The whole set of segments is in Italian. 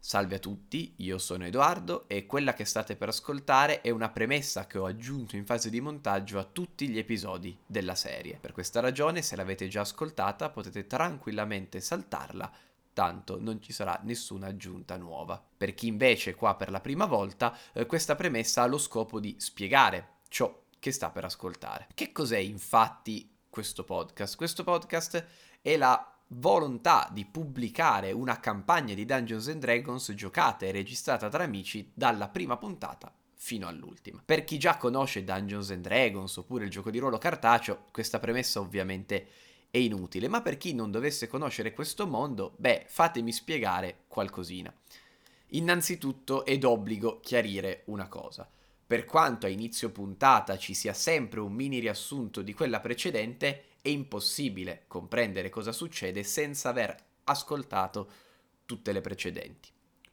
Salve a tutti, io sono Edoardo e quella che state per ascoltare è una premessa che ho aggiunto in fase di montaggio a tutti gli episodi della serie. Per questa ragione, se l'avete già ascoltata, potete tranquillamente saltarla, tanto non ci sarà nessuna aggiunta nuova. Per chi invece è qua per la prima volta, eh, questa premessa ha lo scopo di spiegare ciò che sta per ascoltare. Che cos'è infatti questo podcast? Questo podcast è la volontà di pubblicare una campagna di Dungeons and Dragons giocata e registrata tra amici dalla prima puntata fino all'ultima. Per chi già conosce Dungeons and Dragons oppure il gioco di ruolo cartaceo, questa premessa ovviamente è inutile, ma per chi non dovesse conoscere questo mondo, beh, fatemi spiegare qualcosina. Innanzitutto è d'obbligo chiarire una cosa. Per quanto a inizio puntata ci sia sempre un mini riassunto di quella precedente, è impossibile comprendere cosa succede senza aver ascoltato tutte le precedenti.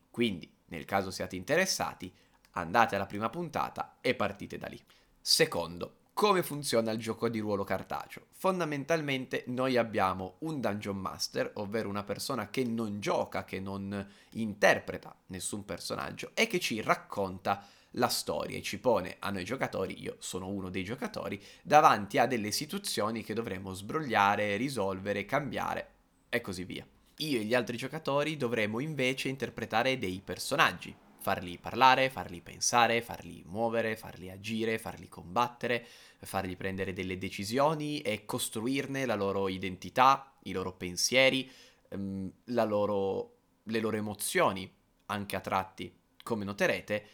Quindi, nel caso siate interessati, andate alla prima puntata e partite da lì. Secondo, come funziona il gioco di ruolo cartaceo? Fondamentalmente noi abbiamo un dungeon master, ovvero una persona che non gioca, che non interpreta nessun personaggio e che ci racconta la storia e ci pone a noi giocatori, io sono uno dei giocatori, davanti a delle situazioni che dovremo sbrogliare, risolvere, cambiare e così via. Io e gli altri giocatori dovremo invece interpretare dei personaggi, farli parlare, farli pensare, farli muovere, farli agire, farli combattere, fargli prendere delle decisioni e costruirne la loro identità, i loro pensieri, ehm, loro, le loro emozioni, anche a tratti, come noterete,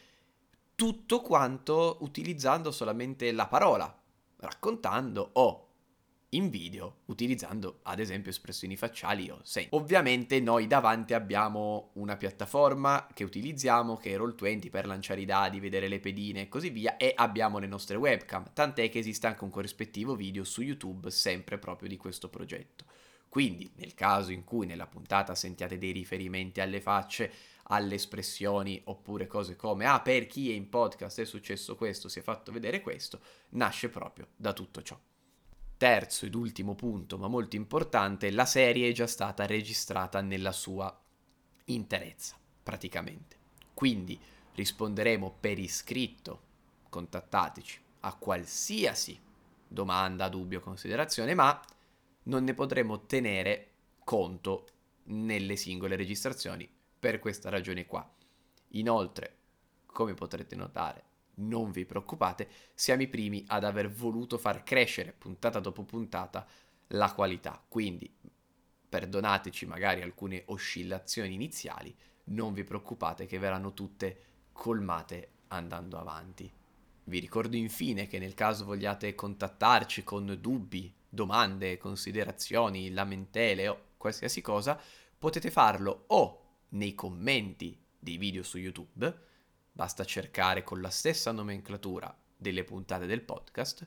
tutto quanto utilizzando solamente la parola, raccontando o in video utilizzando ad esempio espressioni facciali o segni. Ovviamente noi davanti abbiamo una piattaforma che utilizziamo che è Roll20 per lanciare i dadi, vedere le pedine e così via e abbiamo le nostre webcam, tant'è che esiste anche un corrispettivo video su YouTube sempre proprio di questo progetto. Quindi nel caso in cui nella puntata sentiate dei riferimenti alle facce alle espressioni oppure cose come ah per chi è in podcast è successo questo, si è fatto vedere questo, nasce proprio da tutto ciò. Terzo ed ultimo punto, ma molto importante, la serie è già stata registrata nella sua interezza, praticamente. Quindi risponderemo per iscritto, contattateci, a qualsiasi domanda, dubbio, considerazione, ma non ne potremo tenere conto nelle singole registrazioni per questa ragione qua. Inoltre, come potrete notare, non vi preoccupate, siamo i primi ad aver voluto far crescere puntata dopo puntata la qualità. Quindi, perdonateci magari alcune oscillazioni iniziali, non vi preoccupate che verranno tutte colmate andando avanti. Vi ricordo infine che nel caso vogliate contattarci con dubbi, domande, considerazioni, lamentele o qualsiasi cosa, potete farlo o nei commenti dei video su YouTube, basta cercare con la stessa nomenclatura delle puntate del podcast,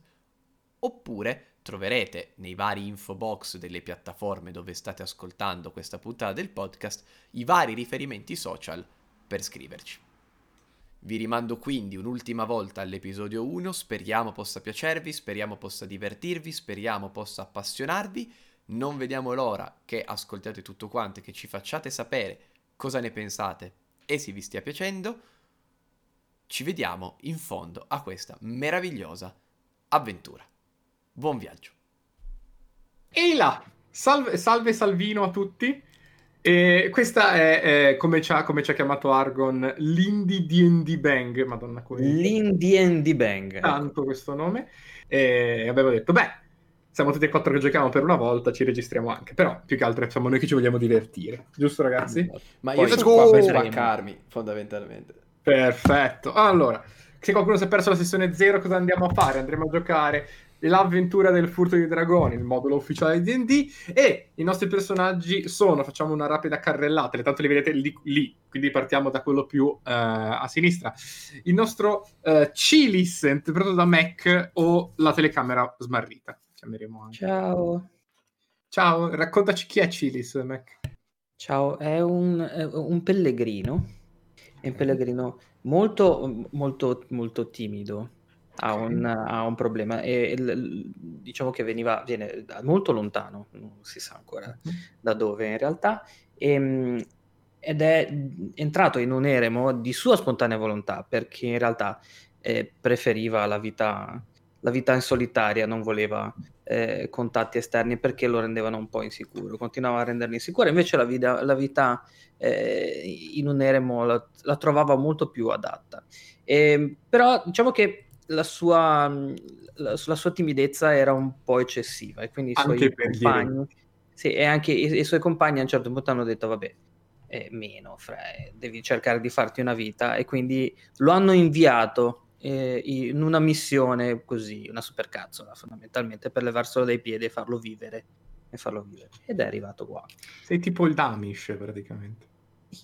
oppure troverete nei vari info box delle piattaforme dove state ascoltando questa puntata del podcast i vari riferimenti social per scriverci. Vi rimando quindi un'ultima volta all'episodio 1, speriamo possa piacervi, speriamo possa divertirvi, speriamo possa appassionarvi. Non vediamo l'ora che ascoltiate tutto quanto e che ci facciate sapere cosa ne pensate e se vi stia piacendo, ci vediamo in fondo a questa meravigliosa avventura. Buon viaggio. Ehi là! Salve, salve Salvino a tutti. E questa è, è come, ci ha, come, ci ha, chiamato Argon l'Indie D&D Bang, madonna come... L'Indie D&D Bang. Tanto ecco. questo nome. E abbiamo detto, beh, siamo tutti e quattro che giochiamo per una volta, ci registriamo anche. Però più che altro siamo noi che ci vogliamo divertire, giusto ragazzi? Ma io Poi, sono qua per spaccarmi, fondamentalmente. Perfetto. Allora, se qualcuno si è perso la sessione 0, cosa andiamo a fare? Andremo a giocare l'avventura del furto dei dragoni, il modulo ufficiale di D&D, e i nostri personaggi sono, facciamo una rapida carrellata, tanto li vedete lì, lì quindi partiamo da quello più uh, a sinistra. Il nostro uh, Cilis, interpretato da Mac, o la telecamera smarrita chiameremo anche. Ciao. Ciao, raccontaci chi è Cilis, Mac. Ciao, è un, è un pellegrino, è un pellegrino molto, molto, molto timido. Ha un, ha un, problema e, e diciamo che veniva, viene molto lontano, non si sa ancora da dove in realtà, e, ehm, ed è entrato in un eremo di sua spontanea volontà, perché in realtà eh, preferiva la vita, la vita in solitaria, non voleva eh, contatti esterni perché lo rendevano un po' insicuro, continuava a renderlo insicuro, invece la vita, la vita eh, in un eremo la, la, trovava molto più adatta. E, ehm, però diciamo che la sua, la, la, sua timidezza era un po' eccessiva e quindi i suoi compagni, sì, e anche i, i, suoi compagni a un certo punto hanno detto vabbè, eh, meno, Fre, devi cercare di farti una vita. E quindi lo hanno inviato eh, in una missione così, una supercazzola fondamentalmente per levarselo dai piedi e farlo vivere e farlo vivere. Ed è arrivato qua. Sei tipo il Damish praticamente.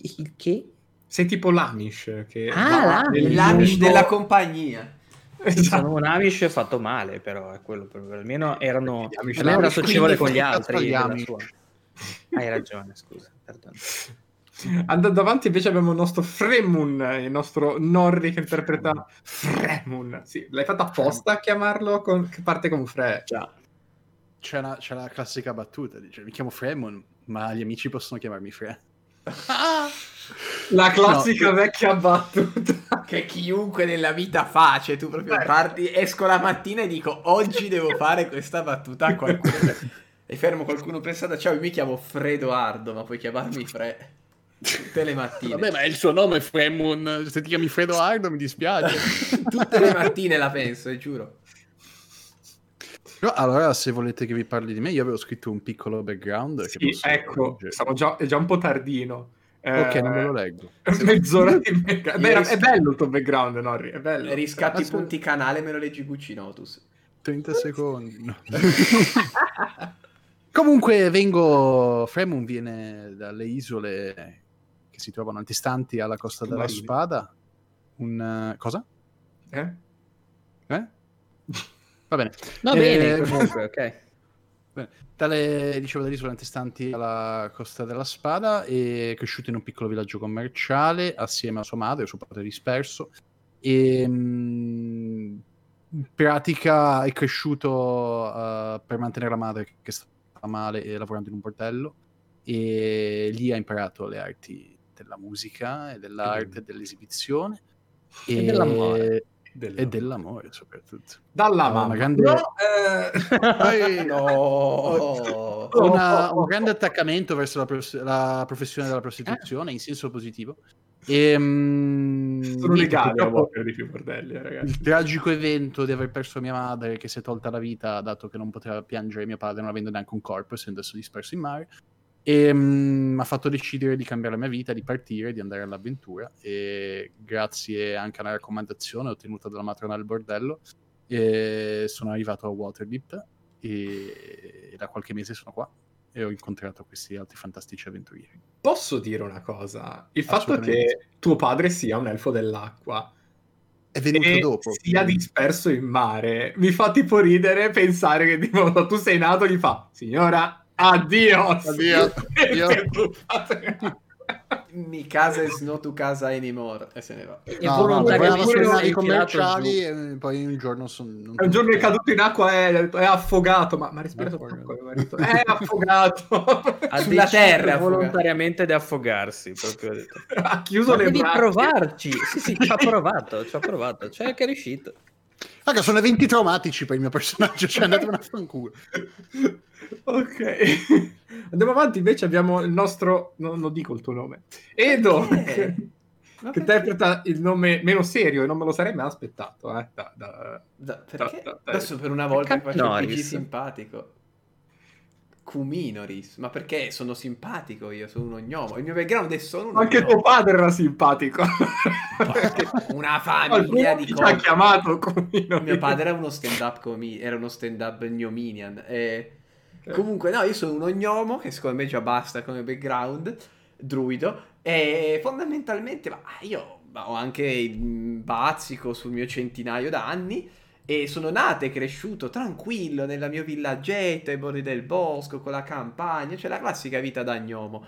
Il che? sei tipo l'Amish che ah, l'Amish, l'Amish della compagnia. Esatto. sono un Amish fatto male però è quello almeno erano almeno era socievole con gli altri hai ragione scusa perdono Andando avanti invece abbiamo il nostro Fremun, il nostro Norri che interpreta Fremun. Sì, l'hai fatto apposta a chiamarlo con... che parte con Fre. Già. C'è la, c'è la classica battuta, dice, mi chiamo Fremun, ma gli amici possono chiamarmi Fre. la classica no. vecchia battuta che chiunque nella vita fa, cioè tu proprio Beh. parti, esco la mattina e dico oggi devo fare questa battuta a qualcuno. e fermo qualcuno pensando, ciao, io mi chiamo Fredoardo, ma puoi chiamarmi Fre. Tutte le mattine. Vabbè, ma il suo nome è Fremon. Se ti chiami Fredo Ardo mi dispiace. Tutte le mattine la penso, e giuro. Allora, se volete che vi parli di me, io avevo scritto un piccolo background. Sì, ecco, già, è già un po' tardino. Ok, non me lo eh, leggo. Mezz'ora di background. Beh, ris- è bello il tuo background, Norri, è bello. Riscatti i punti canale me lo leggi Guccinotus. 30 secondi. No. Comunque vengo... Fremon viene dalle isole si trovano antistanti alla costa della Marine. spada. Un... Uh, cosa? Eh? Eh? Va bene. Va bene, eh, comunque, ok. Bene. Tale, dicevo, dall'isola antistanti alla costa della spada è cresciuto in un piccolo villaggio commerciale assieme a sua madre, suo padre disperso. E mh, in pratica è cresciuto uh, per mantenere la madre che stava male e lavorando in un bordello e lì ha imparato le arti della musica e dell'arte e dell'esibizione e, e dell'amore. Dell'amore. E dell'amore soprattutto. Dalla mamma. Una grande... No, eh... no. Una, un grande attaccamento verso la, prof... la professione della prostituzione eh? in senso positivo. E, um, Sono legati a di più bordelli, eh, Il tragico evento di aver perso mia madre che si è tolta la vita dato che non poteva piangere mio padre non avendo neanche un corpo essendo adesso disperso in mare e mi mm, ha fatto decidere di cambiare la mia vita, di partire, di andare all'avventura e grazie anche a una raccomandazione ottenuta dalla matrona del bordello sono arrivato a Waterdeep e, e da qualche mese sono qua e ho incontrato questi altri fantastici avventurieri. Posso dire una cosa? Il fatto che tuo padre sia un elfo dell'acqua è venuto dopo. sia disperso in mare mi fa tipo ridere pensare che tipo, tu sei nato e gli fa signora Addio. Addio. Mi casa is not to casa anymore e se ne va. E no, volontariamente no, i commerciali e poi un giorno sono... Un giorno è caduto in acqua e è affogato, ma, ma respirato poco, è affogato. Sulla terra volontariamente di affogarsi, proprio ha chiuso ma le devi braccia. provarci. Sì, sì, ci ha provato, ci ha provato, cioè che è riuscito. Raga, sono eventi traumatici per il mio personaggio, cioè andatevene a fanculo. ok. Andiamo avanti, invece abbiamo il nostro... No, non dico il tuo nome. Edo, che, che interpreta il nome meno serio e non me lo sarei mai aspettato. Eh, da, da, da, perché? Da, Adesso per una volta faccio un PG simpatico. Cuminoris, ma perché sono simpatico io, sono un gnomo. Il mio background è solo un Anche tuo padre era simpatico. una famiglia di cose. ha chiamato Cuminoris. Mio padre era uno stand-up, comi- era uno stand-up gnominian. E... Comunque, no, io sono un gnomo, che secondo me già basta come background, druido, e fondamentalmente, ma io ho anche il bazzico sul mio centinaio d'anni, e sono nato e cresciuto tranquillo nel mio villaggetto ai bordi del bosco con la campagna, cioè la classica vita da gnomo.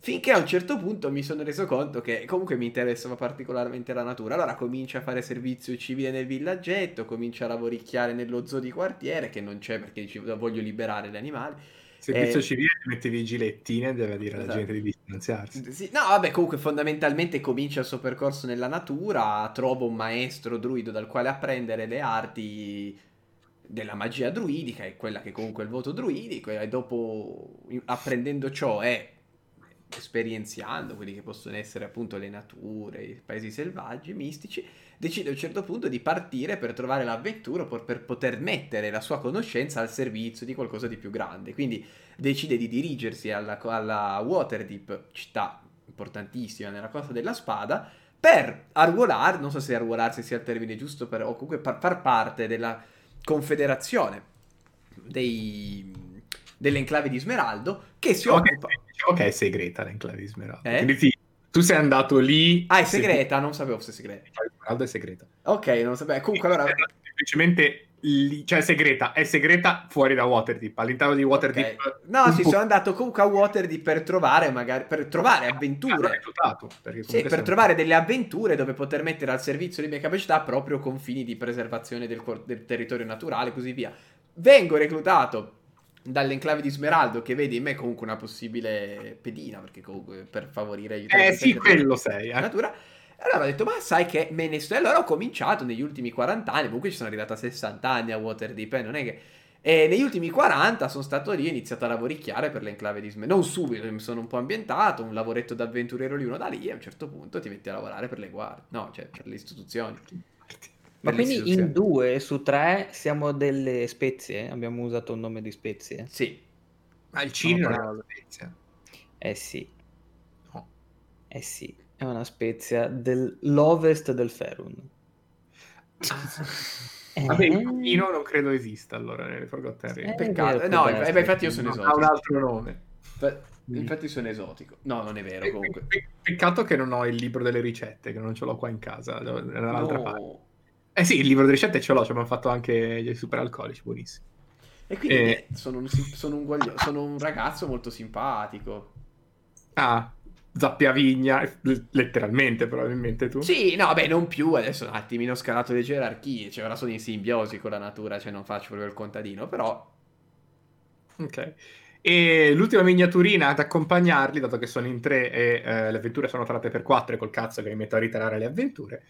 Finché a un certo punto mi sono reso conto che comunque mi interessava particolarmente la natura. Allora comincio a fare servizio civile nel villaggetto, comincio a lavoricchiare nello zoo di quartiere, che non c'è perché voglio liberare gli animali. Servizio Eh, civile ti mettevi i gilettini e deve dire alla Esatto. gente di distanziarsi. Sì, no, vabbè, comunque fondamentalmente comincia il suo percorso nella natura, trova un maestro druido dal quale apprendere le arti della magia druidica, è quella che comunque è il voto druidico, e dopo apprendendo ciò e esperienziando quelli che possono essere appunto le nature, i paesi selvaggi, mistici, decide a un certo punto di partire per trovare l'avventura, per, per poter mettere la sua conoscenza al servizio di qualcosa di più grande. Quindi decide di dirigersi alla, alla Waterdeep, città importantissima nella Costa della Spada, per arruolare, non so se arruolarsi sia il termine giusto, per, o comunque par- far parte della confederazione dei, delle enclave di Smeraldo, che si che, occupa... che è segreta l'enclave di Smeralda. Eh? Quindi sì, tu sei andato lì... Ah, è segreta, non sapevo fosse segreta. Smeralda è segreta. Ok, non sapevo. Comunque allora... Semplicemente lì, cioè è segreta, è segreta fuori da Waterdeep. All'interno di Waterdeep... ok. No, sì, po' sono andato comunque a Waterdeep per trovare magari... per trovare avventure. reclutato, perché Sì, per trovare delle avventure dove poter mettere al servizio le mie capacità proprio con fini di preservazione del, cor- del territorio naturale e così via. Vengo reclutato dall'enclave di Smeraldo che vede in me comunque una possibile pedina perché comunque per favorire aiutare Eh sì, quello sei. Eh. natura. Allora ho detto, ma sai che me ne sto. E allora ho cominciato negli ultimi 40 anni. Comunque ci sono arrivato a 60 anni a Waterdeep. eh, non è che. E negli ultimi 40 sono stato lì e ho iniziato a lavoricchiare per l'enclave di Smeraldo. Non subito, mi sono un po' ambientato. Un lavoretto d'avventuriero lì, uno da lì. E a un certo punto ti metti a lavorare per le guardie. No, cioè per le istituzioni. Ma quindi in due su tre siamo delle spezie? Abbiamo usato un nome di spezie? Sì. Ma il non è una spezia. Eh sì, No. eh sì, è una spezia dell'ovest del Ferun. Eh, Vabbè, il Cino non credo esista allora nelle Forgotten Realms. Eh, Peccato. vero, No, eh, beh, infatti io sono No, esotico. ha un altro nome. Fe- Infatti sono esotico. No, non è vero comunque. pe- Peccato che non ho il libro delle ricette, che non ce l'ho qua in casa, da dall'altra No. parte. Eh sì, il libro delle ricette ce l'ho, ci abbiamo fatto anche gli super alcolici, buonissimi. E quindi Eh. eh, sono, un, sono un guaglio- sono un ragazzo molto simpatico. Ah, Zappia Vigna, l- letteralmente probabilmente tu. Sì, no, beh, non più. Adesso un attimino scalato le gerarchie. Cioè, ora sono in simbiosi con la natura, cioè non faccio proprio il contadino. Però, Ok. E l'ultima miniaturina ad accompagnarli, dato che sono in tre e eh, le avventure sono tratte per quattro, e col cazzo che mi metto a ritarare le avventure,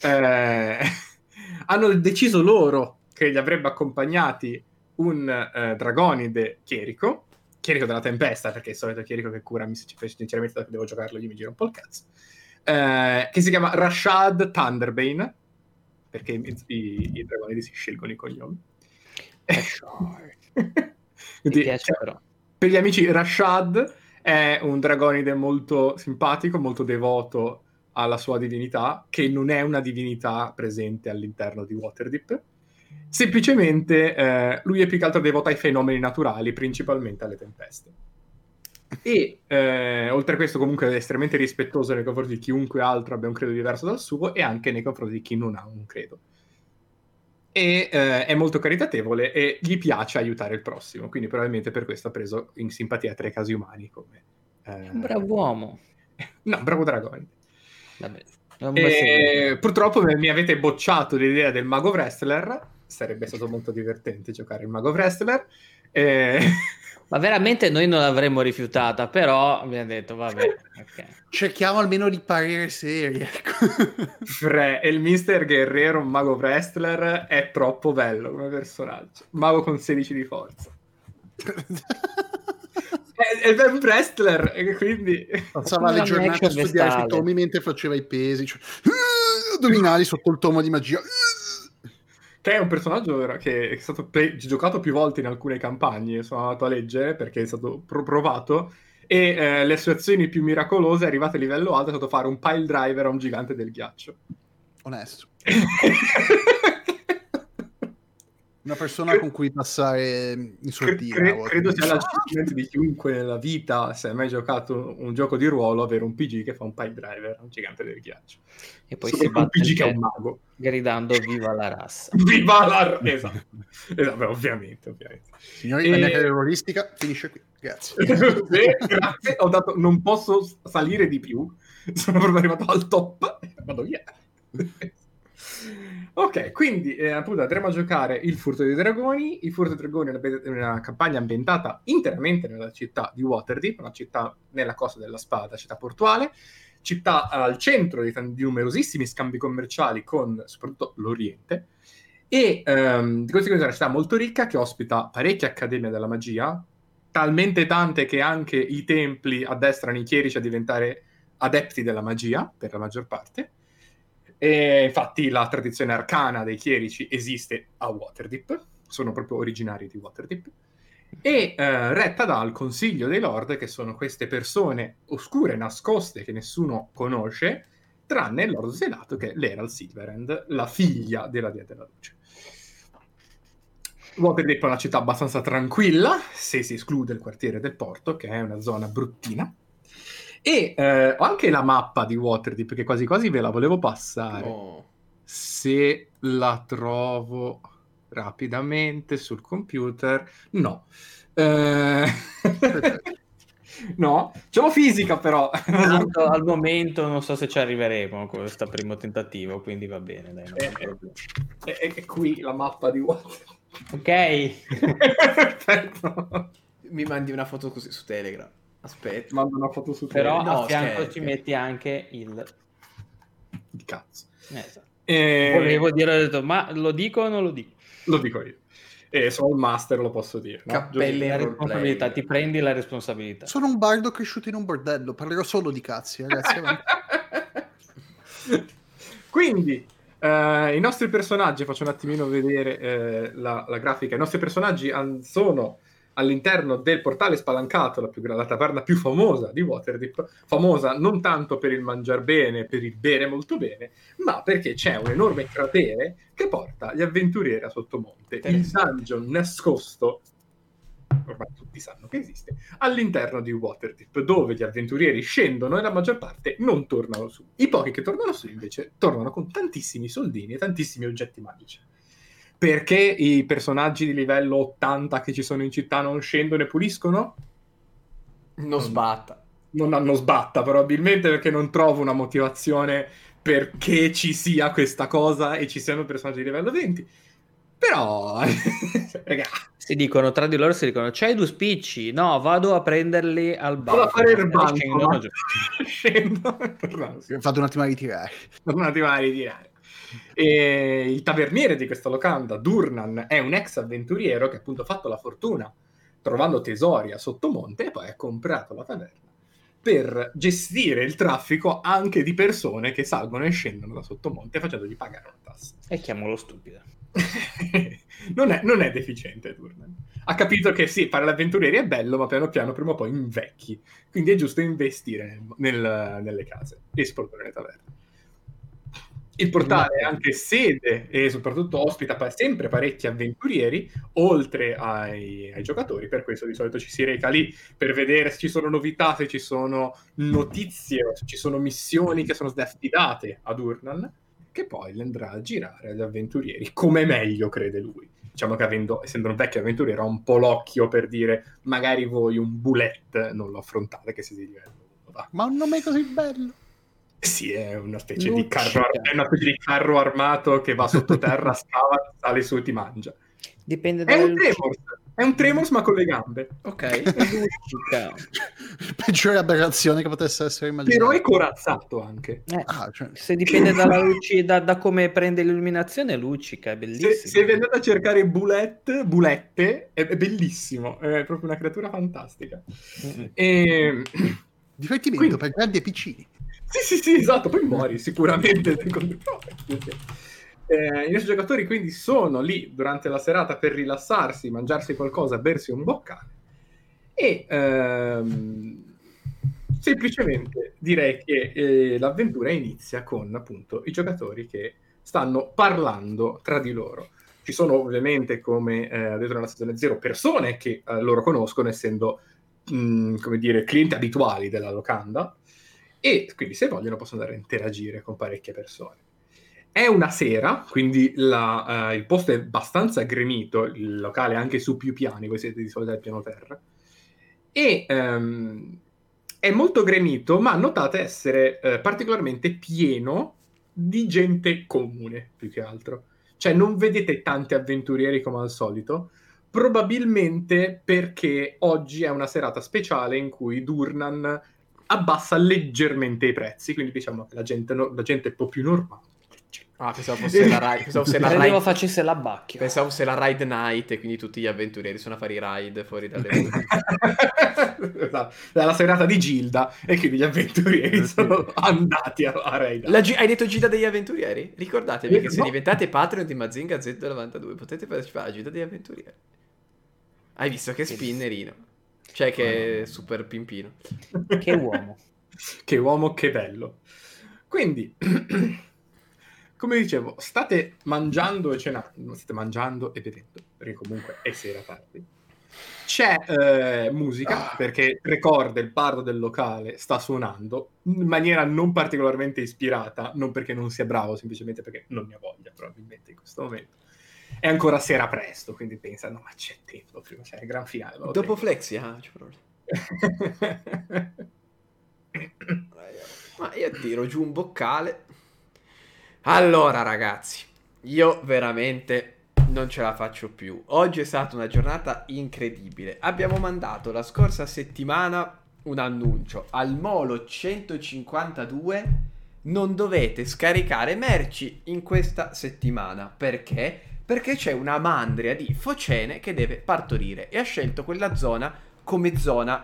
eh, hanno deciso loro che gli avrebbe accompagnati un eh, dragonide chierico, chierico della tempesta, perché è il solito chierico che cura, mi sinceramente da che devo giocarlo gli mi gira un po' il cazzo, eh, che si chiama Rashad Thunderbane, perché i, i, i dragonidi si scelgono i cognomi. Mi Quindi, piace cioè, però. per gli amici, Rashad è un dragonide molto simpatico, molto devoto alla sua divinità, che non è una divinità presente all'interno di Waterdeep. Semplicemente eh, lui è più che altro devoto ai fenomeni naturali, principalmente alle tempeste. E eh, oltre a questo, comunque, è estremamente rispettoso nei confronti di chiunque altro abbia un credo diverso dal suo e anche nei confronti di chi non ha un credo. E eh, è molto caritatevole e gli piace aiutare il prossimo. Quindi, probabilmente per questo ha preso in simpatia tre casi umani come eh, un bravo uomo. No, bravo dragone. Vabbè, purtroppo mi avete bocciato l'idea del mago wrestler. Sarebbe stato molto divertente giocare il mago wrestler. E... Ma veramente noi non l'avremmo rifiutata, però abbiamo detto, vabbè, ok. Cerchiamo almeno di parere seri. Ecco. Fre, e il Mister Guerrero, un mago wrestler, è troppo bello come personaggio. Mago con 16 di forza. È, è un wrestler, e quindi... Passava le giornate a studiare sui tomi mentre faceva i pesi. Cioè, addominali sotto il tomo di magia. Che è un personaggio che è stato pre- giocato più volte in alcune campagne, sono andato a leggere perché è stato pro- provato, e eh, le sue azioni più miracolose, arrivate a livello alto, è stato fare un pile driver a un gigante del ghiaccio. Onesto. Una persona con cui passare in Cre- sordina. cre- credo sia l'achievement di chiunque nella vita, se ha mai giocato un gioco di ruolo, avere un PG che fa un pile driver un gigante del ghiaccio. E poi Solo si un batte PG il che è un mago. gridando viva la razza. Viva la... Esatto. esatto beh, ovviamente, ovviamente. Signori, E- la mia carriera ruolistica finisce qui. Grazie. Beh, grazie, ho dato, non posso salire di più, sono proprio arrivato al top, vado via. Ok, quindi eh, appunto andremo a giocare Il Furto dei Dragoni. Il Furto dei Dragoni è una, campagna ambientata interamente nella città di Waterdeep, una città nella costa della spada, città portuale, città al centro di, di numerosissimi scambi commerciali con soprattutto l'Oriente. E ehm, di conseguenza è una città molto ricca che ospita parecchie accademie della magia, talmente tante che anche i templi addestrano i chierici a diventare adepti della magia, per la maggior parte e infatti la tradizione arcana dei chierici esiste a Waterdeep, sono proprio originari di Waterdeep, e eh, retta dal Consiglio dei Lord, che sono queste persone oscure, nascoste, che nessuno conosce, tranne il Lord Zelato, che è l'Eral Silverhand, la figlia della Dia della Luce. Waterdeep è una città abbastanza tranquilla, se si esclude il quartiere del porto, che è una zona bruttina, e eh, ho anche la mappa di Waterdeep, che quasi quasi ve la volevo passare. Oh. Se la trovo rapidamente sul computer, no. Eh... no, ce l'ho fisica però. Tanto, al momento non so se ci arriveremo con questo primo tentativo, quindi va bene. Dai, è, è, è, è, qui la mappa di Waterdeep. Ok. Perfetto. Mi mandi una foto così su Telegram. Aspetta. Mando una foto su Però Telegram. a fianco scherzo. ci metti anche il... Il cazzo. Eh, esatto. E... Volevo dire, ho detto, ma lo dico o non lo dico? Lo dico io. E sono il master, lo posso dire. No? Cappelle la responsabilità, ti prendi la responsabilità. Sono un bardo cresciuto in un bordello, parlerò solo di cazzi, ragazzi. Quindi, eh, i nostri personaggi, faccio un attimino vedere eh, la, la, grafica, i nostri personaggi sono all'interno del portale spalancato, la, più, la taverna più famosa di Waterdeep, famosa non tanto per il mangiar bene, per il bere molto bene, ma perché c'è un enorme cratere che porta gli avventurieri a Sottomonte, il dungeon nascosto ormai tutti sanno che esiste, all'interno di Waterdeep, dove gli avventurieri scendono e la maggior parte non tornano su. I pochi che tornano su invece tornano con tantissimi soldini e tantissimi oggetti magici perché i personaggi di livello 80 che ci sono in città non scendono e puliscono? Non sbatta. Non hanno sbatta, probabilmente perché non trovo una motivazione perché ci sia questa cosa e ci siano personaggi di livello 20. Però, raga. Si dicono tra di loro, si dicono: C'hai due spicci? No, vado a prenderli al bar. Vado a fare il banco. Scendo. Ho fatto un attimo a ritirare. Un attimo a ritirare. E il taverniere di questa locanda, Durnan, è un ex avventuriero che appunto ha fatto la fortuna trovando tesori a Sottomonte e poi ha comprato la taverna per gestire il traffico anche di persone che salgono e scendono da Sottomonte facendogli pagare una tassa. E chiamalo stupido. non, è, non, è, deficiente Durnan. Ha capito che sì, fare l'avventurieri è bello, ma piano piano prima o poi invecchi. Quindi è giusto investire nel, nel, nelle case e esportare le taverne. Il portale è anche sede e soprattutto ospita sempre parecchi avventurieri, oltre ai, ai, giocatori, per questo di solito ci si reca lì per vedere se ci sono novità, se ci sono notizie, se ci sono missioni che sono affidate ad Urnan, che poi le andrà a girare agli avventurieri, come meglio crede lui. Diciamo che avendo, essendo un vecchio avventuriero ha un po' l'occhio per dire magari voi un bullet non lo affrontate che siete di livello. Ma un nome così bello! Sì, è una specie, di carro, è una specie di carro armato che va sottoterra, scava, sale su e ti mangia. Dipende è un Tremors, è un Tremors ma con le gambe. Ok. Peggiore aberrazione che potesse essere immaginata. Però è corazzato anche. Eh, ah, cioè... Se dipende dalla luci, da, da, come prende l'illuminazione, luccica, è bellissimo. Se, se vi andate a cercare bulette, bulette è, è, bellissimo, è proprio una creatura fantastica. Mm-hmm. E... Divertimento Quindi... per grandi e piccini. Sì, sì, sì, esatto, poi muori sicuramente. eh, I nostri giocatori quindi sono lì durante la serata per rilassarsi, mangiarsi qualcosa, bersi un boccale e ehm, semplicemente direi che eh, l'avventura inizia con appunto i giocatori che stanno parlando tra di loro. Ci sono ovviamente, come eh, detto nella stagione zero, persone che eh, loro conoscono essendo, mh, come dire, clienti abituali della locanda e quindi se vogliono possono andare a interagire con parecchie persone. È una sera, quindi la, uh, il posto è abbastanza gremito, il locale è anche su più piani, voi siete di solito al piano terra, e um, è molto gremito, ma notate essere uh, particolarmente pieno di gente comune, più che altro. Cioè non vedete tanti avventurieri come al solito, probabilmente perché oggi è una serata speciale in cui Durnan abbassa leggermente i prezzi, quindi diciamo che la gente, no- la gente è un po' più normale. Ah, pensavo fosse la ride. Pensavo fosse la ride. facesse la bacchia. Pensavo fosse la ride night e quindi tutti gli avventurieri sono a fare i ride fuori dalle esatto, è la serata di Gilda e quindi gli avventurieri sono andati a, a. La Gi- hai detto Gilda degli avventurieri? Ricordatevi Eh, che se no. diventate Patreon di Mazinga Z92 potete partecipare alla Gilda degli avventurieri. Hai visto che spinnerino? Cioè che super pimpino. Che uomo. che uomo, che bello. Quindi, come dicevo, state mangiando e cenando, state mangiando e bevendo, perché comunque è sera tardi. C'è eh, musica, perché ricorda il bardo del locale sta suonando in maniera non particolarmente ispirata, non perché non sia bravo, semplicemente perché non ne ha voglia probabilmente in questo momento. È ancora sera presto, quindi pensa, no, ma c'è tempo prima, c'è il gran finale. Dopo tengo. Flexi, ah, c'è problema. Ma io tiro giù un boccale. Allora, ragazzi, io veramente non ce la faccio più. Oggi è stata una giornata incredibile. Abbiamo mandato la scorsa settimana un annuncio al Molo 152. Non dovete scaricare merci in questa settimana. Perché? Perché c'è una mandria di focene che deve partorire e ha scelto quella zona come zona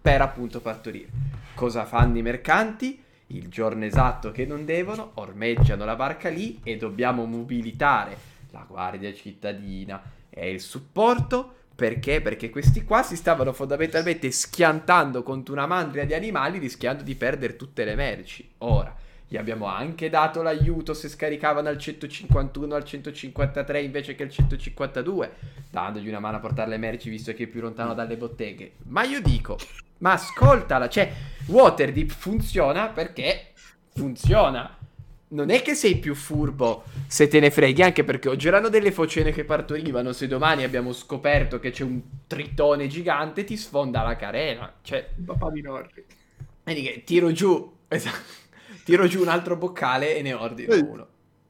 per appunto partorire. Cosa fanno i mercanti? Il giorno esatto che non devono, ormeggiano la barca lì e dobbiamo mobilitare la guardia cittadina e il supporto. Perché? Perché questi qua si stavano fondamentalmente schiantando contro una mandria di animali rischiando di perdere tutte le merci. Ora, gli abbiamo anche dato l'aiuto se scaricavano al 151 al 153 invece che al 152, dandogli una mano a portare le merci visto che è più lontano dalle botteghe. Ma io dico, ma ascoltala, cioè Waterdeep funziona perché funziona. Non è che sei più furbo se te ne freghi, anche perché oggi erano delle focene che partorivano. Se domani abbiamo scoperto che c'è un tritone gigante, ti sfonda la carena. Cioè, Il papà di Norri. vedi che tiro giù, esatto, tiro giù un altro boccale e ne ordino Eh. uno.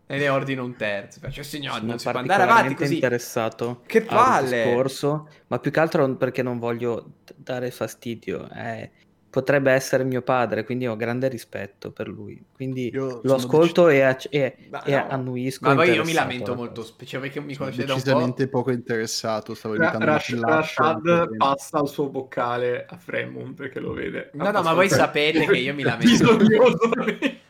E ne ordino un terzo. Faccio, signor, Sono non si può andare avanti così. interessato Che al palle! discorso, ma più che altro perché non voglio dare fastidio. eh, potrebbe essere mio padre, quindi ho grande rispetto per lui. Quindi Io lo ascolto e, ac- e- Ma e no. annuisco. Ma poi io mi lamento alla molto, cosa. spe- cioè perché mi Sono conoscete da un po'. decisamente poco interessato. Stavo Ra- evitando Rash- un macellaccio, Rashad passa il suo boccale a Fremon perché lo vede. No, no, ma voi abbastanza sapete che io mi lamento.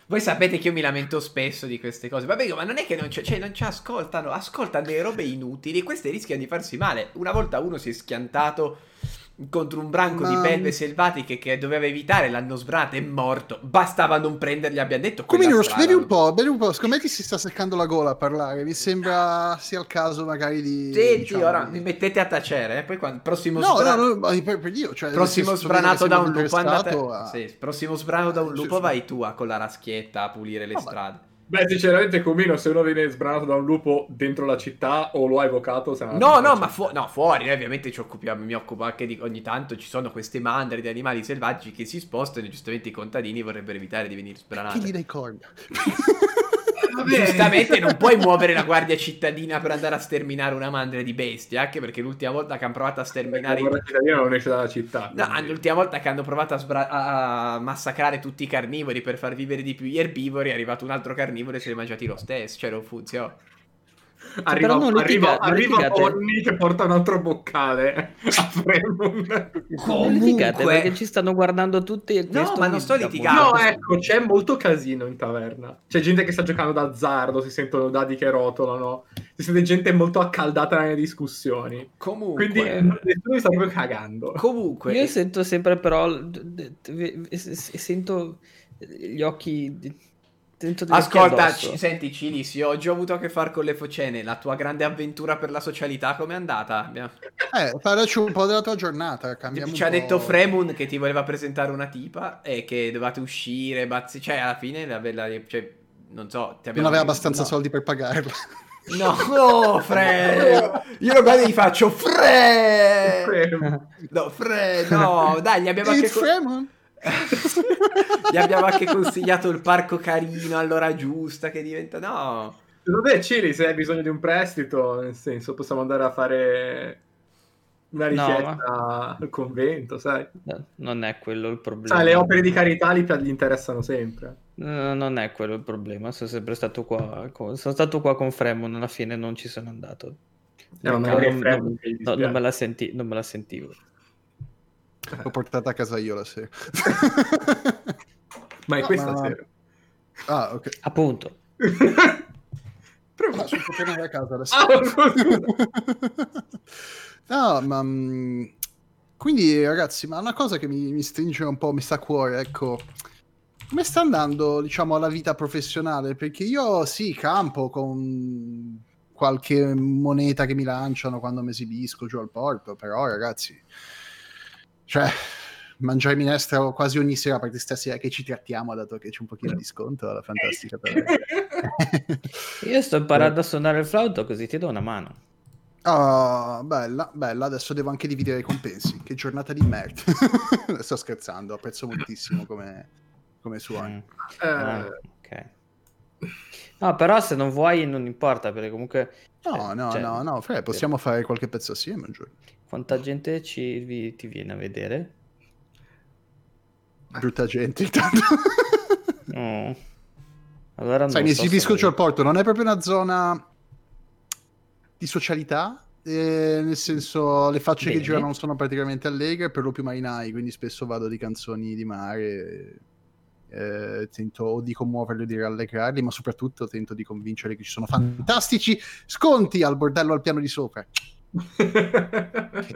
Voi sapete che io mi lamento spesso di queste cose. Vabbè, ma non è che non, c'è, cioè, non ci ascoltano, ascoltano delle robe inutili e queste rischiano di farsi male. Una volta uno si è schiantato contro un branco di Ma- belve selvatiche che doveva evitare, l'hanno sbranato, è morto. Bastava non prendergli, abbiamo detto. Strada. vedi un po', vedi un po', secondo me ti si sta seccando la gola a parlare, mi sembra sia il caso magari di... Senti, diciamo, ora di- mi mettete a tacere, eh, poi quando prossimo No, sbra- no, no, ma per, per Dio, cioè... Prossimo sbranato da un lupo, andate... a- sì, prossimo sbrano da un lupo sì. vai tu a, con la raschietta a pulire le strade. Beh, sinceramente, Comino, se uno viene sbranato da un lupo dentro la città o lo ha evocato, se No, no, ma fu- no, fuori, noi ovviamente ci occupiamo, mi occupo anche di ogni tanto ci sono queste mandre di animali selvaggi che si spostano e giustamente i contadini vorrebbero evitare di venire Chi gli sbranati. dai corda? Giustamente non puoi muovere la guardia cittadina per andare a sterminare una mandria di bestie, anche perché l'ultima volta che hanno provato a sterminare La cittadina non esce dalla città. No, quindi- l'ultima volta che hanno provato a, sbra- a massacrare tutti i carnivori per far vivere di più gli erbivori, è arrivato un altro carnivoro e se li è mangiati lo stesso, cioè non funziona. Arriva, Però non arriva, litiga- non arriva litigate. Bonnie che porta un altro boccale a Fremon. Comunque- perché ci stanno guardando tutti. e No, ma non sto litigando. No, ecco, c'è molto casino in taverna. C'è gente che sta giocando d'azzardo, si sentono dadi che rotolano, si sente gente molto accaldata nelle discussioni. Comunque, Quindi nessuno mi sta proprio cagando. comunque Io sento sempre però sento gli occhi Ascolta, ci- senti Cilis, io oggi ho avuto a che fare con le focene, la tua grande avventura per la socialità com'è andata? Eh, parlaci un po' della tua giornata, cambiamo Ci ha detto Fremun che ti voleva presentare una tipa e che dovevate uscire, bazzi- cioè alla fine la, la- cioè, non so, ti Non aveva abbastanza no. soldi per pagarla. No, no, Fre! Io lo guardo e gli faccio Fre! No, Fre, no, dai, gli abbiamo anche It's con- Fremon. Gli abbiamo anche consigliato il parco carino all'ora giusta che diventa no. Vabbè, Cili, se hai bisogno di un prestito, nel senso, possiamo andare a fare una No, richiesta al convento, sai? No, non è quello il problema. Sai, le opere di carità gli, gli interessano sempre. No, non è quello il problema. Sono sempre stato qua. con- Sono stato qua con Fremon. Alla fine non ci sono andato. Eh, ma No, magari non- è Fremon non- che gli no, dispiace. non, me la senti- non me la sentivo. L'ho portata a casa io la sera. Ma è No, questa ma- sera. ah, ok. Appunto. Prova. Ah, sono tornato a casa adesso. Ah, scusa. no, ma... mm, Quindi, ragazzi, ma una cosa che mi, mi stringe un po', mi sta a cuore, ecco... Come sta andando, diciamo, la vita professionale? Perché io, sì, campo con qualche moneta che mi lanciano quando mi esibisco giù al porto, però, ragazzi... Cioè, mangiare minestra quasi ogni sera, parte stasera che ci trattiamo, dato che c'è un pochino di sconto alla fantastica. Io sto imparando a suonare il flauto così ti do una mano. Ah, bella, bella. Adesso devo anche dividere i compensi. Che giornata di merda. Sto scherzando, apprezzo moltissimo come, come suoni. Mm. Ah, ok. No, però se non vuoi non importa perché comunque... No, eh, no, cioè, no, no, Fre, possiamo fare qualche pezzo assieme un giorno. Quanta gente ci, vi- ti viene a vedere? Brutta gente, intanto. No. Allora Sai, mi so esibisco giù al porto, non è proprio una zona di socialità. eh, nel senso, le facce Bene. che girano non sono particolarmente allegre, per lo più marinai, quindi spesso vado di canzoni di mare. eh, tento o di commuoverli o di rallegrarli, ma soprattutto tento di convincere che ci sono fantastici sconti al bordello al piano di sopra.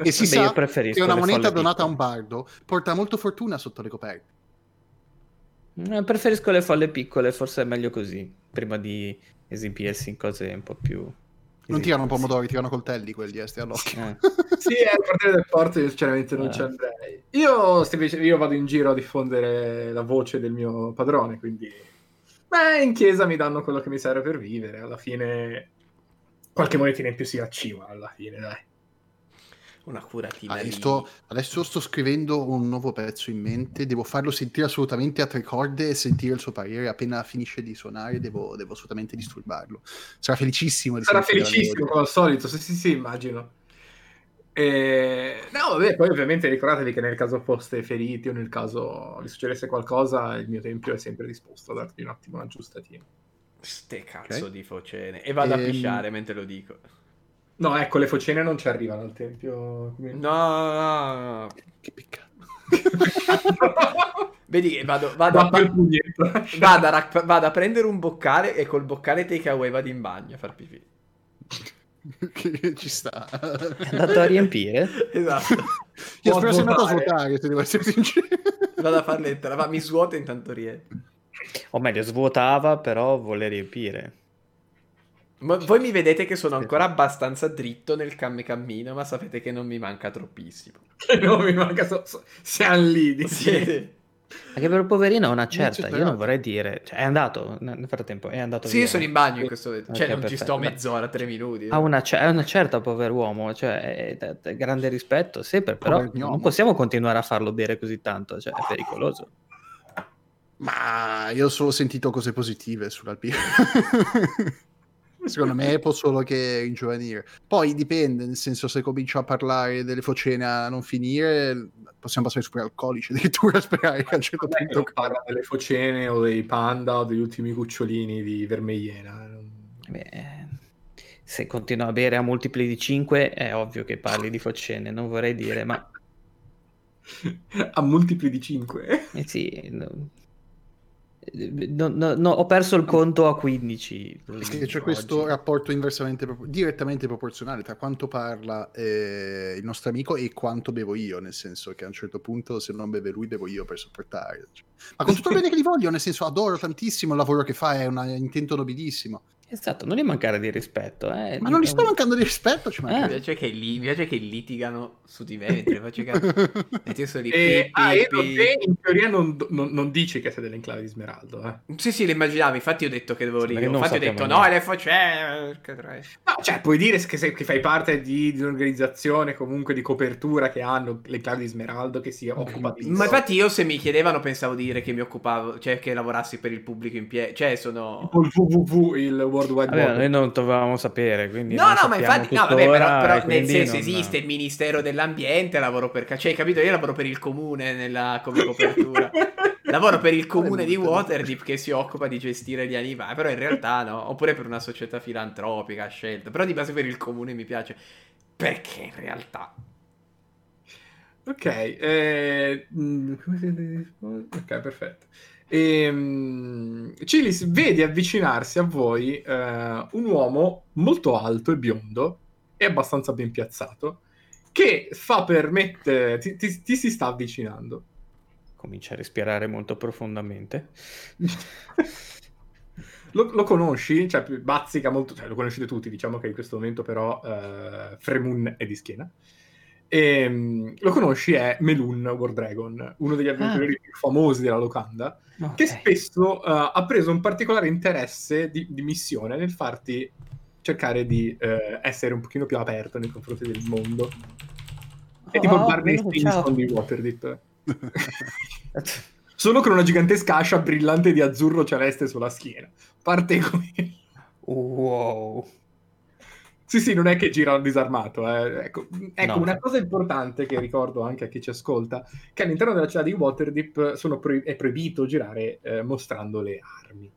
E si Beh, sa io preferisco che una moneta donata a un piccole. bardo porta molto fortuna sotto le coperte. Eh, Preferisco le folle piccole, forse è meglio così, prima di esibirsi in cose un po' più... Non tirano pomodori, tirano coltelli quelli, eh, stai all'occhio. Eh. sì, è il quartiere del porto, io sinceramente non Eh. ci andrei. Io, io vado in giro a diffondere la voce del mio padrone, quindi... Beh, in chiesa mi danno quello che mi serve per vivere, alla fine... Qualche monetina in più si acciva, alla fine, dai. Una curatina Ah, io lì. sto- adesso sto scrivendo un nuovo pezzo in mente, devo farlo sentire assolutamente a tre corde e sentire il suo parere. Appena finisce di suonare, devo, devo assolutamente disturbarlo. Sarà felicissimo di Sarà felicissimo, come al solito, sì, sì, sì, immagino. E... No, vabbè, poi ovviamente ricordatevi che nel caso foste feriti o nel caso vi succedesse qualcosa, il mio tempio è sempre disposto a darvi un attimo una giustatina. Ste cazzo Ok. di focene. E vado a Ehm, pisciare mentre lo dico. No, ecco, le focene non ci arrivano al tempio. Come- No, no, no. Che peccato. Vedi che vado, vado, a, vado a rac- vado a prendere un boccale e col boccale take away vado in bagno a far pipì. Che ci sta. È andato a riempire? Esatto. Io spero sia andato a svuotare. se devo essere sincero. Vado a far lettera, va, mi svuoto e intanto rientro. O meglio, svuotava, però vuole riempire. Ma voi mi vedete che sono ancora abbastanza dritto nel cam- cammino, ma sapete che non mi manca troppissimo. Che non mi manca, so- so- siamo lì. di- Sì, Anche per il poverino è una certa, io non vorrei dire... Cioè, è andato, nel frattempo, è andato Sì, via. sono in bagno in questo momento. Cioè, Ok, non ci perfetto. sto Beh, mezz'ora, tre minuti. Ha una, ce- è una certa pover'uomo, cioè è, è- è grande rispetto, sempre, però non possiamo continuare a farlo bere così tanto, cioè è pericoloso. Ma io ho solo sentito cose positive sull'Alpino. Secondo me può solo che ringiovanire. Poi dipende, nel senso se comincio a parlare delle focene a non finire, possiamo passare super alcolici addirittura a sperare che a un certo Non è che punto... parla delle focene o dei panda o degli ultimi cucciolini di vermegliena. Beh, eh, se continua a bere a multipli di 5 è ovvio che parli di focene, non vorrei dire, ma A multipli di 5. eh sì, no- no- no- no, ho perso il conto a 15. Perché c'è questo rapporto inversamente direttamente proporzionale tra quanto parla eh, il nostro amico e quanto bevo io, nel senso che a un certo punto se non beve lui bevo io per sopportare. Ma con tutto il bene che gli voglio, nel senso adoro tantissimo il lavoro che fa, è un intento nobilissimo. Esatto, non gli mancare di rispetto. eh. Ma non gli sto mancando di rispetto, ci Mi manca. piace, che li- mi piace che litigano su di me mentre faccio i cazzi. E io sono lì, E, pi, ah, in teoria non, non- non dici che sei dell'enclave di Smeraldo, eh? Sì, sì, lo immaginavo. Infatti, ho detto che dovevo Sì, lì. perché non Infatti, ho detto no, le trash. No, cioè, puoi dire che, sei- che fai parte di, di un'organizzazione comunque di copertura che hanno l'enclave di Smeraldo che si occupa di... Ma infatti, io se mi chiedevano, pensavo di dire che mi occupavo, cioè che lavorassi per il pubblico in piedi. Cioè, sono. Il www, il World Wide Web. noi non dovevamo sapere, quindi No, no, ma infatti, no, vabbè, però, però nel senso non- esiste il Ministero dell'Ambiente, lavoro per... Cioè, capito? Io lavoro per il comune nella, come copertura. lavoro per il comune di Waterdeep che si occupa di gestire gli animali, però in realtà no, oppure per una società filantropica scelta, però di base per il comune mi piace. Perché in realtà... Ok, eh, mm, come si risponde? Ok, perfetto. Ehm, Cilis vede avvicinarsi a voi eh, un uomo molto alto e biondo e abbastanza ben piazzato che fa permettere, ti, ti- ti si sta avvicinando. Comincia a respirare molto profondamente. Lo, lo conosci? Cioè, bazzica molto, cioè, lo conoscete tutti, diciamo che in questo momento però eh, Fremun è di schiena. Ehm, lo conosci è Melun War Dragon, uno degli avventurieri più famosi della locanda, Ok. che spesso eh, ha preso un particolare interesse di, di missione nel farti cercare di eh, essere un pochino più aperto nei confronti del mondo. È tipo Oh, Barney. Stinson di Waterdeep. Solo con una gigantesca ascia brillante di azzurro celeste sulla schiena. Parte qui. Wow. Sì, sì, non è che gira disarmato. eh. Ecco, ecco No. una cosa importante che ricordo anche a chi ci ascolta, che all'interno della città di Waterdeep sono pro- è proibito girare eh, mostrando le armi.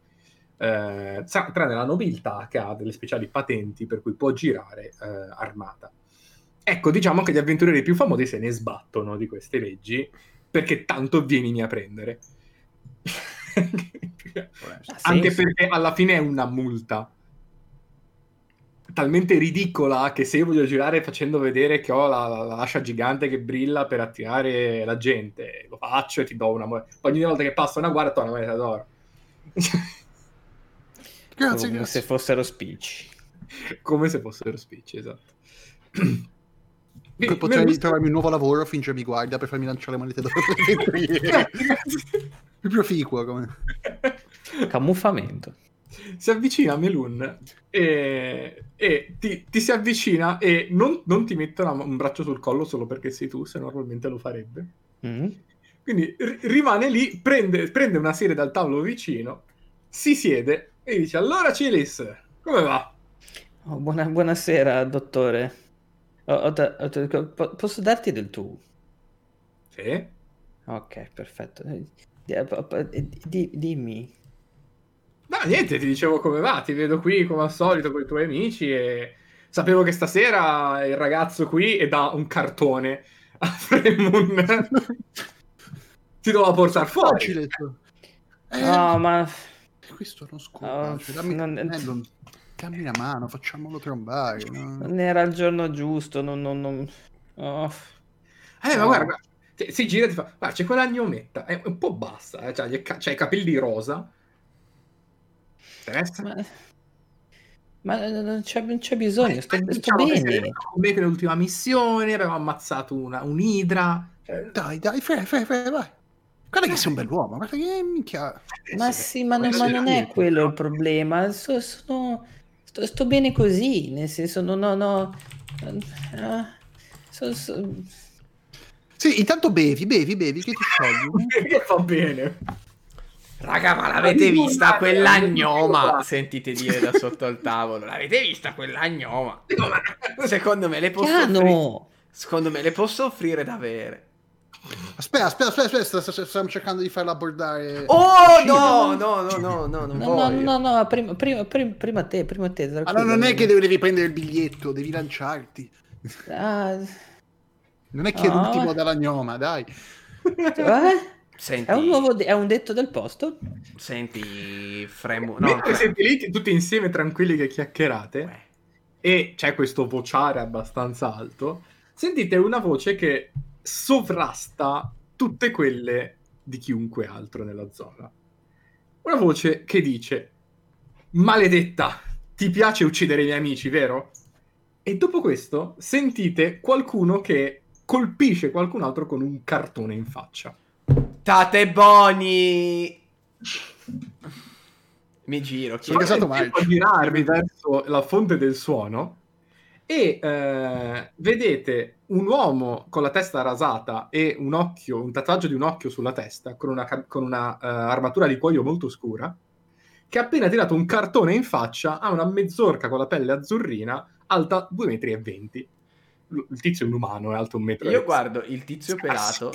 Eh, tranne la nobiltà che ha delle speciali patenti per cui può girare eh, armata. Ecco, diciamo che gli avventurieri più famosi se ne sbattono di queste leggi perché tanto vienimi a prendere. Anche perché alla fine è una multa talmente ridicola che se io voglio girare facendo vedere che ho la, la- l'ascia gigante che brilla per attirare la gente, lo faccio e ti do una moneta. Ogni volta che passa una guardia, do una moneta d'oro. Grazie, Come grazie. se fossero spicci. Come se fossero spicci, esatto. Poi potrei Melun- trovarmi un nuovo lavoro finché mi guarda per farmi lanciare monete d'oro. Più proficuo come... Camuffamento. Si avvicina a Melun e, e ti, ti si avvicina e non, non ti mette una- un braccio sul collo solo perché sei tu, se normalmente lo farebbe. Mm. Quindi ri- rimane lì, prende, prende una serie dal tavolo vicino, si siede e dice: Allora, Cilis, come va? Oh, buona- buonasera, dottore. Ho da- po- posso darti del tu? Sì. Ok, perfetto. Eh, di- eh, eh, di- dimmi. No, niente, ti dicevo come va. Ti vedo qui come al solito con i tuoi amici. E sapevo che stasera il ragazzo qui e dà un cartone a Fremun. ti doveva portare fuori. Facile. Eh, No, ma questo non Oh, scusa. cioè, dammi, non- eh, non- dammi una mano, facciamolo trombare. no? non era il giorno giusto. Non, non- non- oh. Eh, ma No. guarda, cioè, si gira e ti fa: Guarda, c'è quella gnometta. È un po' bassa. Eh? Ca- c'ha i capelli rosa. Interessa? Ma, ma non c'è, non c'è bisogno, sto, Eh, sto diciamo che sei bene. venuto con me nell'ultima missione, avevamo ammazzato una, un'idra. Cioè, Dai, dai, fai, fai, fai, vai. Guarda che sei un bell'uomo, guarda che minchia. Ma sì, ma, non- ma non è quello il problema. So- sono, sto, sto bene così, nel senso, ho... No, ah, so- so- Sì, intanto bevi, bevi, bevi, che ti sciogli. che fa bene. Raga, ma l'avete Ma vista non- quella non- gnoma? non- Sentite dire da sotto il tavolo. L'avete vista quella gnoma? Secondo me le posso offrire. Secondo me le posso offrire da avere. Aspetta, aspetta, aspetta, aspetta, st- st- stiamo cercando di farla abbordare. Oh no, no, no, no, no, non No, no, voglio. no, no, prima, prima, prima, prima te, prima te. Tranquillo, non è che devi riprendere il biglietto, devi lanciarti. Ah, Non è che è l'ultimo della gnoma, dai. eh? Senti, È un nuovo de- è un detto del posto? senti, Fremu... No, Mentre siete lì tutti insieme tranquilli che chiacchierate e c'è questo vociare abbastanza alto, sentite una voce che sovrasta tutte quelle di chiunque altro nella zona. Una voce che dice: Maledetta, ti piace uccidere i miei amici, vero? E dopo questo sentite qualcuno che colpisce qualcun altro con un cartone in faccia. Tate Boni! Mi giro, Sono tempo March. a girarvi verso la fonte del suono e eh, vedete un uomo con la testa rasata e un occhio, un tatuaggio di un occhio sulla testa, con una, con una, eh, armatura di cuoio molto scura, che ha appena tirato un cartone in faccia a una mezzorca con la pelle azzurrina alta 2,20 metri. 20. L- Il tizio è un umano, è alto un metro. e Io guardo il tizio pelato,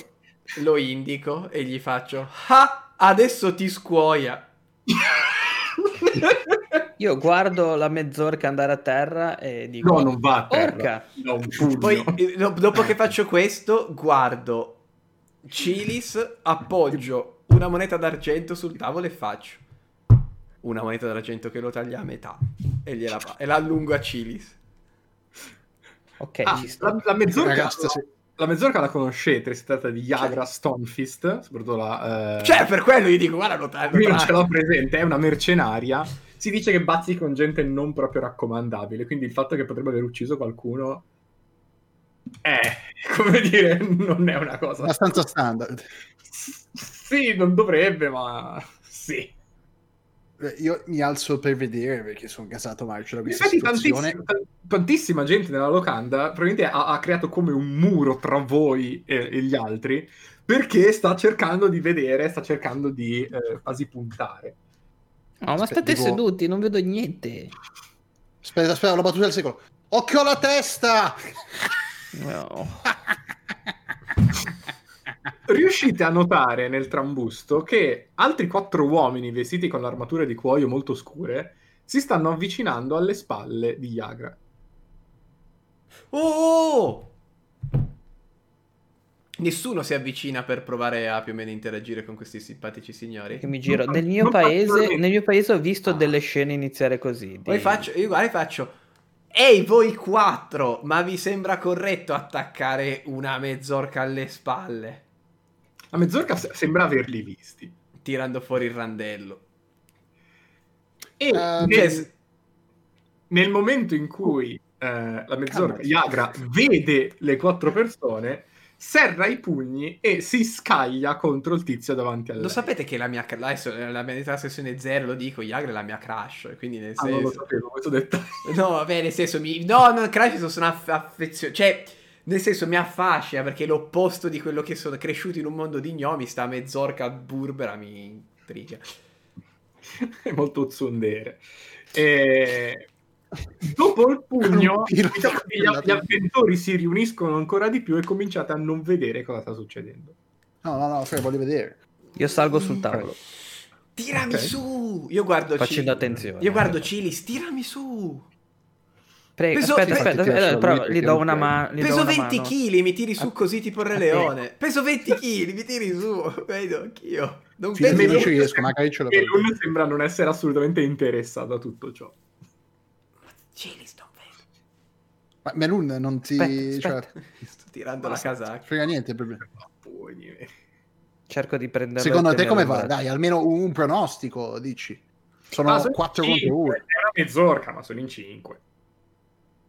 lo indico e gli faccio Ah, adesso ti scuoia. Io guardo la mezz'orca andare a terra e dico... No, non va a terra. Orca! No. Poi, do- dopo che faccio questo, guardo Cilis, appoggio una moneta d'argento sul tavolo e faccio una moneta d'argento che lo taglia a metà e gliela fa, e la allungo a Cilis. Ok, Ah, la, la mezzorca, Ragazza, sì. La mezzorca la conoscete, si tratta di Yagra Stonefist, soprattutto la... eh, Cioè, per quello gli dico, guarda, lo taglio. Io non ce l'ho presente, è una mercenaria. Si dice che bazzi con gente non proprio raccomandabile, quindi il fatto che potrebbe aver ucciso qualcuno è, come dire, non è una cosa... Abbastanza standard. Sì, non dovrebbe, ma sì. Eh, Io mi alzo per vedere perché sono casato marcio da questa effetti situazione. tantissima, tantissima gente nella locanda probabilmente ha, ha creato come un muro tra voi e, e gli altri perché sta cercando di vedere, sta cercando di eh, quasi puntare. No, ma Aspetta, state devo- seduti, non vedo niente. Aspetta, aspetta, la battuta del secolo. Occhio alla testa! No. Riuscite a notare nel trambusto che altri quattro uomini vestiti con armature di cuoio molto scure si stanno avvicinando alle spalle di Yagra. Oh! Nessuno si avvicina per provare a più o meno interagire con questi simpatici signori. Che mi giro. Non- Nel mio, paese, nel mio paese ho visto Ah. delle scene iniziare così. Poi di- faccio, io guarda, faccio. Ehi, voi quattro, ma vi sembra corretto attaccare una mezzorca alle spalle? La mezzorca se- sembra averli visti. Tirando fuori il randello. E Eh, nel, nel momento in cui eh, la mezzorca. Yagra vede le quattro persone, serra i pugni e si scaglia contro il tizio davanti a lei. Lo sapete che la mia, la mia la sessione 0 lo dico, Yagra è la mia crush, quindi nel Ah, non lo senso... sapevo questo dettaglio. No, vabbè, nel senso mi... No, non crush, sono aff- affezionato. Cioè, nel senso mi affascina perché è l'opposto di quello che sono cresciuto in un mondo di gnomi, sta mezzorca burbera mi intriga. è molto zondere. E... Dopo il pugno, diciamo gli, avventori si riuniscono ancora di più e cominciate a non vedere cosa sta succedendo. No, no, no, Fred, voglio vedere. Io salgo sul tavolo. Tirami Ok. su! Io guardo Facendo Cili- attenzione. Io guardo Cilis, tirami su! Prego, Peso- aspetta, pe- aspetta, aspetta, però lascio lui gli do perché una mano. Peso 20 kg, mi tiri su così tipo il Re Leone. Peso 20 kg, mi tiri su. Vedo anch'io. Non Finalmente penso non ci riesco, magari ce l'ho. E Lun sembra non essere assolutamente interessato a tutto ciò. Cilis, non vedo. Ma Melun non ti... Aspetta, cioè, Sto tirando la casacca. frega niente proprio. Pugni. Cerco di prendere. Secondo te come va? Dai, almeno un, pronostico, dici. Sono Ah, sono 4 in contro 1. cinque. È una mezz'orca, ma sono in 5.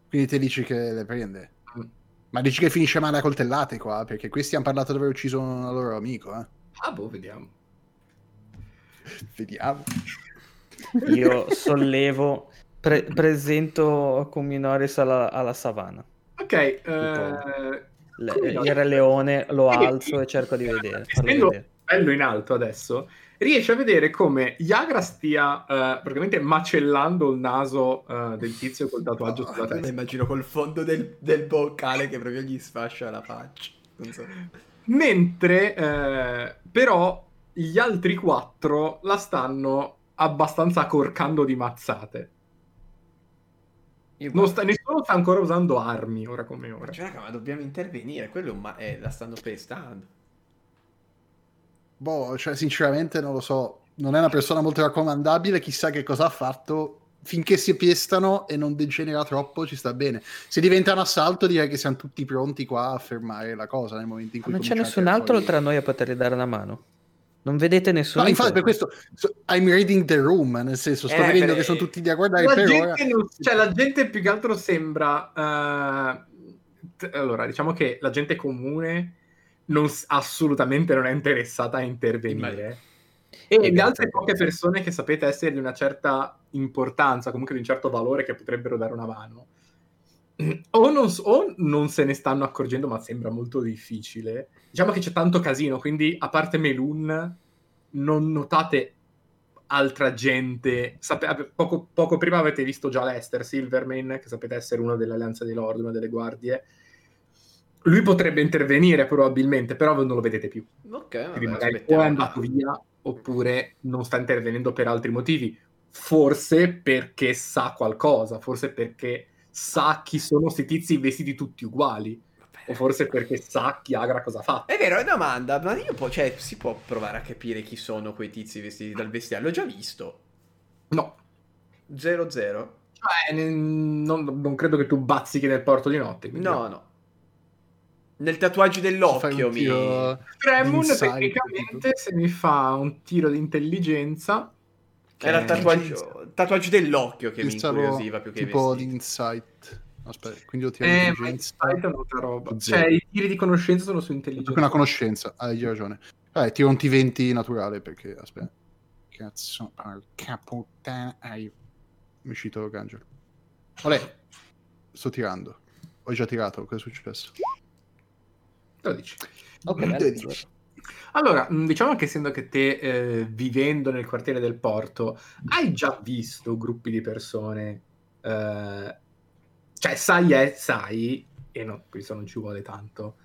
Quindi te dici che le prende. Mm. Ma dici che finisce male a coltellate qua? Perché questi hanno parlato di aver ucciso un loro amico, eh. Ah, boh, vediamo. Vediamo. Io sollevo, pre- presento con Minoris alla, alla savana. Ok, eh, Le- il Re Leone lo alzo e cerco di vedere. essendo vedere. bello in alto adesso, riesce a vedere come Yagra stia eh, praticamente macellando il naso eh, del tizio col tatuaggio sulla Me la testa. immagino col fondo del, del boccale che proprio gli sfascia la faccia. Non so. Mentre eh, però gli altri quattro la stanno abbastanza corcando di mazzate. Io Non guardo- sta- nessuno sta ancora usando armi, ora come ora. Cioè, raga, ma dobbiamo intervenire. Quello ma- eh, la stanno pestando. Boh, cioè, sinceramente non lo so. Non è una persona molto raccomandabile, chissà che cosa ha fatto. Finché si pestano e non degenera troppo, ci sta bene. Se diventa un assalto, direi che siamo tutti pronti qua a fermare la cosa nel momento in cui Non c'è nessun altro fuori- tra noi a potergli dare una mano. Non vedete nessuno? No, infatti per questo so- I'm reading the room, nel senso sto Eh, vedendo per- che sono tutti lì a guardare La per ora. gente, non- cioè, la gente più che altro sembra. eh, t- allora, diciamo che la gente comune non assolutamente non è interessata a intervenire. E le grazie altre poche persone che sapete essere di una certa importanza, comunque di un certo valore, che potrebbero dare una mano, o non, o non se ne stanno accorgendo, ma sembra molto difficile. Diciamo che c'è tanto casino, quindi a parte Melun, non notate altra gente. Sape- poco, poco prima avete visto già Lester Silverman, che sapete essere uno dell'Alleanza dei Lord, una delle guardie. Lui potrebbe intervenire probabilmente, però voi non lo vedete più. Ok, vabbè, magari o è andato via oppure non sta intervenendo per altri motivi. Forse perché sa qualcosa, forse perché sa chi sono questi tizi vestiti tutti uguali, o forse perché sa chi Agra cosa fa. È vero, è una domanda, ma io po- cioè, si può provare a capire chi sono quei tizi vestiti dal vestiario? L'ho già visto. No, 0-0. cioè, non, non credo che tu bazzichi nel porto di notte. quindi- No, no. Nel tatuaggio dell'occhio mi... Tremon tecnicamente se mi fa un tiro di intelligenza Era il tatuaggio, tatuaggio dell'occhio che mi Pensavo incuriosiva più che tipo vestiti. di insight. Aspetta, quindi io tiro Eh, ma intelligenza. insight è un'altra roba. Zero. Cioè, i tiri di conoscenza sono su intelligenza. Una conoscenza, hai ragione. Vabbè, tiro un T20 naturale perché, aspetta. Cazzo, porca puttana. Hai... Mi è uscito l'Arcangelo. Olè, sto tirando. Ho già tirato, cosa è successo? 12. Ok, Mm, dai, 12. Allora, mh, diciamo che essendo che te, eh, vivendo nel quartiere del porto, hai già visto gruppi di persone, eh, cioè sai, è, sai, e no, questo non ci vuole tanto,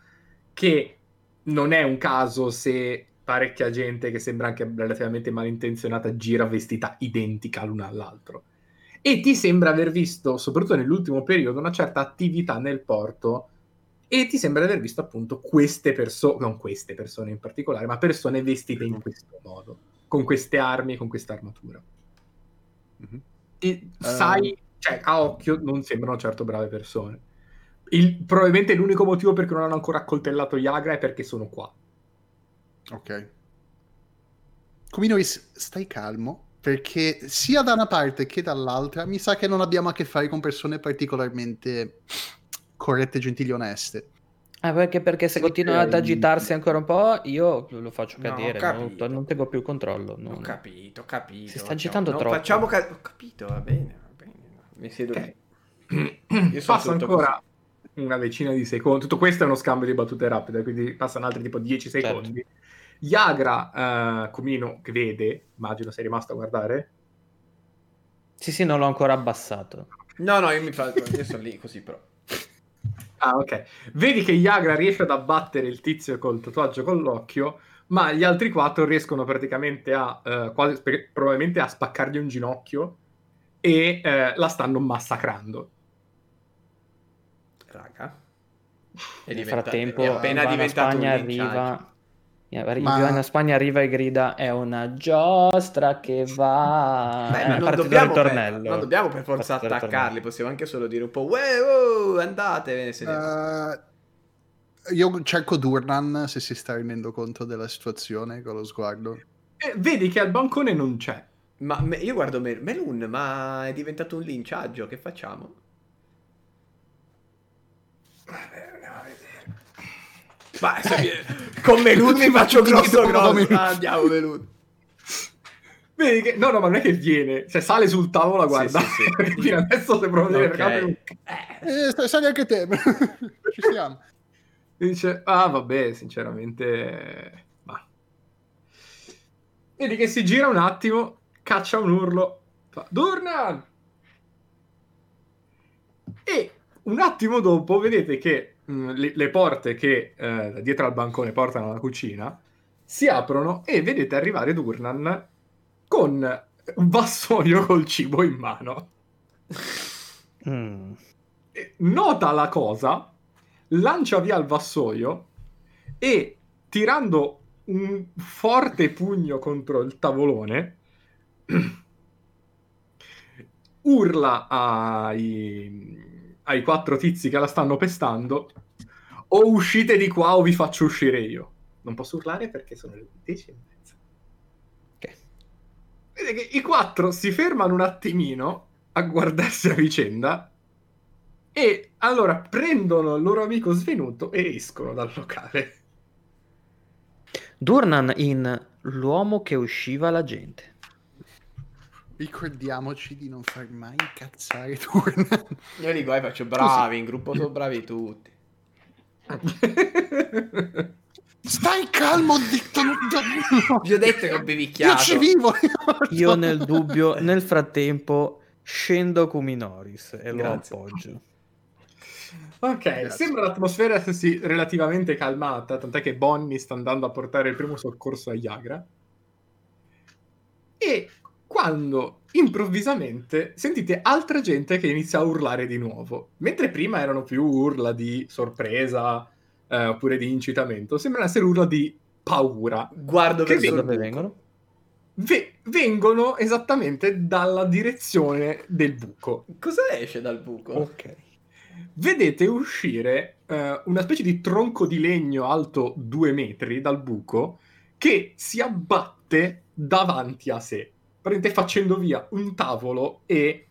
che non è un caso se parecchia gente che sembra anche relativamente malintenzionata gira vestita identica l'una all'altro. E ti sembra aver visto, soprattutto nell'ultimo periodo, una certa attività nel porto e ti sembra di aver visto appunto queste persone, non queste persone in particolare, ma persone vestite in questo modo, con queste armi, con questa armatura. Mhm. E sai, cioè a occhio non sembrano certo brave persone. Il- probabilmente l'unico motivo per cui non hanno ancora accoltellato Yagra è perché sono qua. Ok. Cominois, stai calmo, perché sia da una parte che dall'altra mi sa che non abbiamo a che fare con persone particolarmente corrette, gentili e oneste. Ah, perché, perché se Sì, continua ad eh, agitarsi ancora un po', io lo faccio No, cadere, capito. non, non tengo più il controllo. non- Ho capito, ho capito. Si sta agitando no, troppo. Facciamo ca- Ho capito, va bene, va bene. Mi siedo Ok. lì. Io Passa ancora una decina di secondi. Tutto questo è uno scambio di battute rapide, quindi passano altri tipo 10 Certo. secondi. Yagra, eh, Comino, che vede, immagino sei rimasto a guardare. Sì, sì, non l'ho ancora abbassato. No, no, io mi fa... Io sono lì così però. Ah, ok. Vedi che Yagra riesce ad abbattere il tizio col tatuaggio con l'occhio, ma gli altri quattro riescono praticamente a eh, quasi, probabilmente a spaccargli un ginocchio e eh, la stanno massacrando. Raga. È Nel diventa- frattempo, è appena diventato Spagna arriva. Eh, Ma- Ivana Spagna arriva e grida: È una giostra che va. Beh, Eh, ma non dobbiamo, per, non dobbiamo per forza attaccarli, possiamo anche solo dire un po' "Uè, oh, andatevene se ne Eh, io cerco Durnan se si sta rendendo conto della situazione con lo sguardo. E vedi che al bancone non c'è. Ma me- io guardo Mel- Melun, ma è diventato un linciaggio, che facciamo? Vabbè, andiamo a vedere. Ma se mi- con Melun mi faccio grosso grosso. Ah, andiamo Melun. Vedi che... No, no, ma non è che viene. Cioè, sale sul tavolo a Sì, sì, sì. Perché fino adesso se Ok. okay. Eh, stai- sali anche te. Ci siamo. Dice, ah vabbè, sinceramente... Ma... Vedi che si gira un attimo, caccia un urlo, fa, Durnan! E un attimo dopo vedete che mh, le, le porte che eh, dietro al bancone portano alla cucina si aprono e vedete arrivare Durnan con un vassoio col cibo in mano. Mm. Nota la cosa, lancia via il vassoio e tirando un forte pugno contro il tavolone, urla ai, ai quattro tizi che la stanno pestando: O uscite di qua o vi faccio uscire io. Non posso urlare perché sono le 11 e mezza. Ok. Vede che i quattro si fermano un attimino a guardarsi a vicenda e allora prendono il loro amico svenuto e escono dal locale. Durnan in L'uomo che usciva la gente. Ricordiamoci di non far mai incazzare Durnan. Io dico, eh, faccio bravi, in gruppo sono bravi tutti. Stai calmo, zitto. no. Vi ho detto che ho Io bevicchiato. ci vivo. Io nel dubbio, nel frattempo, scendo Kuminoris e lo Grazie. appoggio. Ok, Grazie. sembra l'atmosfera essersi relativamente calmata, tant'è che Bonnie sta andando a portare il primo soccorso a Yagra. E quando improvvisamente sentite altra gente che inizia a urlare di nuovo, mentre prima erano più urla di sorpresa eh, oppure di incitamento, sembrano essere urla di paura. Guardo Che verso dove vengono? Ve- vengono esattamente dalla direzione del buco. Cosa esce dal buco? Ok. vedete uscire eh, una specie di tronco di legno alto due metri dal buco che si abbatte davanti a sé, praticamente facendo via un tavolo e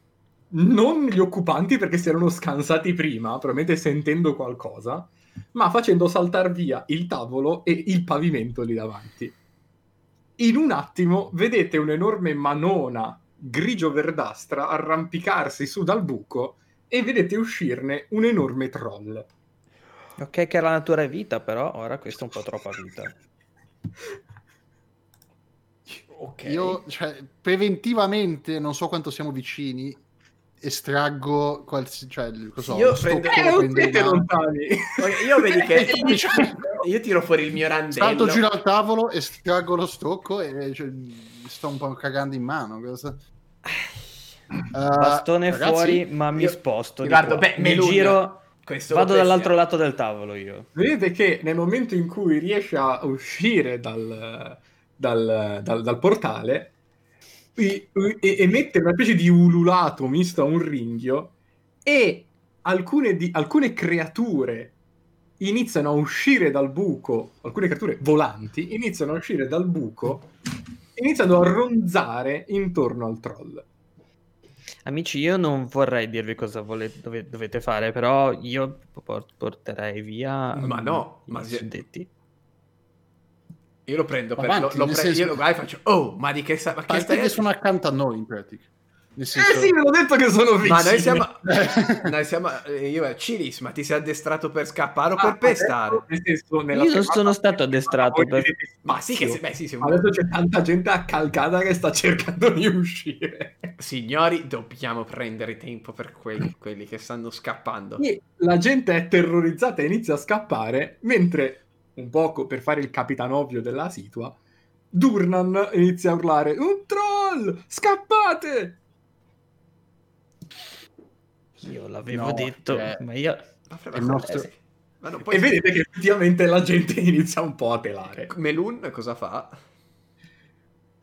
non gli occupanti perché si erano scansati prima, probabilmente sentendo qualcosa, ma facendo saltare via il tavolo e il pavimento lì davanti. In un attimo vedete un'enorme manona grigio-verdastra arrampicarsi su dal buco e vedete uscirne un enorme troll. Ok, che era natura e vita, però ora questa è un po' troppa vita. Ok. Io, cioè, preventivamente, non so quanto siamo vicini, estraggo qualsiasi... Cioè, so, Io prendo- Eh, Io vedi che io tiro fuori il mio randello. Salto giù al tavolo, estraggo lo stocco e cioè, sto un po' cagando in mano. Cosa... Eh, Bastone ragazzi, fuori, ma mi io- sposto. guardo, beh, mi Melun, giro, Questo vado dall'altro lato del tavolo io. Vedete che nel momento in cui riesce a uscire dal, dal- dal- dal portale i- e- emette una specie di ululato misto a un ringhio e alcune, di- alcune creature iniziano a uscire dal buco, alcune creature volanti iniziano a uscire dal buco, iniziano a ronzare intorno al troll. Amici, io non vorrei dirvi cosa vole- dove- dovete fare, però io por- porterei via Ma mm, no, i ma se- suddetti. Io lo prendo per Avanti, lo, lo pre- senso- io lo guardo e faccio "Oh, ma di che sta ma che stai che sono accanto a noi, in pratica. Nel Eh senso... sì, ve l'ho detto che sono vicino. Ma noi siamo noi siamo eh, io Cilis, ma ti sei addestrato per scappare o per Ah, pestare? adesso, nel senso, Io non sono stato addestrato per- vedete Ma sì che se- beh sì, sì, un- Adesso c'è tanta gente accalcata che sta cercando di uscire. Signori, dobbiamo prendere tempo per quelli, quelli che stanno scappando. E la gente è terrorizzata e inizia a scappare, mentre, un poco per fare il capitanovio della situa, Durnan inizia a urlare Un troll! Scappate! Io l'avevo No, detto, eh. ma io... Ma, nostro- eh sì. Puoi- E vedete che effettivamente la gente inizia un po' a telare. Melun cosa fa?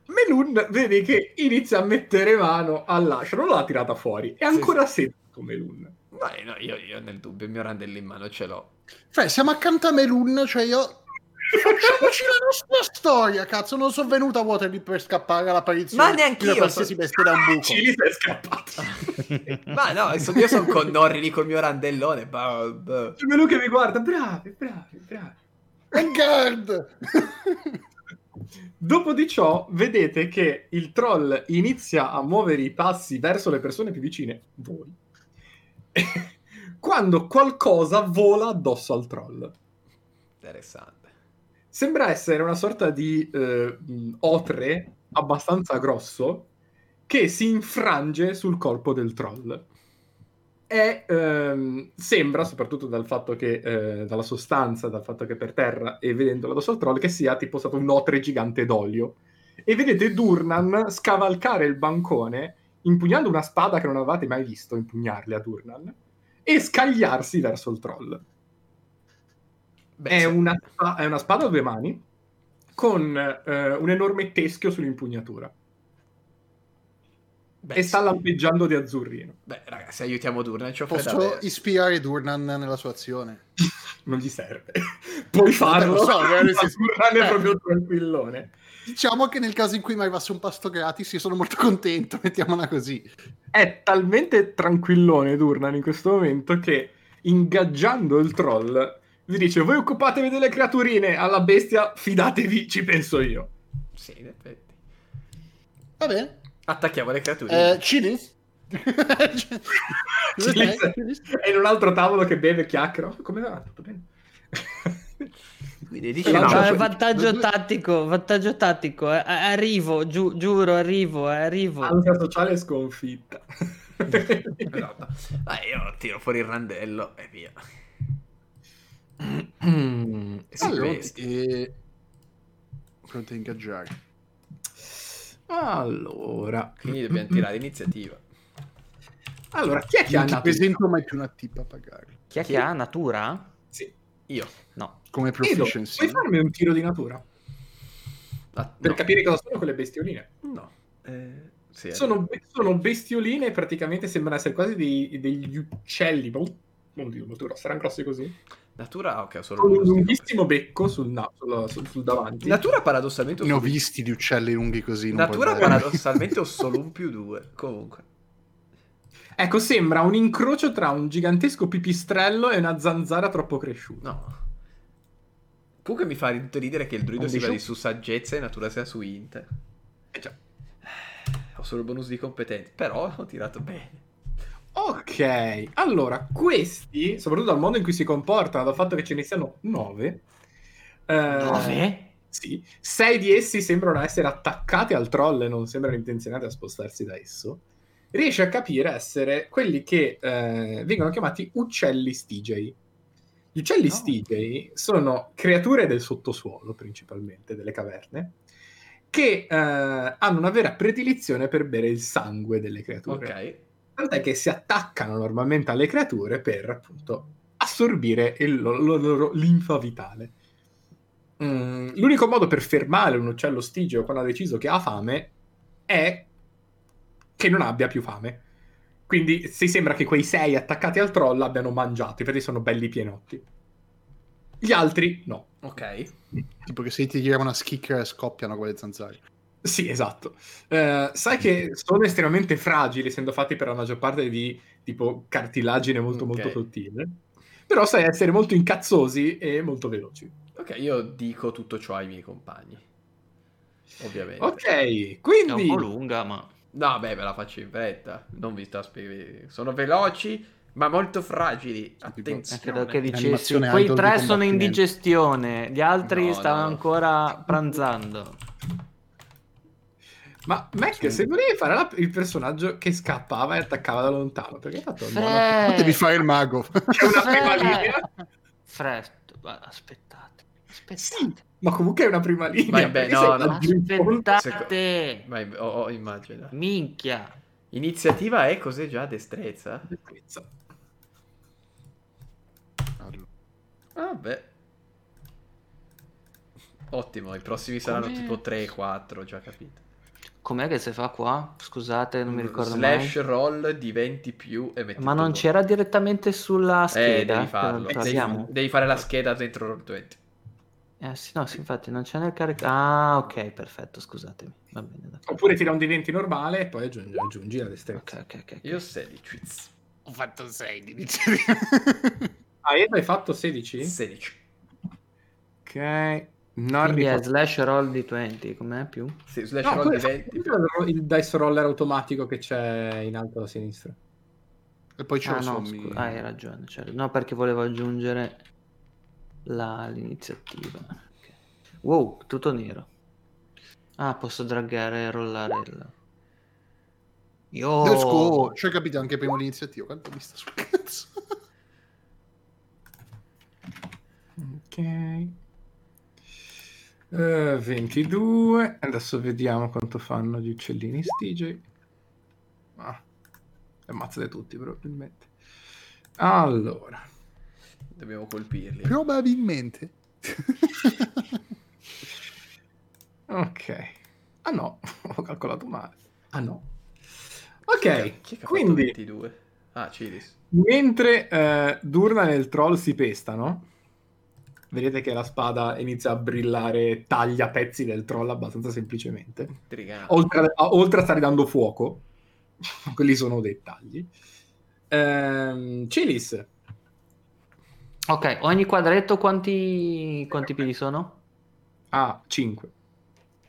Melun vede che inizia a mettere mano all'ascia, non l'ha tirata fuori, è ancora seduto Melun. No, no, io, io nel dubbio il mio randello in mano ce l'ho. Cioè, siamo accanto a Melun, cioè io... Facciamoci la nostra storia, cazzo. Non sono venuto a Waterdeep per scappare all'apparizione Ma neanch'io, di qualsiasi so- bestia da un buco. Cili è scappato. Ma no, io sono con Norri lì col mio randellone. bah, bah. C'è Melun che mi guarda, bravi, bravi, bravi. Vanguard! Dopo di ciò, vedete che il troll inizia a muovere i passi verso le persone più vicine, voi, quando qualcosa vola addosso al troll. Interessante. Sembra essere una sorta di eh, otre abbastanza grosso che si infrange sul corpo del troll. E ehm, sembra, soprattutto dal fatto che, eh, dalla sostanza, dal fatto che è per terra e vedendolo addosso al troll, che sia tipo stato un otre gigante d'olio. E vedete Durnan scavalcare il bancone, impugnando una spada che non avevate mai visto impugnarle a Durnan, e scagliarsi verso il troll. Beh, È se- una, è una spada a due mani con eh, un enorme teschio sull'impugnatura beh, e sta sì. lampeggiando di azzurrino. Beh, ragazzi, aiutiamo Durna, ci Posso ispirare Durnan nella sua azione? Non gli serve. Puoi farlo. lo so, Durran è eh. proprio tranquillone. Diciamo che nel caso in cui mi arrivasse un pasto gratis, io sono molto contento, mettiamola così. È talmente tranquillone Durnan in questo momento che ingaggiando il troll vi dice voi occupatevi delle creaturine alla bestia fidatevi ci penso io Sì, in effetti. Va bene. Attacchiamo le creature. Eh, Chilis? Chilis è in un altro tavolo che beve chiacchiera come va tutto bene Quindi dici No, no, cioè, Eh, vantaggio due- tattico, vantaggio tattico. eh, Arrivo, giu- giuro, arrivo, eh, arrivo. Ansia sociale sconfitta. Esatto. Dai, io tiro fuori il randello e via. Allora, e... Pronto a ingaggiare. allora, Quindi dobbiamo tirare iniziativa. allora, chi è che ha Non nato? presento mai più una tippa a pagare. Chi è che ha natura? Io. No. Come Edo, proficiency. puoi farmi un tiro di natura? Ah, Per no. capire cosa sono quelle bestioline. No. Eh, sì, Sono, be- sono bestioline praticamente sembrano essere quasi dei- degli uccelli. ma- Oddio, molto grossi. Saranno grossi così. Natura, ok, solo Con un lunghissimo becco sul, na- sul- sul- sul davanti. Natura paradossalmente Ne ho visti di uccelli lunghi così. non Natura paradossalmente ho solo un più due. Comunque. Ecco, sembra un incrocio tra un gigantesco pipistrello e una zanzara troppo cresciuta. No. Comunque mi fa ridere che il druido Un si basi su saggezza e natura sia su int. Eh già. Ho solo il bonus di competenza, però ho tirato bene. Ok, allora, questi, soprattutto dal modo in cui si comportano, dal fatto che ce ne siano nove, eh, Dove? Sì, sei di essi sembrano essere attaccati al troll e non sembrano intenzionati a spostarsi da esso. Riesce a capire essere quelli che eh, vengono chiamati uccelli stigei. Gli uccelli Oh. stigei sono creature del sottosuolo, principalmente, delle caverne, che eh, hanno una vera predilizione per bere il sangue delle creature. Ok. Tant'è che si attaccano normalmente alle creature per appunto assorbire il lo- lo- loro linfa vitale. Mm, l'unico modo per fermare un uccello stigio quando ha deciso che ha fame è che non abbia più fame. Quindi si sembra che quei sei attaccati al troll abbiano mangiato, infatti sono belli pienotti. Gli altri no. Ok. Tipo che se ti tiriamo una schicchera e scoppiano quelle zanzare. Sì, esatto. Eh, sai che sono estremamente fragili, essendo fatti per la maggior parte di tipo cartilagine molto Ok. molto sottile. Però sai essere molto incazzosi e molto veloci. Ok, io dico tutto ciò ai miei compagni. Ovviamente. Ok, È un quindi po' lunga, ma... No, beh, ve la faccio in fretta. Non vi sto a spiegare. Sono veloci, ma molto fragili. Eh, Attenzione. credo che dicessi quei tre sono in digestione, gli altri No, stavano no. ancora pranzando. Ma Mac, Sì. se volevi fare la- il personaggio che scappava e attaccava da lontano, perché hai fatto il mono- Fre- Devi fare il mago. C'è una prima Fre- linea. Fresco, ma aspettate, aspettate. Ma comunque è una prima linea. Vai, perché no, no. Aspettate, Ma ho, ho immagina. minchia. Iniziativa è cos'è già? Destrezza? Allora, Vabbè. Ottimo, i prossimi saranno Come- tipo 3 e 4, ho già capito. Com'è che si fa qua? Scusate, non mi ricordo Slash mai. roll di 20 più e metti Ma non tutto. c'era direttamente sulla Eh, scheda? devi che farlo. Devi, devi fare la scheda dentro roll 20. Eh sì, no, sì, infatti non c'è nel carico. Ah, ok, perfetto, scusatemi. Va bene, d'accordo. Oppure tira un D20 normale e poi aggiungi, aggiungi la destrezza. Ok, ok, ok. Io 16. Ho fatto 6 di iniziativa. Ah, Edo hai fatto 16? 16. Ok. Non Quindi è ricordo. slash roll di 20, com'è più? Sì, slash No, roll di poi- 20. il dice roller automatico che c'è in alto a sinistra. e poi ce Ah lo no, sommi. scu- ah, hai ragione. c'era- No, perché volevo aggiungere la- l'iniziativa. Ok. Wow, tutto nero. Ah, posso draggare e rollare il... Io... Let's go. Cioè, capito anche prima l'iniziativa. Quanto mi sta sul cazzo? Ok. Eh, 22. Adesso vediamo quanto fanno gli uccellini stigei. Ah, ammazzate tutti probabilmente. Allora. Dobbiamo colpirli. Probabilmente. Ok. Ah no, ho calcolato male. Ah no. Ok, Chi è che quindi 22? Ah, Ciris. mentre eh, Durnan e il troll si pestano, vedete che la spada inizia a brillare taglia pezzi del troll abbastanza semplicemente. Oltre a, a- oltre a stare dando fuoco, quelli sono dettagli. Ehm, Cilis, Ok, ogni quadretto quanti, quanti piedi sono? ha 5.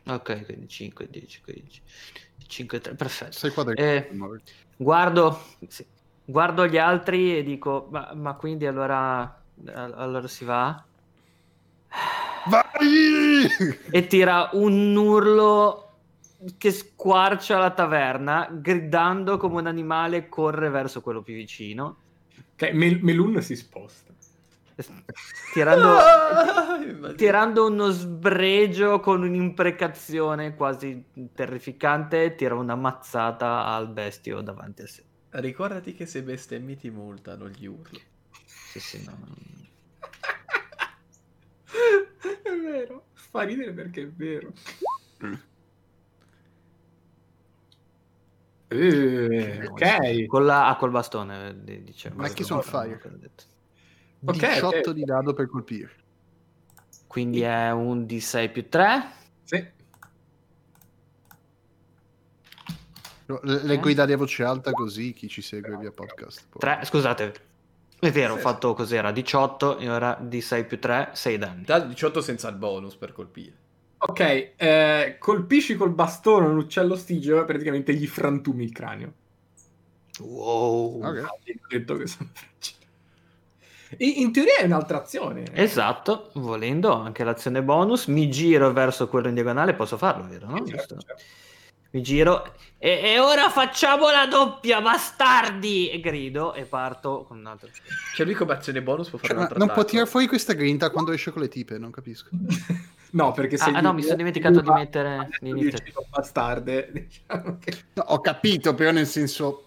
Ok, quindi 5, 10, 15, 5, 3, perfetto. 6 quadri. Eh, Guardo, sì, guardo gli altri e dico, ma, ma quindi allora, allora si va? Vai! e tira un urlo che squarcia la taverna, gridando come un animale corre verso quello più vicino, Ok, Mel- Melun si sposta. Tirando, Ah, tirando uno sbregio con un'imprecazione quasi terrificante, tira una mazzata al bestio davanti a sé. Ricordati che se bestemmi ti multano gli urli. Sì, sì, no, è vero. Fa ridere perché è vero. Eh, ok. Con la- ah, col bastone, dice. Ma chi sono fire? Detto. Ok, 18 ok. di dado per colpire. Quindi è un D6 più 3. Sì. Le- Leggo i dadi a voce alta così chi ci segue via podcast. può- 3, scusate, è vero, ho fatto cos'era? 18 e ora D6 più 3, 6 danni. Da 18 senza il bonus per colpire. Ok, eh, colpisci col bastone un uccello stigio e praticamente gli frantumi il cranio. Wow. Ok. Ho detto che sono fragili. In, in teoria è un'altra azione. Esatto, volendo anche l'azione bonus, mi giro verso quello in diagonale, posso farlo, vero? No? Certo, certo. Mi giro e, e ora facciamo la doppia, bastardi! E grido e parto con un altro. C'è lui come azione bonus può fare Cioè, un ma altro non può attacco. tirare fuori questa grinta quando esce con le tipe, non capisco. No, perché se Ah, ah, no, mi sono dimenticato di mettere l'inizio. bastarde. Diciamo che... No, ho capito, però nel senso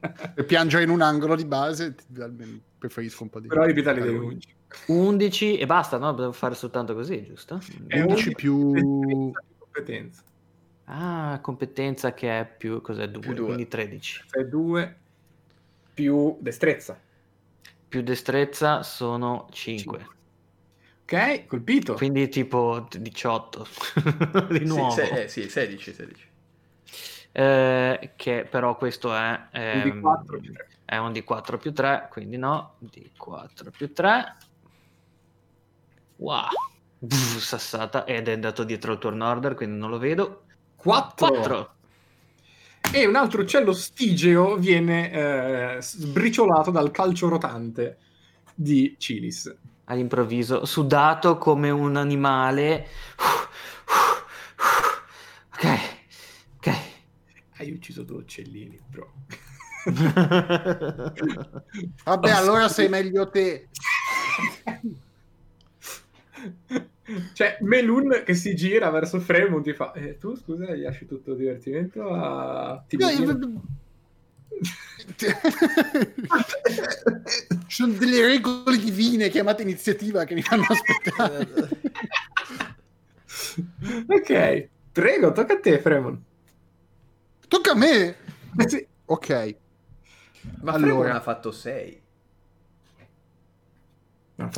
per piangere in un angolo di base almeno preferisco un po' di Però ripeta le denunce. 11 e basta, no? Devo fare soltanto così, giusto? È 11 un- più- competenza. Ah, competenza che è più, cos'è? 2, Più due. quindi 13. Sei due più destrezza. Più destrezza sono 5. Ok, colpito. Quindi tipo 18 di Sì, nuovo. se- eh, sì, 16, 16. Eh, che però questo è, Un ehm, D4 più tre. è un D4 più 3, quindi no, D4 più 3. Wow. Uff, sassata ed è andato dietro il turn order, quindi non lo vedo. 4. 4. E un altro uccello stigeo viene eh, sbriciolato dal calcio rotante di Cilis. All'improvviso, sudato come un animale. Ok. Hai ucciso due uccellini, bro. Vabbè, allora sei meglio te. C'è Melun che si gira verso Fremont e fa eh, tu scusa gli lasci tutto il divertimento a Ci Tibetino?" sono delle regole divine chiamate iniziativa che mi fanno aspettare. ok prego tocca a te Fremont Tocca a me. Eh sì. Ok. Ma Allora. ha fatto 6.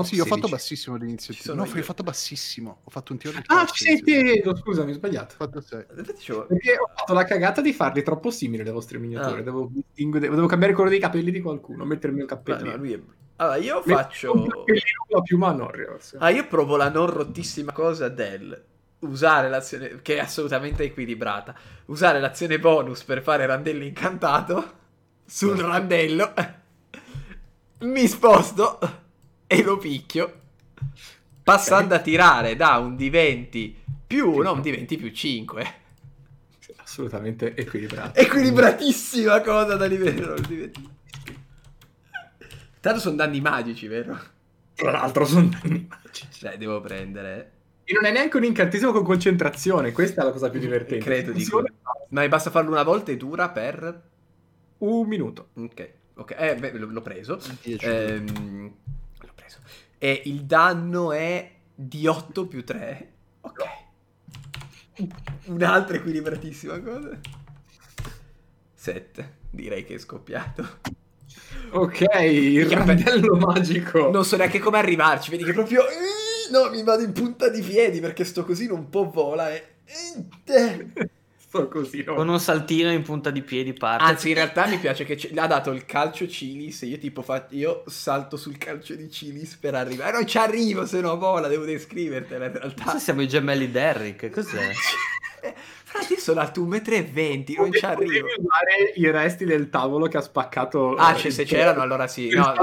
Sì, ho fatto 16. bassissimo sono No, io. ho fatto bassissimo. Ho fatto un tiro di ah iniziativa. te scusami ho sbagliato Ho fatto 6. Infatti dicevo, perché ho fatto la cagata di farli troppo simili le vostre miniature Ah. devo, devo cambiare il colore dei capelli di qualcuno mettermi un ma- cappellino ma lui è- Allora, io faccio... un cappellino con la piuma a Norrio Ah, io provo la non rottissima cosa del usare l'azione, che è assolutamente equilibrata, usare l'azione bonus per fare randello incantato sul randello, mi sposto e lo picchio, passando a tirare da un D20 più, no, un D20 più 5. assolutamente equilibrato Equilibratissima cosa da livello. il D20. Tanto sono danni magici, vero? tra l'altro sono danni magici Dai, devo prendere... E non è neanche un incantesimo con concentrazione, questa è la cosa più divertente. Credo di Funziona Ma basta farlo una volta e dura per... un minuto. Ok, ok. Eh, beh, l'ho preso. 10. Ehm, l'ho preso. E il danno è di 8 più 3. Ok. Un'altra equilibratissima cosa. 7. Direi che è scoppiato. Ok, il Che randello magico. Non so neanche come arrivarci. Vedi che proprio... No, mi vado in punta di piedi perché sto così un po' vola e... Sto così. no? Con un saltino in punta di piedi parte. Anzi, in realtà mi piace che ci- ha dato il calcio Cilis e io tipo fa- io salto sul calcio di Cilis per arrivare. Non ci arrivo, se no vola, devo descrivertela in realtà. Forse siamo i gemelli Derrick, cos'è? Fra io sono alto 1,20 m, non ci arrivo. Devi usare i resti del tavolo che ha spaccato. Ah, il se c'erano allora sì. No,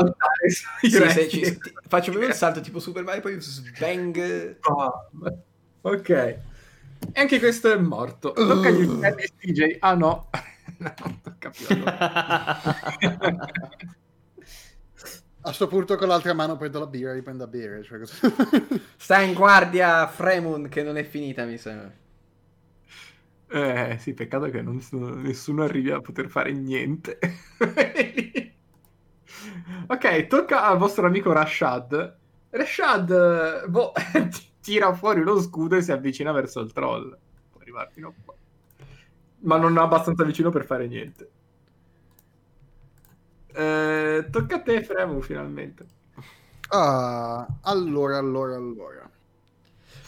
Sì, se ci- ti- faccio proprio il salto tipo Super Mario, poi sbang. Ah, ok. E anche questo è morto. Tocca uccelli e CJ. Ah no. no tocca più a loro. A sto punto con l'altra mano prendo la birra e riprendo a bere. Cioè, Sta in guardia Fremund che non è finita, mi sembra. Eh, sì, peccato che non- nessuno arrivi a poter fare niente. ok, tocca al vostro amico Rashad. Rashad eh, boh, ti- tira fuori uno scudo e si avvicina verso il troll. Può arrivare fino a qua. Ma non è abbastanza vicino per fare niente. Eh, tocca a te, Fremu, finalmente. Ah, allora, allora, allora.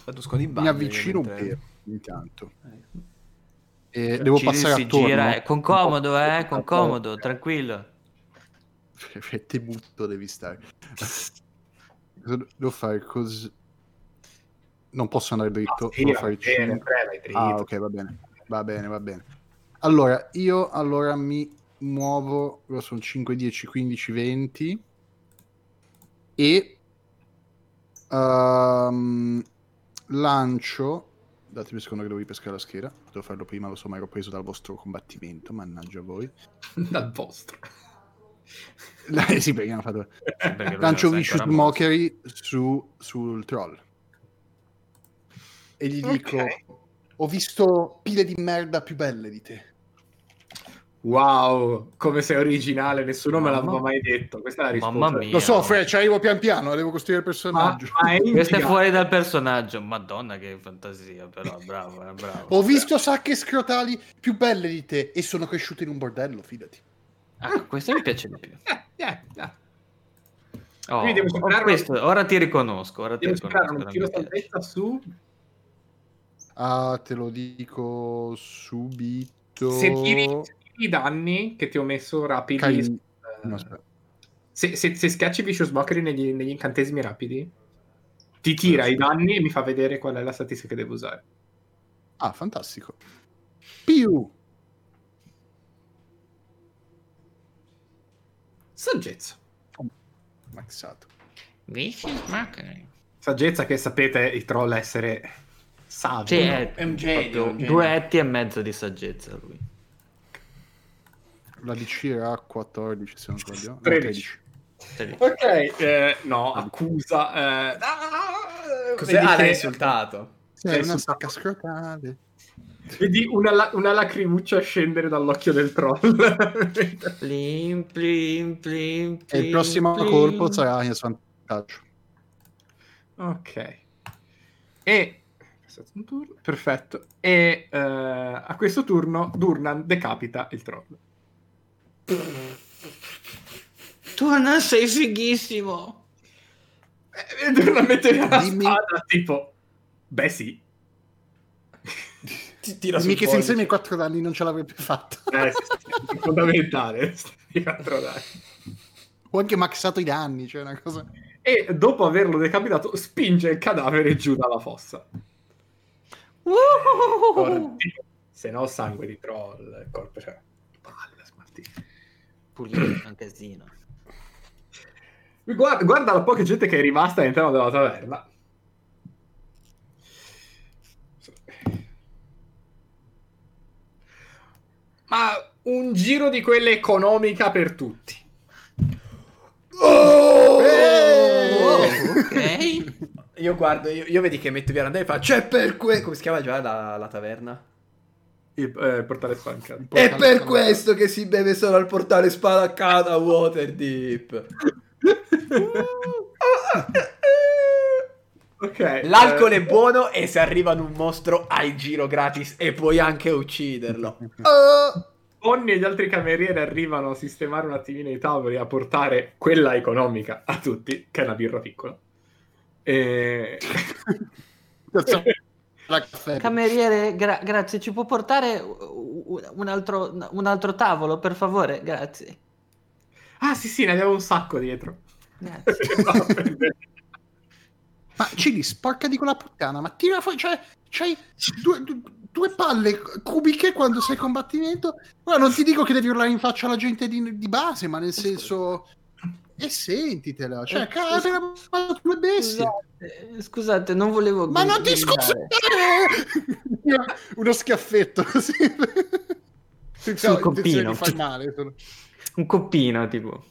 Vado Mi avvicino un mentre- po' intanto. E devo Ci passare si attorno. gira, eh, con comodo, eh, con comodo, tranquillo. Te butto devi stare. Devo fare così. Non posso andare dritto. Ah, sì, devo va fare bene, dritto. Ah, ok, va bene. Va bene, va bene. Allora, io allora mi muovo, sono 5, 10, 15, 20 e ehm, lancio datemi un secondo che devo ripescare la scheda devo farlo prima, lo so, ma ero preso dal vostro combattimento mannaggia voi Dal vostro. Eh, sì, perché hanno fatto perché lancio Vicious. Mockery su, sul troll e gli dico Ok. ho visto pile di merda più belle di te Wow, come sei originale, nessuno me Mamma- l'aveva mai detto. Questa è la risposta. Mamma mia. lo so, Fred, ci arrivo pian piano devo costruire il Ma, personaggio ma è Questo è fuori dal personaggio. Madonna, che fantasia, però. Bravo, eh, bravo. Ho visto sacche scrotali più belle di te e sono cresciuto in un bordello, fidati. Ah, questo mi piace di più. Eh, eh, eh. Oh, oh, superare- questo, ora ti riconosco. Ora ti Devo riconosco. tiro salvezza su. Ah, te lo dico subito. Se tiri i danni che ti ho messo rapidi. Cai- eh, No, aspetta. se, se, se schiacci Vicious Mockery negli, negli incantesimi rapidi, ti tira i danni e mi fa vedere qual è la statistica che devo usare. Ah, fantastico. Più. Saggezza. Maxato. Vicious Mockery. Saggezza che sapete i troll essere savi. Sì, è, È un genio, proprio un genio. Due etti e mezzo di saggezza lui. La DC era 14, se non sbaglio. No, 13. 13. Ok, eh, no, accusa. Eh, ah, Cos'è? vedi Ah, l'hai insultato. Sì, è una sì. sacca scrotale. Vedi una, la- una lacrimuccia scendere dall'occhio del troll. Plim, plim, plim, E il prossimo plim. colpo sarà in svantaggio. ok. E... Perfetto. E eh, a questo turno Durnan decapita il troll. Tu non sei fighissimo. E Durnan mette via la Dimmi- spada, tipo... Beh sì. Ti tira sul Mica senza i miei 4 danni non ce l'avrei più fatta. Eh, sì, sì, sì, è fondamentale. sti quattro danni. Ho anche maxato i danni, cioè una cosa... E dopo averlo decapitato, spinge il cadavere giù dalla fossa. Ora, tipo, se no, sangue di troll, il corpo, cioè, palle. Pulito, un casino. Guarda, guarda la poca gente che è rimasta all'interno della taverna. Ma un giro di quelle economica per tutti. Oh! ok. Io guardo, io, io vedi che metto via la e fa C'è per questo. Come si chiama già la, la taverna? Il eh, portale spancato. È per questo che si beve solo al portale spalancata a Waterdeep. Ok. L'alcol eh, è buono e se arriva ad un mostro hai giro gratis e puoi anche ucciderlo. Bonnie e gli altri camerieri arrivano a sistemare un attimino i tavoli, a portare quella economica a tutti, che è una birra piccola. E... La caffè. Cameriere, gra- grazie, ci può portare un altro, un altro tavolo, per favore? Grazie. ah sì sì, ne abbiamo un sacco dietro. Grazie. Ma Cili, sporca di quella puttana, ma tira fuori, cioè, c'hai due, due- due palle cubiche quando sei in combattimento. Ora non ti dico che devi urlare in faccia alla gente di, di base, ma nel senso... E sentitela, cioè, Eh, cazzo, una due bestie. Scusate, scusate, non volevo... Ma non ti scusare! Uno schiaffetto così. Sul intenzione coppino. far male. sono- Un coppino, tipo.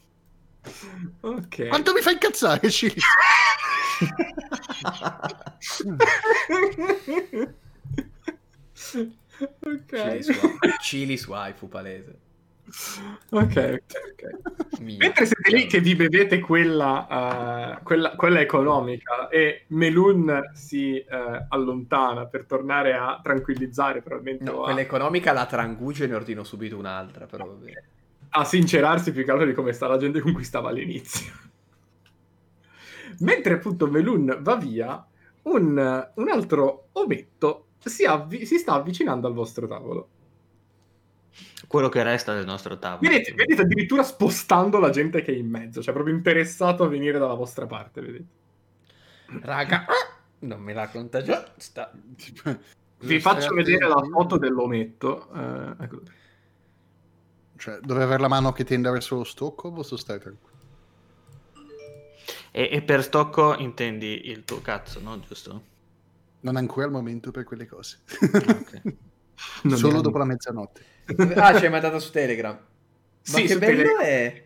Ok. Quanto mi fa incazzare, Cili? Chili ok. su, Chili su Haifu palese. Ok, ok. Mia. Mentre siete lì che vi bevete quella, eh, quella, quella economica e Melun si eh, allontana per tornare a tranquillizzare probabilmente No, a, quella economica la tranguggio e ne ordino subito un'altra, però va bene. a sincerarsi più che altro di come sta la gente con cui stava all'inizio. Mentre appunto Melun va via, un, un altro ometto si, avvi- si sta avvicinando al vostro tavolo. Quello che resta del nostro tavolo. Vedete, vedete addirittura spostando la gente che è in mezzo, cioè proprio interessato a venire dalla vostra parte, vedete. Raga, non me la conta già. Sta... Vi faccio vedere la foto dell'ometto. eh, ecco. Cioè, dove avere la mano che tende verso lo stocco o posso stare tranquillo? E, e per stocco intendi il tuo cazzo, no? Giusto? Non è ancora il momento per quelle cose. ok. Non Solo dopo la mezzanotte. Ah, ci hai mandato su Telegram. Ma Sì, che su bello Telegram. è.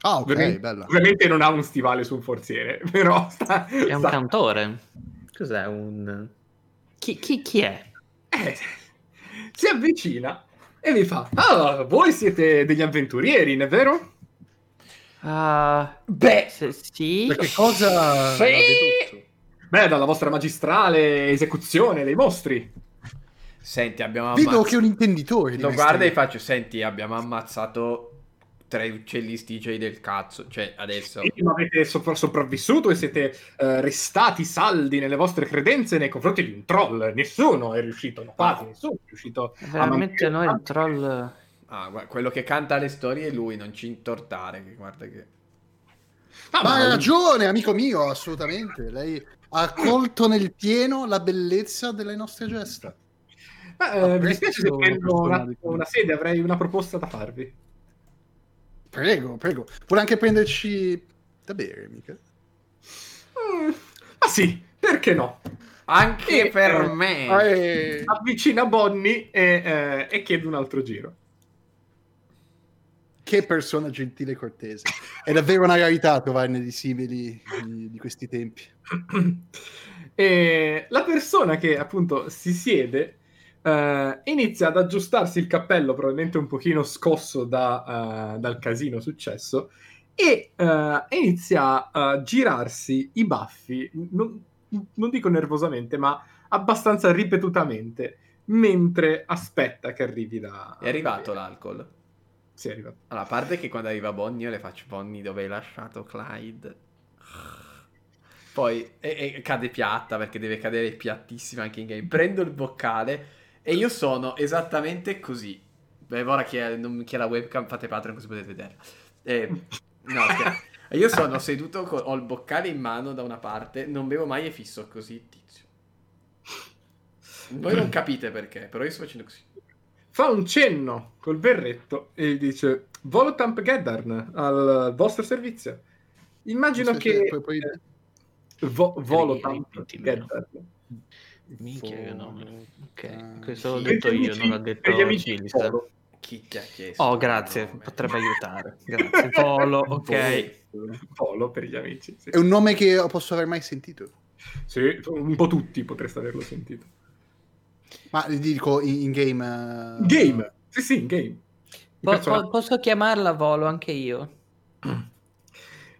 Ah, ok, Ovviamente, bella. ovviamente non ha un stivale su un forziere, però sta, È un sta- cantore. Cos'è un... Chi, chi, chi è? eh, si avvicina e vi fa: Ah, voi siete degli avventurieri, non è vero? Ah, Beh, se- sì. Perché cosa Sì. Beh, dalla vostra magistrale esecuzione dei mostri. Senti, abbiamo Vedo ammazzato. che è un intenditore. di Lo guarda e faccio, senti, abbiamo ammazzato tre uccelli stigei del cazzo. Cioè, adesso... Quindi non avete sopra- sopravvissuto e siete eh, restati saldi nelle vostre credenze nei confronti di un troll. Nessuno è riuscito, no, quasi nessuno è riuscito a Veramente mantenere- noi il troll... Ah, guarda, quello che canta le storie è lui, non ci intortare. Che guarda che... Ah, Ma ma- hai ragione, amico mio, assolutamente. Lei ha colto nel pieno la bellezza delle nostre gesta. Ma, eh, mi dispiace se prendo un persona attimo di- una sede, avrei una proposta da farvi. Prego, prego. Vuole anche prenderci da bere, mica? Mm, ma sì, perché no? Anche Eh, per eh, me. Eh, Avvicina Bonnie e, eh, e chiede un altro giro. Che persona gentile e cortese. È davvero una rarità trovarne di simili di, di questi tempi. e la persona che appunto si siede eh, inizia ad aggiustarsi il cappello, probabilmente un pochino scosso da, eh, dal casino successo, e eh, inizia a girarsi i baffi, non, non dico nervosamente, ma abbastanza ripetutamente, mentre aspetta che arrivi da... È arrivato l'alcol. Sì, è arrivato. Allora, a parte che quando arriva Bonnie io le faccio Bonnie dove hai lasciato Clyde. Poi e, e cade piatta perché deve cadere piattissima anche in game. Prendo il boccale e io sono esattamente così. Beh, ora chi è, non- chi è la webcam fate Patreon così potete vedere. Eh, no, scherzo. io sono seduto, con, ho il boccale in mano da una parte, non bevo mai e fisso così, tizio. Voi non capite perché, però io sto facendo così. fa un cenno col berretto e dice Volotamp Geddarn al vostro servizio. Immagino che poi- poi- Vo- Volotamp Geddarn. Minchia che nome. Ok, questo l'ho detto io, non l'ha detto per gli amici Cilis. Chi ti ha chiesto? Oh, grazie, nome? potrebbe aiutare. Grazie. Polo, ok. Polo per gli amici. Sì. È un nome che posso aver mai sentito. Sì, un po' tutti potreste averlo sentito. Ma dico in, in game. eh, Game. Sì, sì, in game. Po- po- posso chiamarla Volo anche io?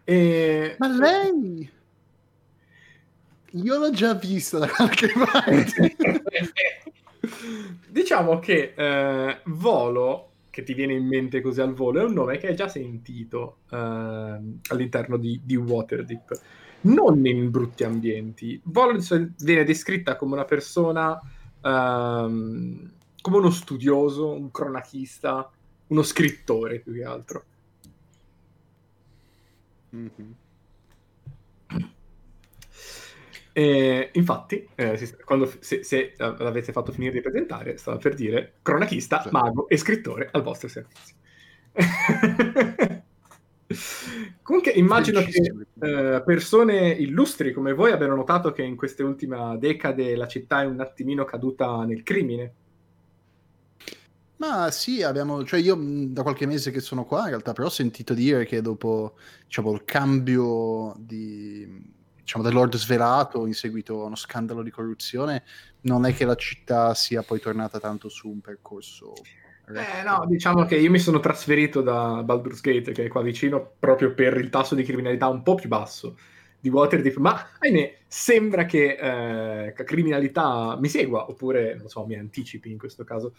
E- Ma lei. Io l'ho già vista da qualche parte. diciamo che eh, Volo, che ti viene in mente così al volo, è un nome che hai già sentito ehm, all'interno di, di Waterdeep. Non in brutti ambienti. Volo viene descritta come una persona, ehm, come uno studioso, un cronachista, uno scrittore più che altro. Mhm. E infatti, eh, quando, se, se l'avete fatto finire di presentare, stava per dire cronachista, Sì. mago e scrittore al vostro servizio. Comunque immagino che eh, persone illustri come voi abbiano notato che in queste ultime decade la città è un attimino caduta nel crimine. Ma sì, abbiamo, cioè io da qualche mese che sono qua in realtà, però ho sentito dire che dopo diciamo, il cambio di, diciamo, del Lord svelato in seguito a uno scandalo di corruzione, non è che la città sia poi tornata tanto su un percorso. Eh, no, diciamo che io mi sono trasferito da Baldur's Gate, che è qua vicino, proprio per il tasso di criminalità un po' più basso di Waterdeep, ma ahimè, sembra che eh, la criminalità mi segua, oppure, non so, mi anticipi in questo caso.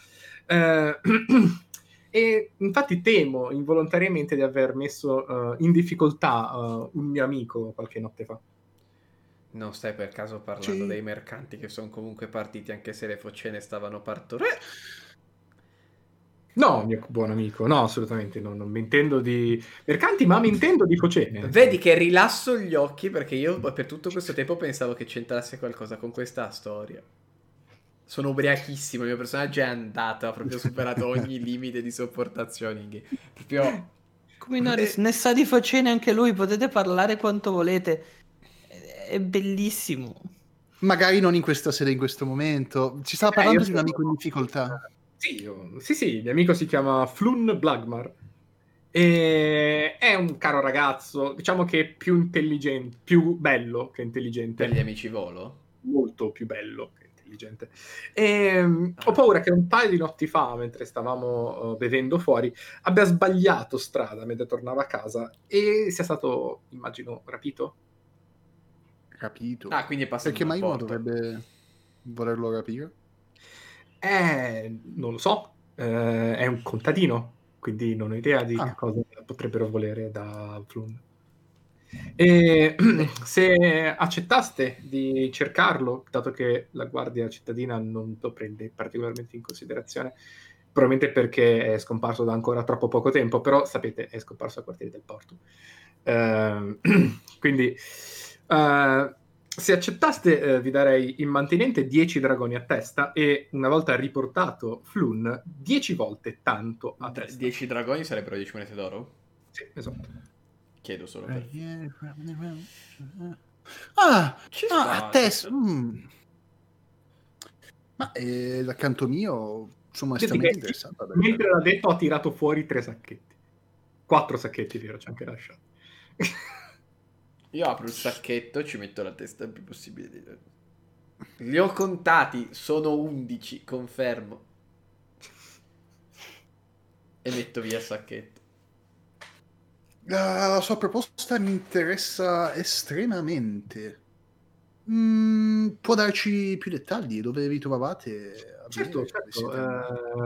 Eh, e infatti temo involontariamente di aver messo eh, in difficoltà eh, un mio amico qualche notte fa. Non stai per caso parlando Sì. dei mercanti che sono comunque partiti anche se le foccene stavano partorendo? No, mio buon amico, no, assolutamente, no, non mi intendo di mercanti, ma mi intendo di focene. Vedi che rilasso gli occhi perché io per tutto questo tempo pensavo che c'entrasse qualcosa con questa storia. Sono ubriachissimo, il mio personaggio è andato, ha proprio superato ogni limite di sopportazione. Proprio... Come Norris, ne sa di faccene anche lui, potete parlare quanto volete. È- bellissimo. Magari non in questa sede, in questo momento. Ci stava Eh, parlando io di un amico in difficoltà. Sì, io- sì, sì, il mio amico si chiama Flun Blagmar. E è un caro ragazzo, diciamo che è più intelligente, più bello che intelligente. Per gli amici volo? molto più bello che intelligente. E, mm, ho paura che un paio di notti fa, mentre stavamo uh, bevendo fuori, abbia sbagliato strada mentre tornava a casa e sia stato, immagino, rapito. Capito. Ah, quindi è passato Perché mai una uno porta. dovrebbe volerlo rapire? Eh, non lo so, eh, è un contadino, quindi non ho idea di Ah. che cosa potrebbero volere da Flun. E se accettaste di cercarlo, dato che la guardia cittadina non lo prende particolarmente in considerazione, probabilmente perché è scomparso da ancora troppo poco tempo, però sapete, è scomparso a quartieri del porto. Ehm, quindi, eh, se accettaste, eh, vi darei in mantenente 10 dragoni a testa e una volta riportato Flun, 10 volte tanto a testa. 10 dragoni sarebbero 10 monete d'oro? Sì, esatto. Chiedo solo per... Ah, Ci ah, sta, a te. ci sta. mm. Ma eh, da canto mio sono Senti estremamente che- interessato. a vedere. Mentre l'ha detto, ha tirato fuori tre sacchetti. Quattro sacchetti, vero? C'è anche lasciato. Io apro il sacchetto, ci metto la testa il più possibile. di- Li ho contati, sono 11, confermo. E metto via il sacchetto. La, la sua proposta mi interessa estremamente. Mm, può darci più dettagli? Dove vi trovavate? certo, certo.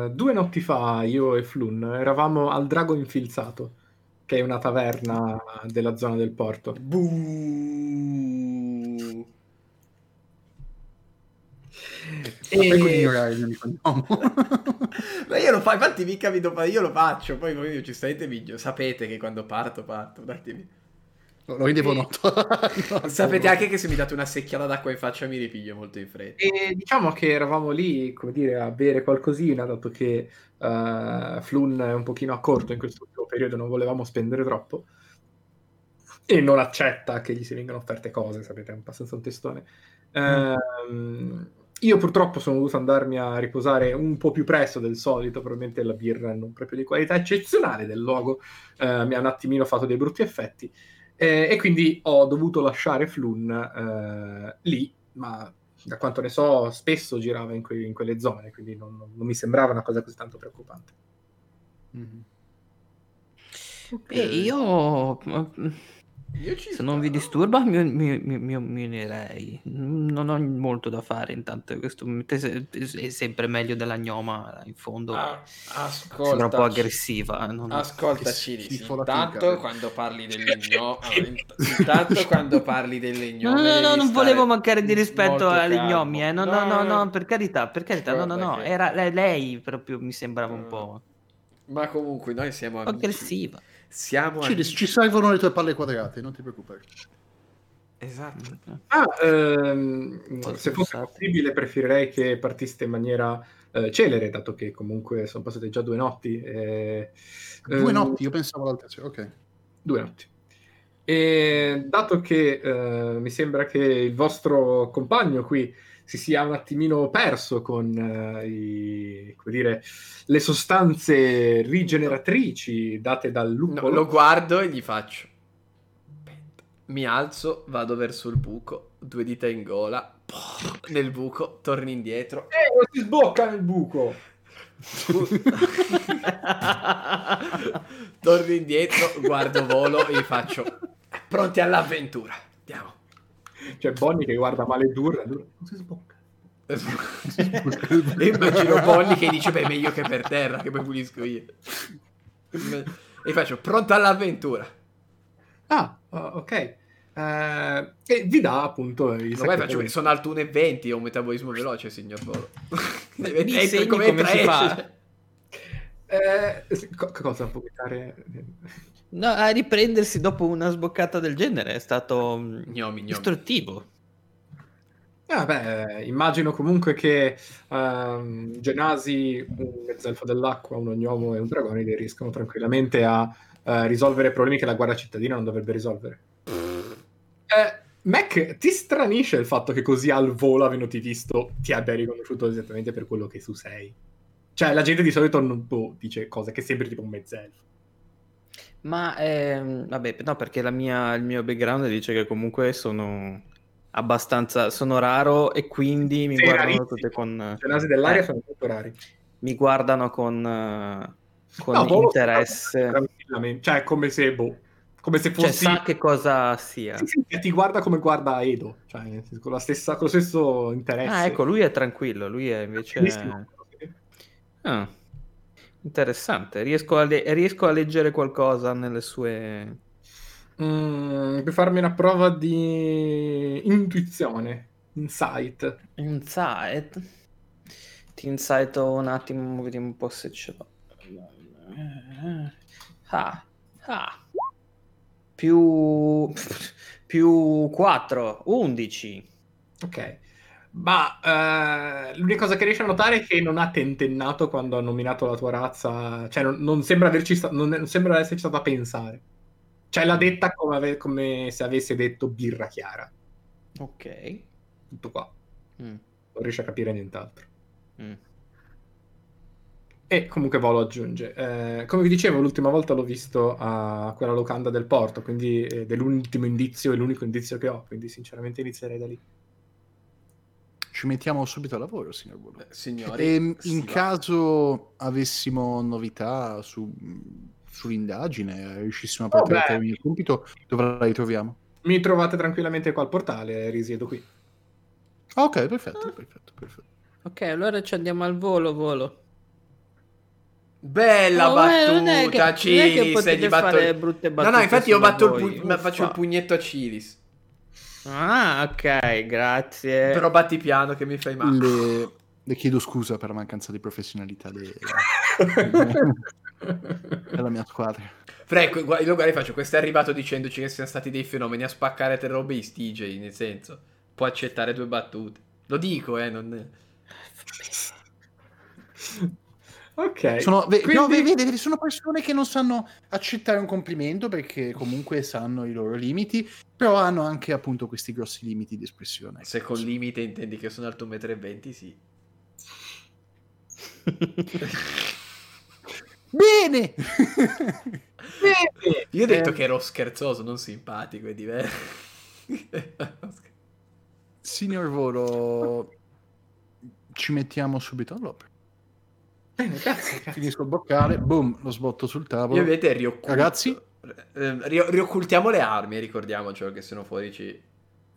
eh, due notti fa, io e Flun eravamo al Drago Infilzato, che è una taverna della zona del porto. Buh. E-. Ma io lo faccio, infatti mica vi do- io lo faccio, poi voi giustamente vi sapete che quando parto, parto. Datemi. Lo rendevo noto. No, Sapete no. anche che se mi date una secchiata d'acqua in faccia mi ripiglio molto in fretta. E diciamo che eravamo lì, come dire, a bere qualcosina, dato che eh, Flun è un pochino a corto in questo ultimo periodo, non volevamo spendere troppo. E non accetta che gli si vengano offerte cose, sapete, è abbastanza un testone. Ehm, io purtroppo sono dovuto andarmi a riposare un po' più presto del solito, probabilmente la birra non proprio di qualità eccezionale del luogo eh, mi ha un attimino fatto dei brutti effetti. Eh, e quindi ho dovuto lasciare Flun eh, lì, ma da quanto ne so, spesso girava in, que- in quelle zone, quindi non, non- mi sembrava una cosa così tanto preoccupante. Mhm. E io, Io ci se non vi disturba, mi, mi- mi- mi- unirei. Non ho molto da fare intanto. Questo è sempre meglio della gnoma in fondo. Ah, Sembra un po' ascolta, aggressiva. non- Ascolta, Ciris, intanto quando parli delle gnome, intanto quando parli delle No, gnome, no, no, devi non volevo mancare di rispetto calmo. gnomi, eh. No, no, no, no, per carità, per carità, no, no, no. Era lei, lei proprio mi sembrava un po' Ma comunque noi siamo amici. aggressiva. Siamo Ci, amici. ci servono le tue palle quadrate, non ti preoccupare. Esatto. Ah, ehm, se fosse possibile, preferirei che partiste in maniera eh, celere, dato che comunque sono passate già due notti. e- Due ehm, notti, io pensavo l'altra sera. Ok. Due notti. E dato che eh, mi sembra che il vostro compagno qui si sia un attimino perso con eh, i, come dire, le sostanze rigeneratrici date dal lupo. No, lo guardo e gli faccio. Mi alzo, vado verso il buco, due dita in gola, nel buco, torni indietro. Eh, non si sbocca nel buco! torno indietro, guardo volo e gli faccio. Pronti all'avventura. Andiamo. C'è Bonnie che guarda male Dur, Dur non si sbocca. e immagino Bonnie che dice beh meglio che per terra che poi pulisco io e faccio pronto all'avventura ah ok. Uh, e vi dà appunto i Vabbè, faccio, sono alto 1,20 ho un metabolismo veloce signor Volo mi segni come, come si fa. Eh, co- cosa può evitare No, a riprendersi dopo una sboccata del genere è stato gnomi, gnomi. istruttivo. Ah, beh, immagino comunque che um, Genasi, un mezzelfo dell'acqua, un ognomo e un dragonide riescano tranquillamente a uh, risolvere problemi che la guardia cittadina non dovrebbe risolvere. Eh, Mac, ti stranisce il fatto che così al volo, avendoti visto, ti abbia riconosciuto esattamente per quello che tu sei. Cioè, la gente di solito non boh, dice cose che sembri tipo un mezzelfo. Ma ehm, vabbè, no, perché la mia, il mio background dice che comunque sono abbastanza sono raro e quindi mi Sei guardano rarissimo. tutte con Le nasi dell'aria eh, sono molto rari. mi guardano con, eh, con No, volo interesse. Cioè, come se, boh, come se Cioè, fossi... sa che cosa sia. Sì, sì, ti guarda come guarda Edo, cioè con, la stessa, con lo stesso interesse. Ah, ecco, lui è tranquillo, lui è invece... Benissimo. Ah, interessante, riesco a, le- riesco a leggere qualcosa nelle sue... Mm, puoi farmi una prova di intuizione, insight. Insight. Ti insighto un attimo, vediamo un po' se ce l'ho. Ah, ah. Più... più 4, 11. Ok. Ma eh, l'unica cosa che riesci a notare è che non ha tentennato quando ha nominato la tua razza, cioè non, non sembra averci sta- non, non sembra esserci stato a pensare. Cioè l'ha detta come, ave- come se avesse detto birra chiara. Ok. Tutto qua. Mm, Non riesce a capire nient'altro. mm. E comunque Volo aggiunge, eh, come vi dicevo, l'ultima volta l'ho visto a quella locanda del porto, quindi eh, dell'ultimo indizio è l'unico indizio che ho, quindi sinceramente inizierei da lì. Ci mettiamo subito al lavoro, signor Volo. Eh, signori E in si va. caso avessimo novità su- sull'indagine, riuscissimo a Oh, portare a beh. termine il compito, dove la ritroviamo? Mi trovate tranquillamente qua al portale, risiedo qui. Ah, ok, perfetto, perfetto, perfetto. Ok, allora ci andiamo al volo, volo. Bella Oh, non è che- battuta, non è che Cilis. e potete gli batto... fare brutte No, no, battute infatti io batto il, pu- ma faccio il pugnetto a Cilis. Ah, ok, grazie. Però batti piano che mi fai male. Le, le chiedo scusa per la mancanza di professionalità de- della mia squadra. Frank, io guarda, faccio, questo è arrivato dicendoci che siano stati dei fenomeni a spaccare in TJ, nel senso, può accettare due battute. Lo dico, eh, non... ok. Sono, ve- quindi- no, ve- vedi, vedi, sono persone che non sanno accettare un complimento perché comunque sanno i loro limiti, però hanno anche appunto questi grossi limiti di espressione. Se con limite intendi che sono alto 1,20 m, sì. Bene! Bene! Io ho detto Eh, che ero scherzoso, non simpatico, è diverso. Signor Volo, ci mettiamo subito all'opera. Bene, grazie, grazie. Finisco il boccale, boom, lo sbotto sul tavolo. Io vedete riocculto. Ragazzi? Eh, ri- rioccultiamo le armi, ricordiamocelo che se no fuori ci...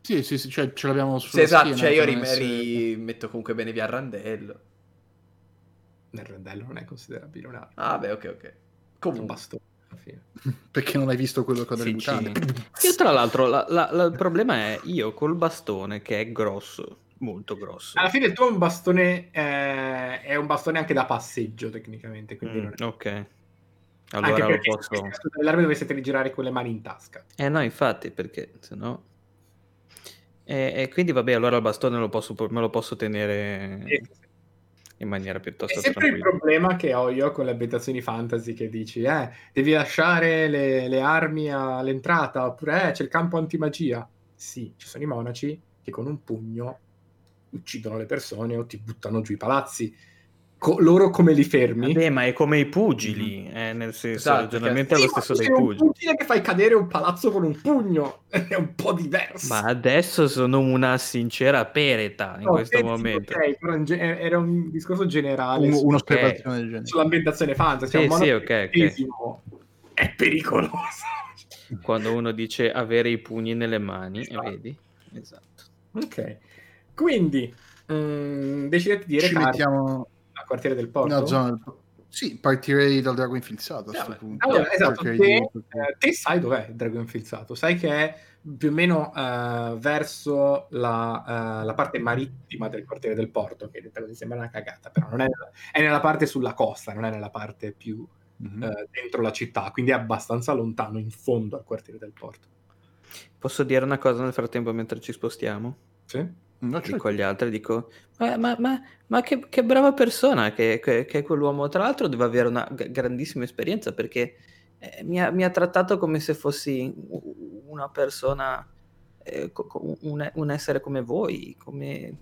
Sì, sì, sì, cioè ce l'abbiamo sulla Sì, esatto, schiena cioè io per ri- non essere- rimetto comunque bene via il randello. Nel randello non è considerabile un'arma. Ah, beh, ok, ok. Un Comunque, bastone, alla fine. Perché non hai visto quello che ho Sì, mutande? Io tra l'altro, la- la- la- il problema è io col bastone che è grosso, molto grosso. Alla fine il tuo è un bastone, eh, è un bastone anche da passeggio tecnicamente, quindi Mm, non è... ok. Anche Allora lo perché posso... dell'arma doveste rigirare con le mani in tasca. Eh no, infatti, perché se no... E, e quindi vabbè, allora il bastone lo posso, me lo posso tenere in maniera È piuttosto sempre il tranquilla. problema che ho io con le ambientazioni fantasy che dici, eh, devi lasciare le, le armi all'entrata, oppure eh, c'è il campo antimagia. Sì, ci sono i monaci che con un pugno uccidono le persone o ti buttano giù i palazzi. Co- loro come li fermi? Vabbè, ma è come i pugili, eh, nel senso, Esatto, ragionamento è lo stesso dei sei un pugili. pugile che fai cadere un palazzo con un pugno, è un po' diverso. Ma adesso sono una sincera pereta in No, questo sì, momento. ok, però in ge- era un discorso generale Un- su- un'osservazione del genere. sull'ambientazione fantasy. Sì, Cioè, sì, ok, ok. cristianesimo È pericoloso. Quando uno dice avere i pugni nelle mani, Esatto. vedi? Esatto. Ok, quindi mm, decidete di recarvi mettiamo al quartiere del porto. nella zona del- Sì, partirei dal drago infilzato a questo punto. Allora, esatto, te, di- eh, te sai dov'è il drago infilzato, sai che è più o meno eh, verso la, eh, la parte marittima del quartiere del porto, che detta così sembra una cagata, però non è, è nella parte sulla costa, non è nella parte più Mhm. eh, dentro la città, quindi è abbastanza lontano in fondo al quartiere del porto. Posso dire una cosa nel frattempo mentre ci spostiamo? Sì? No, certo. Dico agli altri, dico, ma, ma- ma- ma che, che brava persona che, che- che è quell'uomo. Tra l'altro deve avere una g- grandissima esperienza perché eh, mi, ha, mi ha trattato come se fossi una persona, eh, co- co- un, un essere come voi, come,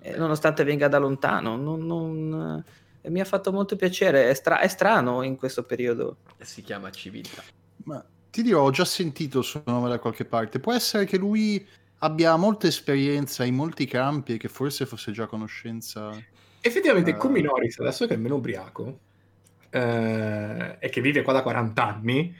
eh, nonostante venga da lontano. Non, non- eh, mi ha fatto molto piacere, è, stra- è strano in questo periodo. Si chiama civiltà. Ma ti dirò, ho già sentito il suo nome da qualche parte. Può essere che lui abbia molta esperienza in molti campi e che forse fosse già conoscenza. Effettivamente, Eh. Kumi Norris, adesso che è meno ubriaco eh, e che vive qua da 40 anni,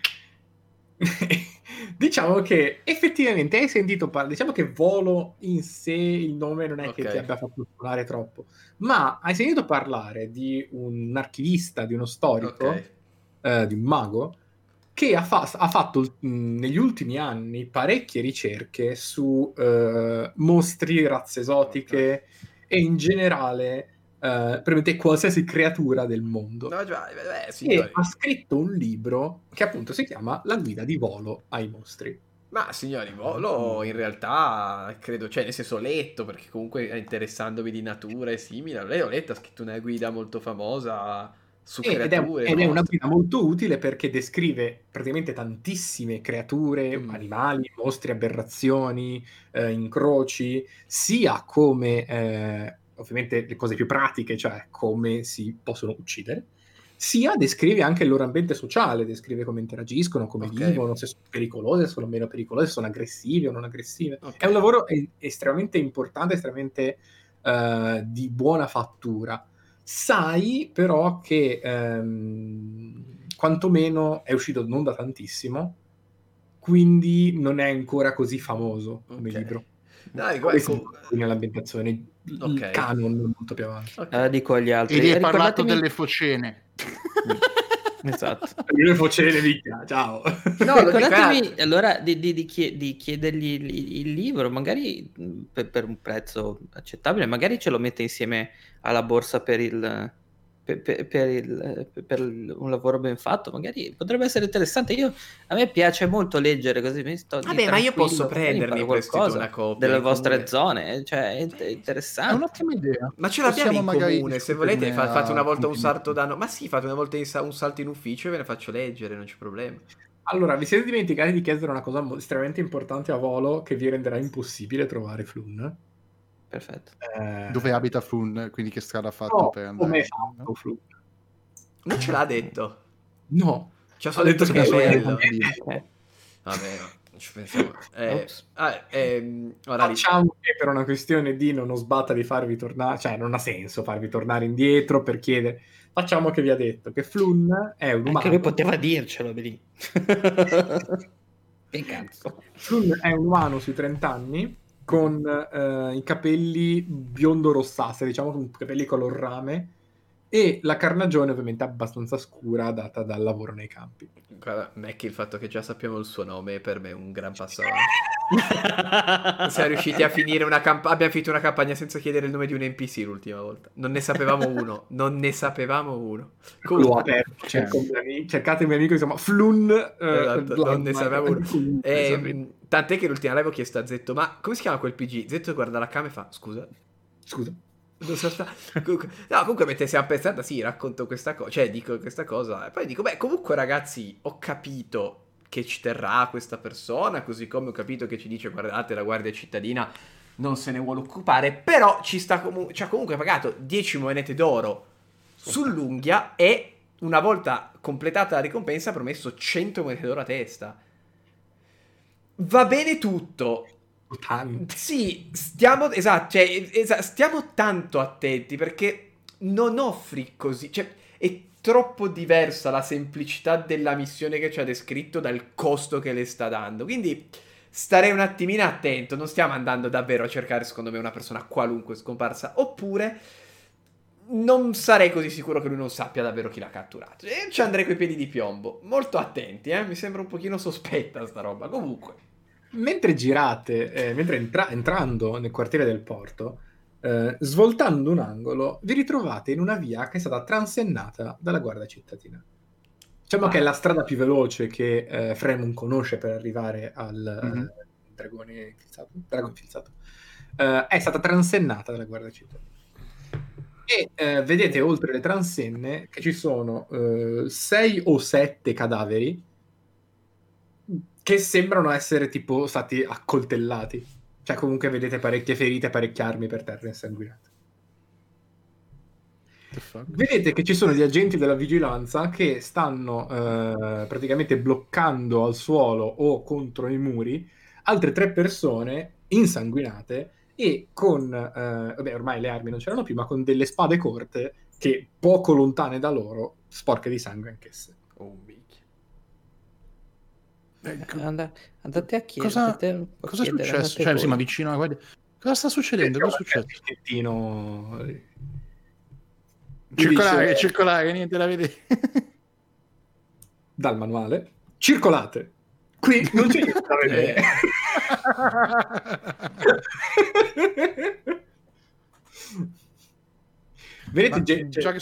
diciamo che effettivamente hai sentito parlare. Diciamo che Volo in sé il nome non è che Ok. ti abbia fatto suonare troppo, ma hai sentito parlare di un archivista, di uno storico, Ok. eh, di un mago, che ha, fa- ha fatto mh, negli ultimi anni parecchie ricerche su eh, mostri, razze esotiche e in generale eh, praticamente qualsiasi creatura del mondo. No, già, beh, e signori. ha scritto un libro che appunto si chiama La guida di volo ai mostri. Ma signori, Volo in realtà credo, cioè nel senso ho letto perché comunque interessandomi di natura e simile, lei ho letto, ha scritto una guida molto famosa su Ed è, creature. ed è una guida molto utile perché descrive praticamente tantissime creature, Mm. animali, mostri, aberrazioni, eh, incroci, sia come eh, ovviamente le cose più pratiche, cioè come si possono uccidere, sia descrive anche il loro ambiente sociale, descrive come interagiscono, come Ok. vivono, se sono pericolose, se sono meno pericolose, se sono aggressive o non aggressive. Ok. È un lavoro e- estremamente importante, estremamente eh, di buona fattura. Sai però che ehm, quantomeno è uscito non da tantissimo, quindi non è ancora così famoso come Ok. libro. Dai, Come si nell'ambientazione, il Ok. canon è molto più avanti. ok. Eh, dico agli altri. E gli hai parlato delle focene. Esatto. Io facele minchia, ciao. No, Ricordatemi a- allora di, di- di chie- di chiedergli il, il libro, magari per, per un prezzo accettabile, magari ce lo mette insieme alla borsa per il, per, per- per il- per un lavoro ben fatto, magari potrebbe essere interessante. Io, a me piace molto leggere così, mi sto Vabbè, ma io posso prendermi qualcosa una copia. delle vostre comune. zone, cioè è int- È interessante. un'ottima idea. Ma ce l'abbiamo Possiamo in magari comune, se volete fa- fate una a volta un salto da... no- Ma sì, fate una volta un salto in ufficio e ve ne faccio leggere, non c'è problema. Allora, vi siete dimenticati di chiedere una cosa estremamente importante a volo che vi renderà impossibile trovare Flun? Perfetto. Eh, Dove abita Flun? Quindi che strada ha fatto no, per come è andare? fatto Flun? Non ce l'ha detto. No, Ci ha solo detto detto che è bello. Ok. Vabbè, no. Eh, ah, ehm, ora lì- Facciamo che per una questione di non ho sbatta di farvi tornare, cioè non ha senso farvi tornare indietro per chiedere. Facciamo che vi ha detto che Flun è un umano. Anche lui poteva dircelo, vedi. che cazzo. Flun è un umano sui 30 anni con eh, i capelli biondo-rossastri, diciamo con capelli color rame e la carnagione ovviamente abbastanza scura data dal lavoro nei campi. Guarda, Mackie, il fatto che già sappiamo il suo nome per me è un gran passo avanti. Siamo riusciti a finire una campagna. Abbiamo finito una campagna senza chiedere il nome di un NPC l'ultima volta. Non ne sapevamo uno. Non ne sapevamo uno. L'ho Comunque, aperto, un mio amico- cercate un mio amico chiama Flun. eh, Esatto, non ne sapevamo uno. Esatto. Tant'è che l'ultima live ho chiesto a Zetto: Ma come si chiama quel PG? Zetto guarda la cam e fa: Scusa. Scusa. Non so sta- comunque- No, comunque mentre siamo pensando, sì, racconto questa cosa, cioè dico questa cosa, e poi dico, beh, comunque ragazzi, ho capito che ci terrà questa persona, così come ho capito che ci dice, guardate, la guardia cittadina non se ne vuole occupare, però ci, sta comu- ci ha comunque pagato 10 monete d'oro sull'unghia e una volta completata la ricompensa ha promesso 100 monete d'oro a testa. Va bene tutto, Tanti. sì, stiamo, esatto, cioè, esa- stiamo tanto attenti perché non offri così, cioè, è troppo diversa la semplicità della missione che ci ha descritto dal costo che le sta dando. Quindi starei un attimino attento, non stiamo andando davvero a cercare, secondo me, una persona qualunque scomparsa, oppure non sarei così sicuro che lui non sappia davvero chi l'ha catturato. E ci andrei coi piedi di piombo. Molto attenti, eh, mi sembra un pochino sospetta sta roba. Comunque. Mentre girate, eh, mentre entra- entrando nel quartiere del porto, eh, svoltando un angolo, vi ritrovate in una via che è stata transennata dalla guardia cittadina. Diciamo Ah. che è la strada più veloce che eh, Fremon conosce per arrivare al Mhm. eh, dragone infilzato. Drago infilzato. Eh, è stata transennata dalla guardia cittadina. E eh, vedete oltre le transenne che ci sono eh, sei o sette cadaveri che sembrano essere tipo stati accoltellati. Cioè, comunque vedete parecchie ferite, parecchie armi per terra insanguinate. Vedete che ci sono gli agenti della vigilanza che stanno eh, praticamente bloccando al suolo o contro i muri altre tre persone insanguinate e con, eh, vabbè, ormai le armi non c'erano più, ma con delle spade corte che poco lontane da loro, sporche di sangue anch'esse. Oh, minchia. Ecco. And- andate a chiedere. Cosa- andate- a Cosa è chiedere, successo? andate Cioè, sì, ma vicino alla guardia. Cosa sta succedendo? Cosa è successo? Eh, Circolare, dice- circolare, niente da vedere. dal manuale. Circolate. Qui non c'è niente da vedere. Vedete Ma gente sono-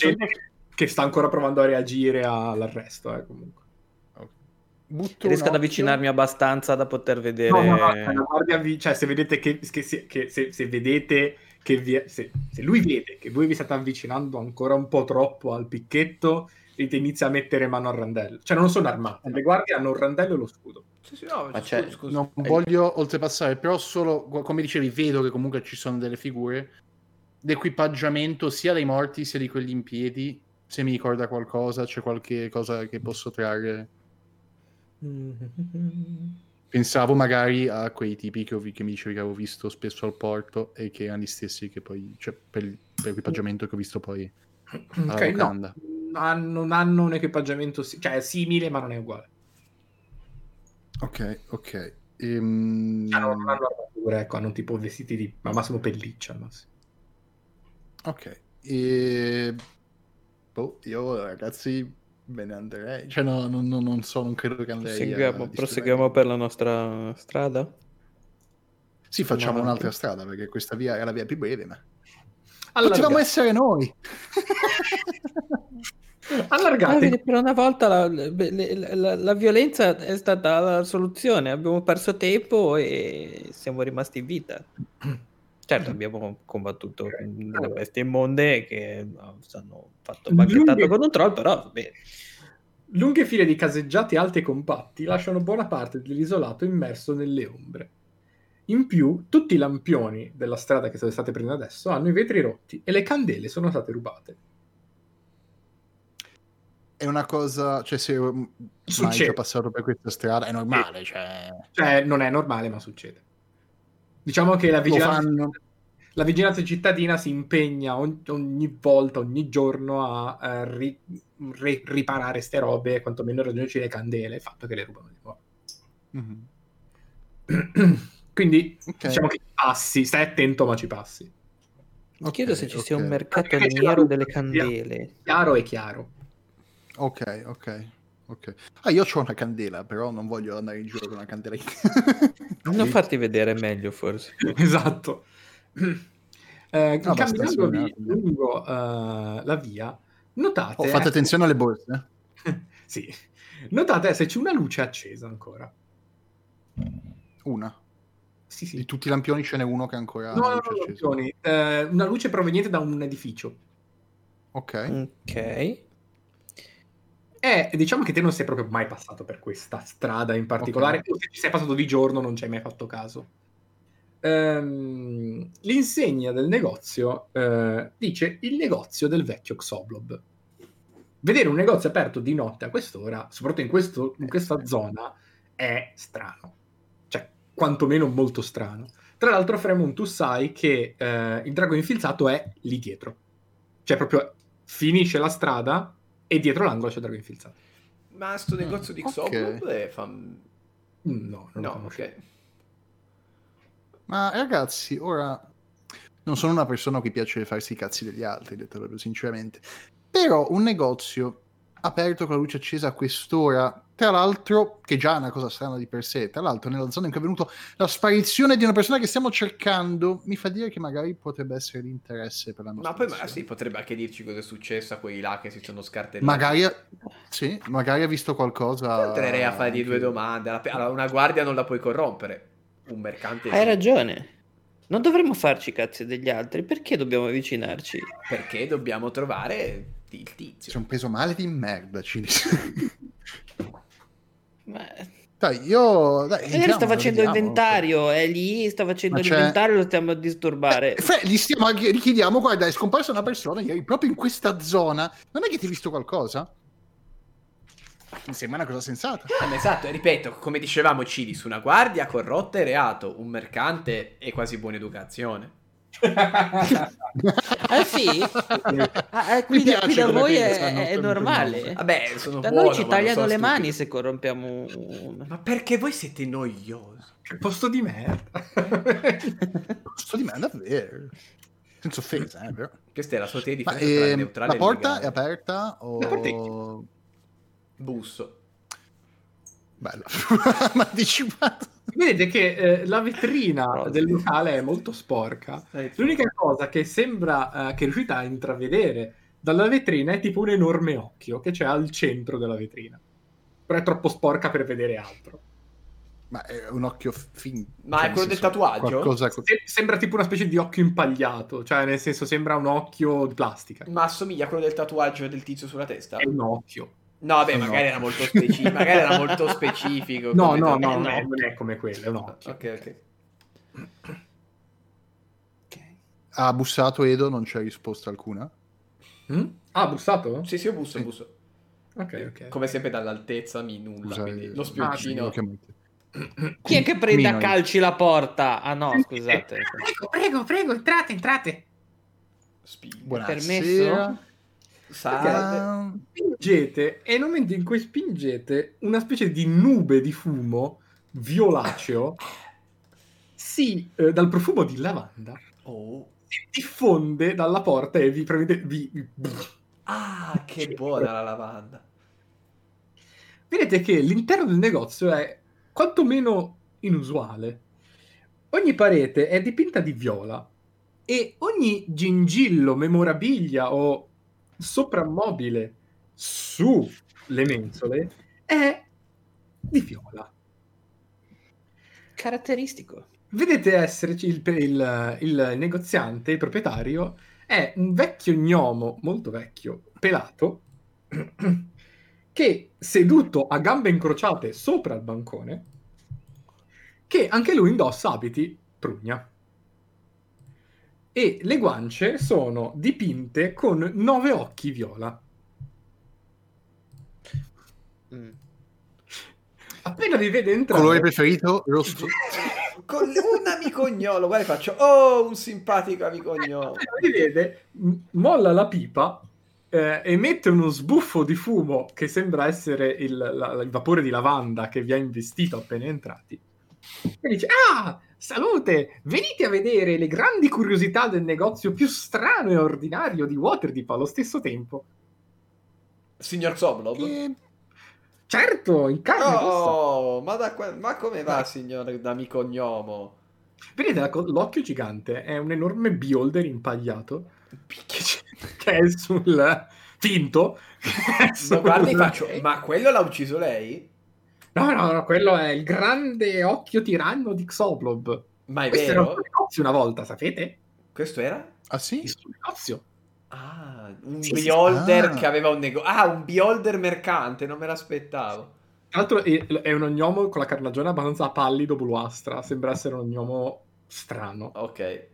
che sta ancora provando a reagire all'arresto, eh, comunque. Butto Riesco ad avvicinarmi abbastanza da poter vedere. No, no, no, cioè, guardia cioè, se vedete che, che che se, se vedete che vi- se, se lui vede che voi vi state avvicinando ancora un po' troppo al picchetto, Rite inizia a mettere mano al randello. Cioè, non sono armate. Le guardie hanno un randello e lo scudo. Sì, sì, no, scusa, scusa. Non voglio oltrepassare, però solo, come dicevi, vedo che comunque ci sono delle figure. L'equipaggiamento sia dei morti sia di quelli in piedi. Se mi ricorda qualcosa, c'è qualche cosa che posso trarre. Pensavo magari a quei tipi che, ho vi- che mi dicevi che avevo visto spesso al porto e che erano gli stessi che poi, cioè per, per l'equipaggiamento che ho visto poi alla Ok, no, hanno- non hanno un equipaggiamento, cioè è simile, ma non è uguale. Ok, ok. Ehm, Cioè, non non hanno armature, ecco, hanno tipo vestiti di ma massimo pelliccia. al massimo. Ok. E... Boh, io ragazzi me ne andrei. Cioè no, no, no, non so, non credo che andrei Proseguiamo, disturbare. proseguiamo per la nostra strada. Sì, facciamo avanti. un'altra strada perché questa via è la via più breve, ma... Allargate. Potevamo essere noi! Ah, Allargate. vedi, per una volta la, la- la- la violenza è stata la soluzione. Abbiamo perso tempo e siamo rimasti in vita. Certo, abbiamo combattuto delle bestie immonde che hanno fatto banchettato Lunghe- con un troll, però va bene. Lunghe file di caseggiati alti e compatti lasciano buona parte dell'isolato immerso nelle ombre. In più, tutti i lampioni della strada che state prendendo adesso hanno i vetri rotti e le candele sono state rubate. È una cosa... Cioè, se mai Succede. già passato per questa strada è normale, cioè... Cioè, non è normale, ma succede. Diciamo che la vigilanza, la vigilanza cittadina si impegna ogni, ogni volta, ogni giorno a eh, ri- ri- riparare ste robe, quantomeno raggiungerci le candele, il fatto che le rubano di nuovo. Mhm. Quindi Ok. diciamo che ci passi, stai attento, ma ci passi. Mi chiedo Ok, se ci sia ok. un mercato nero delle candele. Chiaro e chiaro. Ok, ok, ok. Ah, io ho una candela, però non voglio andare in giro con una candela. Non farti vedere meglio, forse. esatto. Eh, Ah, camminando vi- lungo eh, la via, notate, Oh, fate attenzione alle borse. sì, notate se c'è una luce accesa ancora. Una. Sì, sì. Di tutti i lampioni ce n'è uno che ancora No, ha no, no, lampioni. Eh, una luce proveniente da un edificio. Ok. Ok. Eh, diciamo che te non sei proprio mai passato per questa strada in particolare, Ok. o se ci sei passato di giorno non ci hai mai fatto caso. Ehm, l'insegna del negozio eh, dice il negozio del vecchio Xoblob. Vedere un negozio aperto di notte a quest'ora, soprattutto in, questo- in questa zona, è strano. Cioè, quantomeno molto strano. Tra l'altro, Fremont, tu sai che eh, il drago infilzato è lì dietro. Cioè, proprio finisce la strada e dietro l'angolo c'è drago infilzato. Ma sto negozio di ok. Xoblob è fa... Mm, No, non No, ok. Ma ragazzi, ora non sono una persona a cui piace farsi i cazzi degli altri, detto proprio sinceramente. Però un negozio aperto con la luce accesa a quest'ora, tra l'altro, che già è una cosa strana di per sé, tra l'altro nella zona in cui è venuto la sparizione di una persona che stiamo cercando, mi fa dire che magari potrebbe essere di interesse per la nostra Ma poi ma, sì, potrebbe anche dirci cosa è successo a quelli là che si sono scartellati. Magari, ha- sì, magari ha visto qualcosa. Entrerei a fargli due domande. Allora, una guardia non la puoi corrompere. Un mercante Hai sì. ragione. Non dovremmo farci cazzi degli altri. Perché dobbiamo avvicinarci? Perché dobbiamo trovare il C'è tizio. un peso male di merda, ci. Dai, io... Dai, entriamo, sta facendo vediamo. inventario, è lì, sta facendo c'è- l'inventario, lo stiamo a disturbare. Eh, Fre, gli, stiamo, gli chiediamo, guarda, è scomparsa una persona proprio in questa zona. Non è che ti hai visto qualcosa? Mi sembra una cosa sensata. Ma esatto, e ripeto, come dicevamo Cidis, una guardia corrotta è reato, un mercante è quasi buona educazione. Ah sì? Ah, eh, qui, da, qui da voi è, è normale. Vabbè, sono Da buono, noi ci tagliano le stupido. mani se corrompiamo un... Ma perché voi siete noiosi? Che posto di merda. Sto di me, davvero. Senza offesa, eh, però. Questa è la sua teoria di Ma, ehm, neutrale la porta legale. è aperta o... La porta è Busso. Bello. Ma anticipato. Vedete che eh, la vetrina Però- del locale è molto sporca. L'unica cosa che sembra eh, che riuscite a intravedere dalla vetrina è tipo un enorme occhio che c'è al centro della vetrina. Però è troppo sporca per vedere altro. Ma è un occhio fin... Ma cioè, è quello del tatuaggio? Qualcosa... co- Se- sembra tipo una specie di occhio impagliato, cioè nel senso sembra un occhio di plastica. Ma assomiglia a quello del tatuaggio del tizio sulla testa? È un occhio. No, vabbè, No. magari era molto specifico. magari era molto specifico. No, no, tu- no, Eh, non è, come quello, occhio. Ok, ok. Ha bussato Edo, non c'è risposta alcuna. Mm? Ah, ha bussato? Sì, sì, io busso, Sì. busso. Ok, ok. Come sempre dall'altezza mi nulla, Scusa, quindi eh, lo spioncino. chiamo- Chi è che prende a calci la porta? Ah no, scusate. Prego, prego, prego, entrate, entrate. Spino. Buonasera. Sa- Spingete e nel momento in cui spingete una specie di nube di fumo violaceo si, eh, dal profumo di lavanda Oh. si diffonde dalla porta e vi prevede vi, vi- Ah, che buona la lavanda. vedete che l'interno del negozio è quantomeno inusuale. Ogni parete è dipinta di viola e ogni gingillo, memorabilia o soprammobile sulle mensole è di viola. Caratteristico. Vedete esserci il, il- il negoziante, il proprietario, è un vecchio gnomo, molto vecchio, pelato, che seduto a gambe incrociate sopra il bancone, che anche lui indossa abiti prugna. E le guance sono dipinte con nove occhi viola. Mm. Appena vi vede entrare... colore preferito? Rosso. Con un amicognolo, guarda, faccio, oh, un simpatico amicognolo. si vede, m- molla la pipa, eh, emette uno sbuffo di fumo che sembra essere il, la- il vapore di lavanda che vi ha investito appena entrati. E dice: Ah, salute! Venite a vedere le grandi curiosità del negozio più strano e ordinario di Waterdeep allo stesso tempo. Signor Zoblob? Eh, Certo, in carne. Oh, ma, da ma come va, signor amico-gnomo? Vedete la co- l'occhio gigante è un enorme beholder impagliato che, che è sul finto. che sul- faccio, ma quello l'ha ucciso lei? No, no, no, quello è il grande occhio tiranno di Xoblob. Ma è Questo era un vero? negozio una volta, sapete? Questo era? Ah sì? Il suo negozio. Ah, un Sì, sì, beholder ah. che aveva un negozio. Ah, un beholder mercante, non me l'aspettavo. Tra l'altro è, è un ognomo con la carnagione abbastanza pallido, bluastra. Sembra essere un ognomo strano. Ok.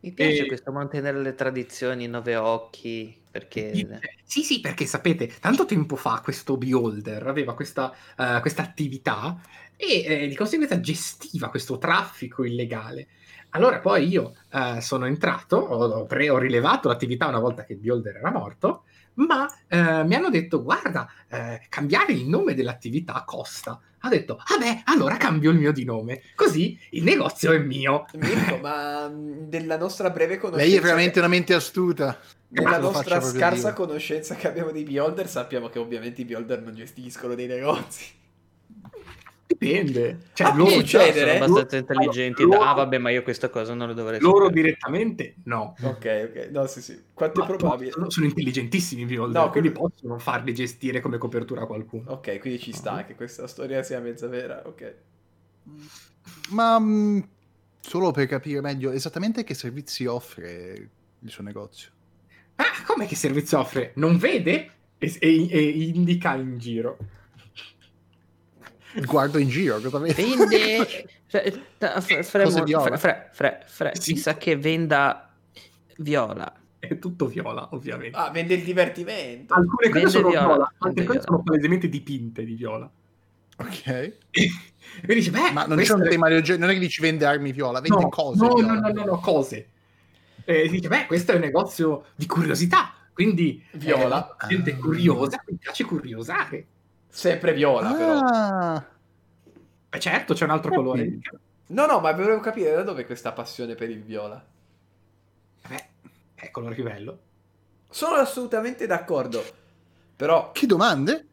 Mi piace E- questo mantenere le tradizioni, nove occhi, perché... Sì, sì, perché sapete, tanto tempo fa questo beholder aveva questa, eh, questa attività e eh, di conseguenza gestiva questo traffico illegale. Allora poi io eh, sono entrato, ho, ho pre- ho rilevato l'attività una volta che il beholder era morto, ma eh, mi hanno detto, guarda, cambiare il nome dell'attività costa. Ho detto, vabbè, allora cambio il mio di nome, così il negozio è mio. Mirko, ma mh, della nostra breve conoscenza... Lei è veramente una mente astuta. Nella Lo nostra scarsa dire. conoscenza che abbiamo dei beholder, sappiamo che ovviamente i beholder non gestiscono dei negozi. Dipende. Cioè, Ah, loro, può succedere? Sono abbastanza intelligenti. loro- Ah, vabbè, ma io questa cosa non la dovrei loro sapere. direttamente no. Ok, ok. No, sì, sì. Quanto è Ma probabile? possono- sono intelligentissimi i beholder, No, quindi quello- possono farli gestire come copertura a qualcuno. Ok, quindi ci sta che questa storia sia mezza vera. Ok. Ma mh, solo per capire meglio esattamente che servizi offre il suo negozio. Ah, com'è che servizio offre? Non vede? E, e- e indica in giro. Guardo in giro, cosa vede? Vende... Cioè, fre- fremo- Cose viola. fre- fre- fre- fre- Sì. Mi sa che venda viola. È tutto viola, ovviamente. Ah, vende il divertimento. Alcune cose sono viola, viola, altre cose viola. sono palesemente dipinte di viola. Ok. Mi dice, beh, Ma non c'è un è- tema del genere, non è che dici vende armi viola, vende no, cose No, viola. no, no, no, no, cose. E dice, beh, questo è un negozio di curiosità, quindi Viola. eh, gente Ah. curiosa, mi piace curiosare. Sempre viola, però. Ah, Beh, certo, c'è un altro colore. No, no, ma volevo capire da dove questa passione per il viola. Beh, è colore più bello. Sono assolutamente d'accordo. Però, Eh, che domande?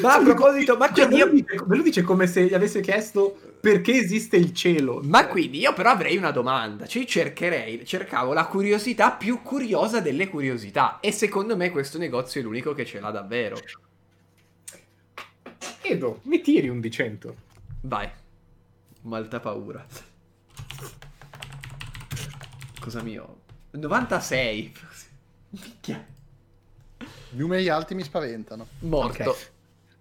ma a proposito, ma Cioè, dice, me lo dice come se gli avesse chiesto perché esiste il cielo. ma quindi io però avrei una domanda. Cioè, io cercherei, cercavo la curiosità più curiosa delle curiosità. E secondo me questo negozio è l'unico che ce l'ha davvero. Edo, mi tiri un di 100. Vai. Malta paura. Cosa mio? 96. Minchia. Numeri alti mi spaventano. Morto. Ok.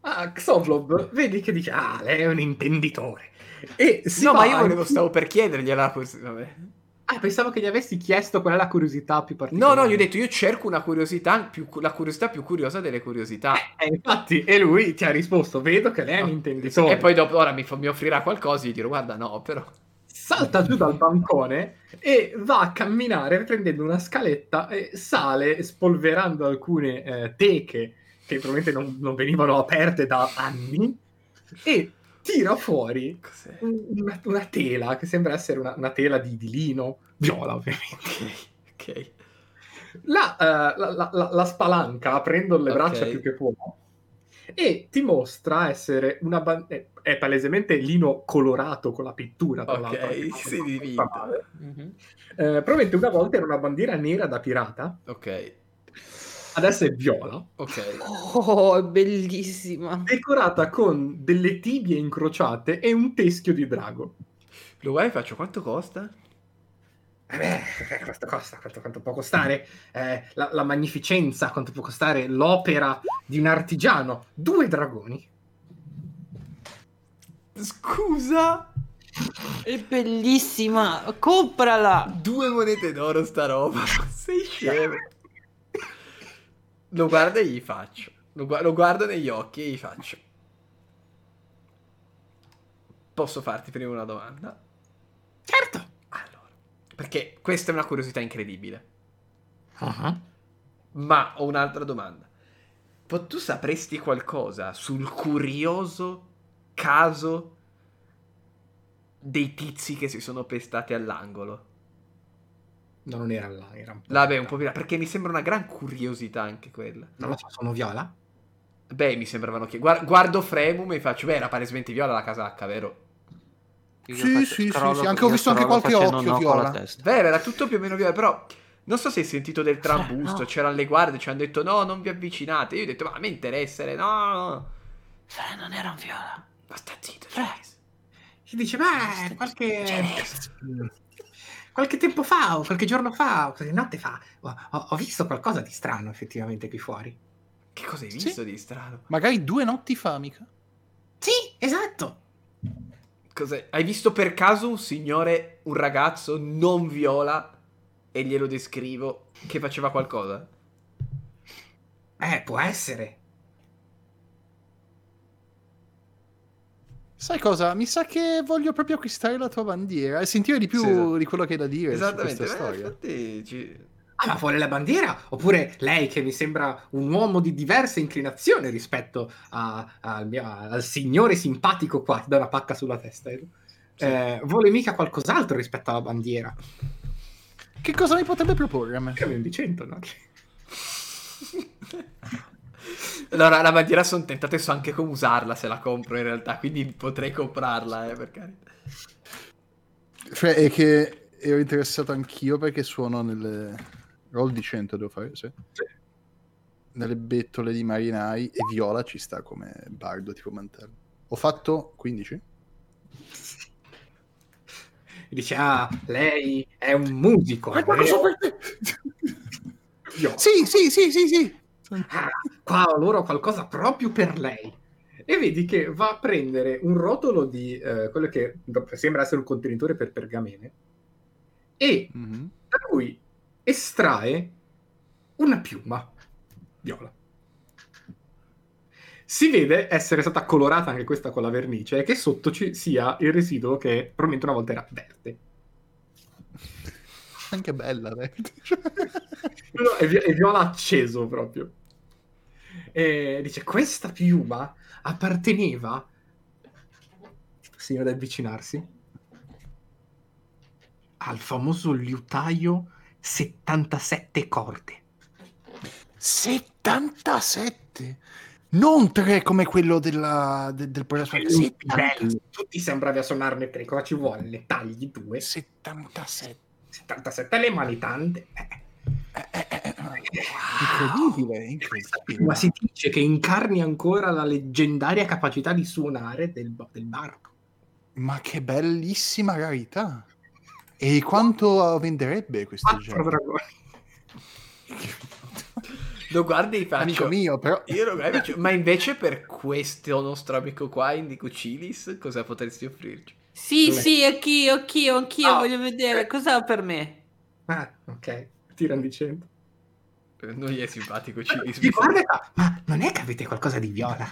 Ah, Xovlob, vedi che dice, ah, lei è un intenditore. E si no, ma io volevo, stavo per chiedergliela. così, Vabbè. Ah, pensavo che gli avessi chiesto qual è la curiosità più No, particolare. no, gli ho detto, io cerco una curiosità, più, la curiosità più curiosa delle curiosità. Eh, infatti, e lui ti ha risposto, vedo che lei è un intenditore. E poi dopo, ora mi, mi offrirà qualcosa, io dirò, guarda, no, però. salta giù dal bancone e va a camminare prendendo una scaletta e sale spolverando alcune eh, teche che probabilmente non, non venivano aperte da anni e tira fuori una, una tela che sembra essere una, una tela di, di lino viola ovviamente Ok, ok. la, eh, la- la- la- la spalanca aprendo le Ok. braccia più che può e ti mostra essere una ban- è, è palesemente lino colorato con la pittura tra Ok, quando- dipinto. Mhm. Eh, probabilmente una volta era una bandiera nera da pirata, Ok, adesso è viola, ok. Oh, è bellissima. decorata con delle tibie incrociate e un teschio di drago. Lo e faccio, quanto costa? Eh beh, quanto costa? Quanto, quanto può costare eh, la, la magnificenza? Quanto può costare l'opera di un artigiano? Due dragoni. Scusa? È bellissima. Comprala. Due monete d'oro sta roba. Sei scemo. Lo guardo e gli faccio. Lo, gua- lo guardo negli occhi e gli faccio. Posso farti prima una domanda? Certo. Allora, perché questa è una curiosità incredibile. Uh-huh. Ma ho un'altra domanda. Tu sapresti qualcosa sul curioso caso dei tizi che si sono pestati all'angolo? No, non era là, era un po'. Vabbè, un po' più là, perché mi sembra una gran curiosità anche quella. Non lo so, sono viola? Beh, mi sembravano che... guar- guardo Fremum e faccio, beh, era palesemente viola la casacca, vero? Io Sì, faccio- sì, sì, scrollo- sì, anche ho visto anche qualche occhio viola. Vero, era tutto più o meno viola, però... Non so se hai sentito del trambusto, no. c'erano le guardie, ci hanno detto no, non vi avvicinate. Io ho detto, ma a me interessa, no, no. Fre, non era un viola. Ma sta zitto, Fre. Jace. Che dice, beh, qualche... Qualche tempo fa, o qualche giorno fa, o qualche notte fa, ho, ho visto qualcosa di strano effettivamente qui fuori. Che cosa hai Sì. visto di strano? Magari due notti fa, mica. Sì, esatto. Cos'è? Hai visto per caso un signore, un ragazzo non viola e glielo descrivo che faceva qualcosa? Eh, può essere. Sai cosa? Mi sa che voglio proprio acquistare la tua bandiera e sentire di più Sì, esatto. di quello che hai da dire su Esattamente. questa eh, storia. infatti ci- Ah, ma vuole la bandiera? Oppure lei che mi sembra un uomo di diversa inclinazione rispetto a- al, mio- al signore simpatico qua, che dà una pacca sulla testa. eh? Eh, vuole mica qualcos'altro rispetto alla bandiera? Che cosa mi potrebbe proporre a me? Che abbiamo dicendo, no? Allora, la bandiera sono tentato e so anche come usarla se la compro in realtà, quindi potrei comprarla, eh, per carità. Cioè, è che ero interessato anch'io perché suono nelle... Roll di 100 devo fare, sì. Sì. Nelle bettole di marinai e Viola ci sta come bardo tipo mantello. Ho fatto 15? Dice, ah, lei è un musico. Eh? per te? Io, sì, sì, sì, sì, sì. "Ah, qua ho loro qualcosa proprio per lei. E vedi che va a prendere un rotolo di eh, quello che sembra essere un contenitore per pergamene e Mhm. da cui estrae una piuma viola. Si vede essere stata colorata anche questa con la vernice e che sotto ci sia il residuo che probabilmente una volta era verde. Anche bella. No, no, è, vi- è viola acceso proprio. E dice: Questa piuma apparteneva. Segno da avvicinarsi. Al famoso liutaio 77 corde. 77? Non 3 come quello della, de- del progetto. Tutti belli, Tutti sembravi a suonarne tre. Cosa ci vuole? Ne tagli due. 77. 77 le mani tante. Eh, Incredibile, incredibile. Ma si dice che incarni ancora la leggendaria capacità di suonare del, del bardo. Ma che bellissima rarità. E quanto venderebbe questo dragoni. Lo guardi e faccio... Amico mio, però... Io lo guardo faccio, Ma invece per questo nostro amico qua, Indico Cilis, cosa potresti offrirci? Sì, Dov'è? sì, anch'io, anch'io, anch'io Ah, voglio vedere cosa ha per me. Ah, ok. Tirano dicendo. Eh, Non gli è simpatico Cilis. Ti guarda ma non è che avete qualcosa di viola?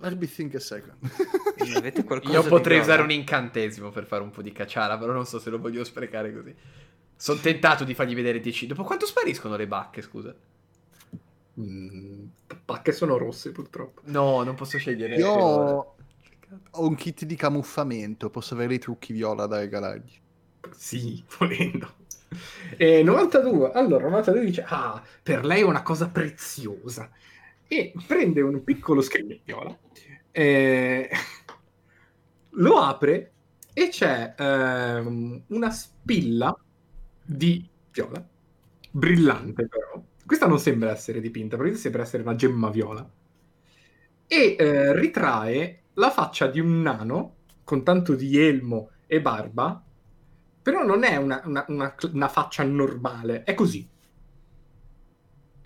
Let me think a second. Avete qualcosa Io potrei viola? usare un incantesimo per fare un po' di cacciara, però non so se lo voglio sprecare così. Sono tentato di fargli vedere 10. Dopo quanto spariscono le bacche, scusa? Mm, pacche sono rosse purtroppo. No, non posso scegliere. Io Peccato. ho un kit di camuffamento, posso avere i trucchi viola da regalargli. Sì, volendo. E 92. Allora, 92 dice, ah, per lei è una cosa preziosa. E prende un piccolo viola, eh, lo apre e c'è ehm, una spilla di viola, brillante però. Questa non sembra essere dipinta, perché sembra essere una gemma viola. E eh, ritrae la faccia di un nano con tanto di elmo e barba, però non è una, una- una- una faccia normale, è così.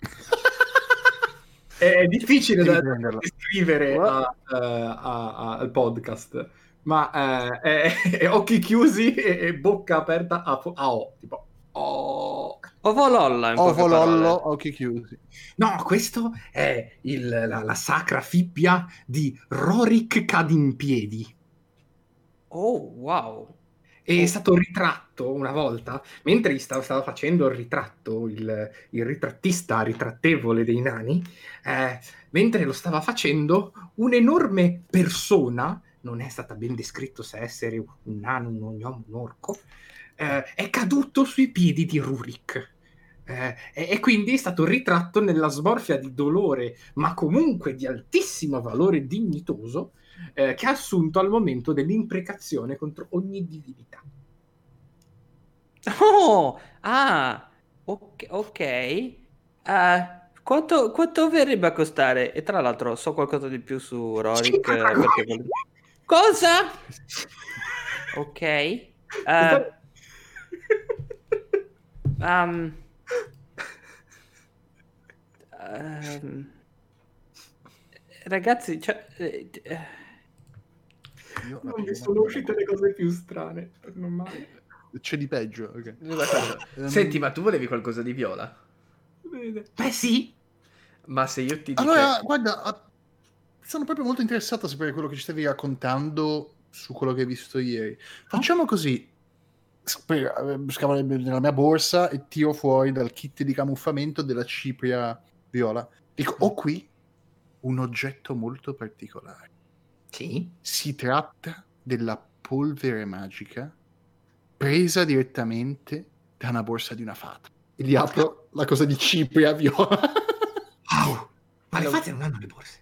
è difficile da descrivere a- a- a- a- al podcast, ma eh, è, è occhi chiusi e, e bocca aperta a, a O, tipo oh. Ovololla, in Ovolollo, occhi chiusi. No, questo è il- la, la sacra fibbia di Rorik Cadimpiedi. Oh, wow. È stato ritratto una volta, mentre gli stava, stava facendo il ritratto, il, il ritrattista ritrattevole dei nani, eh, mentre lo stava facendo, un'enorme persona, non è stata ben descritto se essere un nano, un gnomo, un orco, eh, è caduto sui piedi di Rurik. Eh, e, e quindi è stato ritratto nella smorfia di dolore, ma comunque di altissimo valore dignitoso, eh, che ha assunto al momento dell'imprecazione contro ogni divinità. Oh, ah, ok. ok. Eh, Quanto, quanto verrebbe a costare? E tra l'altro so qualcosa di più su Rorik. Eh, perché Cosa? Ok. Eh, um, ehm, ragazzi, cioè, eh, Io Non mi sono uscite le cose più strane. Non male. C'è di peggio. ok. Ehm, Senti, ma tu volevi qualcosa di viola? Beh sì. Ma se io ti dico... Allora, guarda, sono proprio molto interessato a sapere quello che ci stavi raccontando su quello che hai visto ieri. Facciamo così. Eh, Scavo nella mia borsa e tiro fuori dal kit di camuffamento della cipria viola. Dico, ho qui un oggetto molto particolare. Sì. Si tratta della polvere magica presa direttamente da una borsa di una fata. E gli apro la cosa di cipria viola. Wow. Ma le Allora- fate non hanno le borse.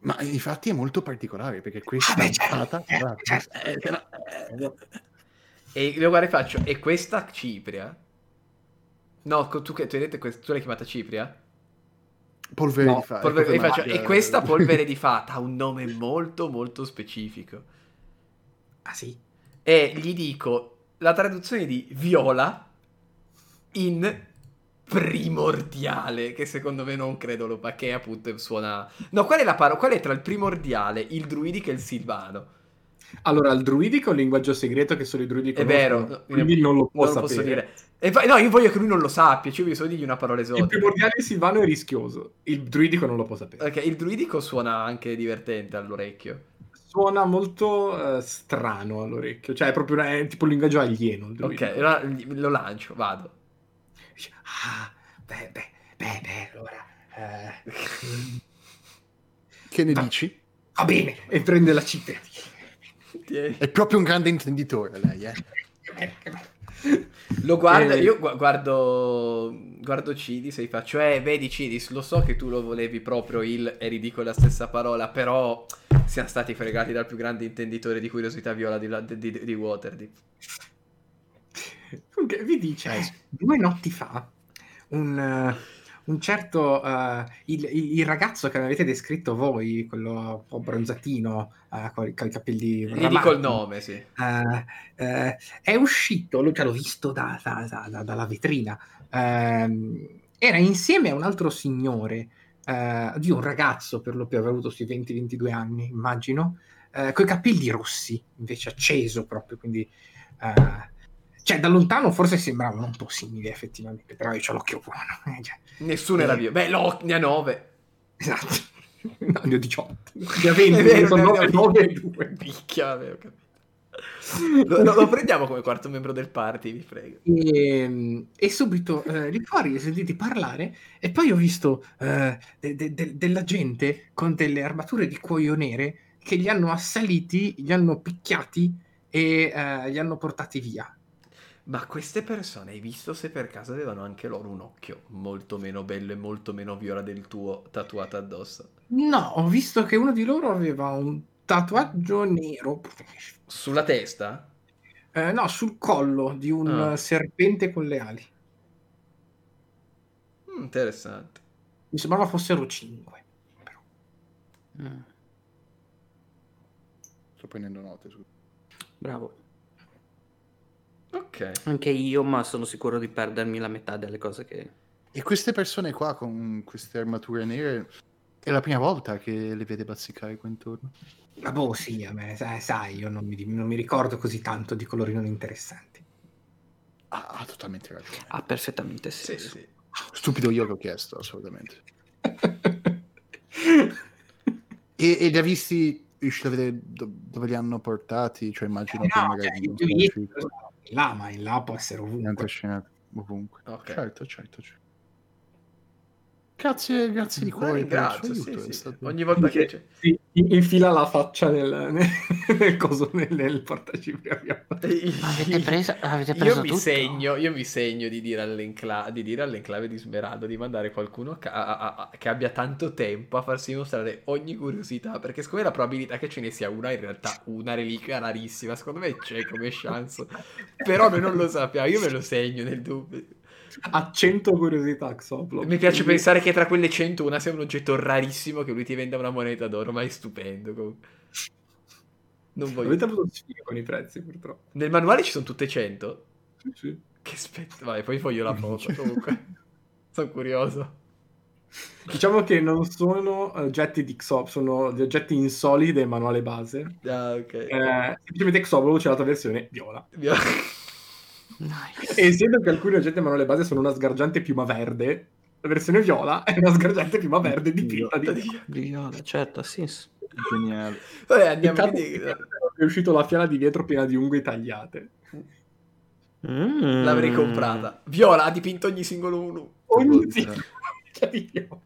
Ma infatti è molto particolare perché questa Ah, beh, è certo, stata certo, certo. Eh, però- E io guarda faccio, e questa Cipria? No, tu, che- tu que- tu l'hai chiamata Cipria? Polvere No, di fata. Polvere- e, faccio, magia. e questa polvere di fata ha un nome molto molto specifico. Ah sì. E gli dico la traduzione di viola in primordiale, che secondo me non credo lo perché appunto suona... No, qual è la parola? Qual è tra il primordiale, il druidico e il silvano? Allora, il druidico è un linguaggio segreto che solo i druidi È conoscono. vero, no, quindi non lo non lo posso dire. E poi- no, io voglio che lui non lo sappia, cioè io voglio solo dirgli una parola Il esotica. primordiale silvano è rischioso. Il druidico non lo può sapere. Ok, il druidico suona anche divertente all'orecchio. Suona molto eh, strano all'orecchio. Cioè, è proprio una- è tipo un linguaggio alieno. Il. Ok, allora lo lancio, vado. Ah, beh, beh, beh, beh, allora... eh, Che ne Va- dici? va bene. E prende la cipria. Tieni. È proprio un grande intenditore lei, eh. Lo guardo, Eh. io gu- guardo, guardo Cidis e gli faccio, eh, vedi Cidis, lo so che tu lo volevi proprio il, è ridicolo la stessa parola, però siamo stati fregati dal più grande intenditore di curiosità viola di, di, di, di Waterdeep. Comunque, vi dice, Eh, due notti fa, un, eh, un certo, eh, il, il- ragazzo che avete descritto voi, quello un po' bronzatino, eh, con, i capelli Gli dico il nome, sì. eh, è uscito, lo- cioè, l'ho visto da- da- da- da- dalla vetrina, ehm, era insieme a un altro signore, di un ragazzo per lo più, aveva avuto sui 20-22 anni, immagino, con i capelli rossi, invece acceso proprio, quindi... eh, cioè, da lontano forse sembravano un po' simili effettivamente, però io ho l'occhio buono. eh, cioè, Nessuno era Eh. vio. Beh, lo, ne ha nove. esatto. No, ne ho 18. Ne ho 20, È vero, sono ne ha 9, 9 e 20. 2. Picchia, ho capito. Lo, lo- lo prendiamo come quarto membro del party, vi prego. E, e subito eh, lì fuori li sentiti parlare e poi ho visto eh, de- de- della gente con delle armature di cuoio nere che li hanno assaliti, li hanno picchiati e eh, li hanno portati via. Ma queste persone, hai visto se per caso avevano anche loro un occhio molto meno bello e molto meno viola del tuo tatuato addosso? No, ho visto che uno di loro aveva un tatuaggio nero, Sulla testa? eh, no, sul collo di un Ah. serpente con le ali. Mm, interessante. Mi sembrava fossero cinque. però. Mm, Sto prendendo note. bravo. Ok. Anche io, ma sono sicuro di perdermi la metà delle cose che... E queste persone qua con queste armature nere è la prima volta che le vede bazzicare qua intorno. Ma boh, sì, a me, sai, io non mi, non mi ricordo così tanto di colori non interessanti. Ah, ha totalmente ragione. Ha perfettamente Sì, senso. sì. Stupido io che ho chiesto, assolutamente. E, e li ha visti, riuscite a vedere do- dove li hanno portati? Cioè immagino che no, magari cioè, là, ma in là può essere ovunque. ovunque. Ok. Certo, certo, certo. Grazie, grazie di cuore ringrazio, sì, sì. è stato- Ogni volta che. Sì, in- infila la faccia nel, nel, nel coso, nel, nel portacipria. Avete preso, avete Io preso mi, tutto? segno, io mi segno di dire, all'encla- di dire all'enclave di Smeraldo di mandare qualcuno ca- a- a- a- che abbia tanto tempo a farsi mostrare ogni curiosità, perché secondo me la probabilità che ce ne sia una in realtà una reliquia rarissima, secondo me c'è come chance, però noi non lo sappiamo, io me lo segno nel dubbio. Ha 100 curiosità, Xoplo. Mi piace pensare che tra quelle 100 una sia un oggetto rarissimo che lui ti venda una moneta d'oro, ma è stupendo. comunque. Non voglio... Avete avuto sfiga con i prezzi, purtroppo. Nel manuale ci sono tutte 100? Sì, sì. Che aspetta, vai, poi voglio la foto comunque. sono curioso. Diciamo che non sono oggetti di Xop, sono gli oggetti insoliti del manuale base. Ah, ok. Eh, semplicemente Xoplo c'è la tua versione viola. Via- Nice. E essendo che alcuni oggetti del manuale base sono una sgargiante piuma verde, la versione viola è una sgargiante piuma verde dipinta di viola. Viola, certo, sì. Geniale. Vabbè, andiamo quindi... che È uscito la fiala di vetro piena di unghie tagliate. Mm. L'avrei comprata. Viola ha dipinto ogni singolo uno. Ogni singolo di viola.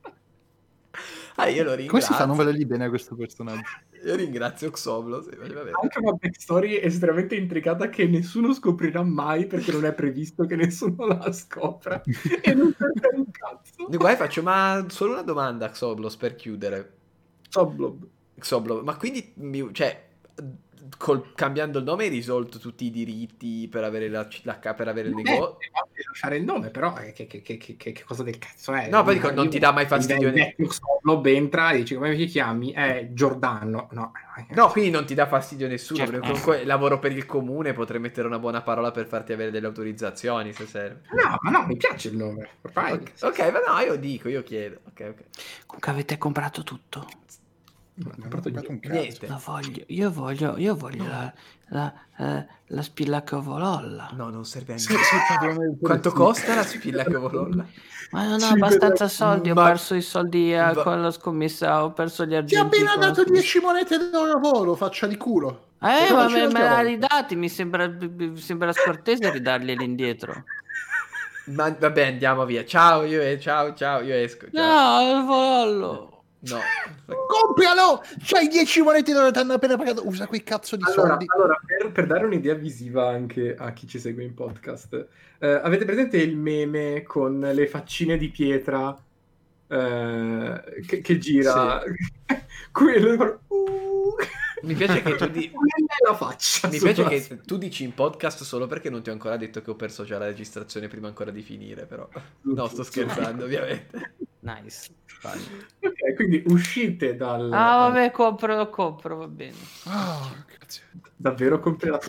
Ah, io lo ringrazio. Come si fa a non volergli bene a questo personaggio? Io ringrazio Xoblo. Sì. Anche una backstory estremamente intricata che nessuno scoprirà mai perché non è previsto che nessuno la scopra. e non serve un cazzo. Guarda, faccio ma solo una domanda a Xoblos per chiudere. Soblob. Xoblo, ma quindi, cioè, col- cambiando il nome hai risolto tutti i diritti per avere, la, la- per avere il negozio? Eh, lasciare il nome, però eh, che, che- che- che- che cosa del cazzo è? No, poi dico, non ti dà mai fastidio Il ne- vecchio Soblob entra e dice come ti chiami? È Giordano. No, No, quindi non ti dà fastidio nessuno, Certo. perché comunque lavoro per il comune, potrei mettere una buona parola per farti avere delle autorizzazioni, se serve. no, ma no, mi piace il nome. Ormai. Ok, ok, ma no, io dico, io chiedo. Ok, ok. Comunque avete comprato tutto. No, ho Non ho comprato comprato un cazzo. Niente. Lo voglio, io voglio, io voglio la, la, eh, la spilla che vololla. No, non serve a Sì, niente. sì, Quanto sì. costa la spilla che vololla? Ma non ho Cinque abbastanza soldi, ho Ma- perso i soldi eh, Va- con la scommessa, ho perso gli Ti ha argenti. appena con la dato scommessa. 10 monete d'oro a volo, faccia di culo. Eh, Però ma me, me volta. ridati, mi sembra, mi sembra scortese ridarglieli indietro. Ma vabbè, andiamo via. Ciao, io e ciao, ciao, io esco. Ciao. No, il volollo. No. Comprialo! C'hai 10 monete d'oro, ti hanno appena pagato. Usa quei cazzo di Allora, soldi. allora, per, per dare un'idea visiva anche a chi ci segue in podcast, eh, avete presente il meme con le faccine di pietra eh, che, che gira? Quello fa- uh, Mi piace che tu di- la faccia. Mi piace che tu dici in podcast solo perché non ti ho ancora detto che ho perso già la registrazione prima ancora di finire, però. No, sto scherzando, ovviamente. Nice. Vai. Ok, quindi uscite dal... Ah, vabbè, compro, lo compro, va bene. Grazie. Davvero comprerà?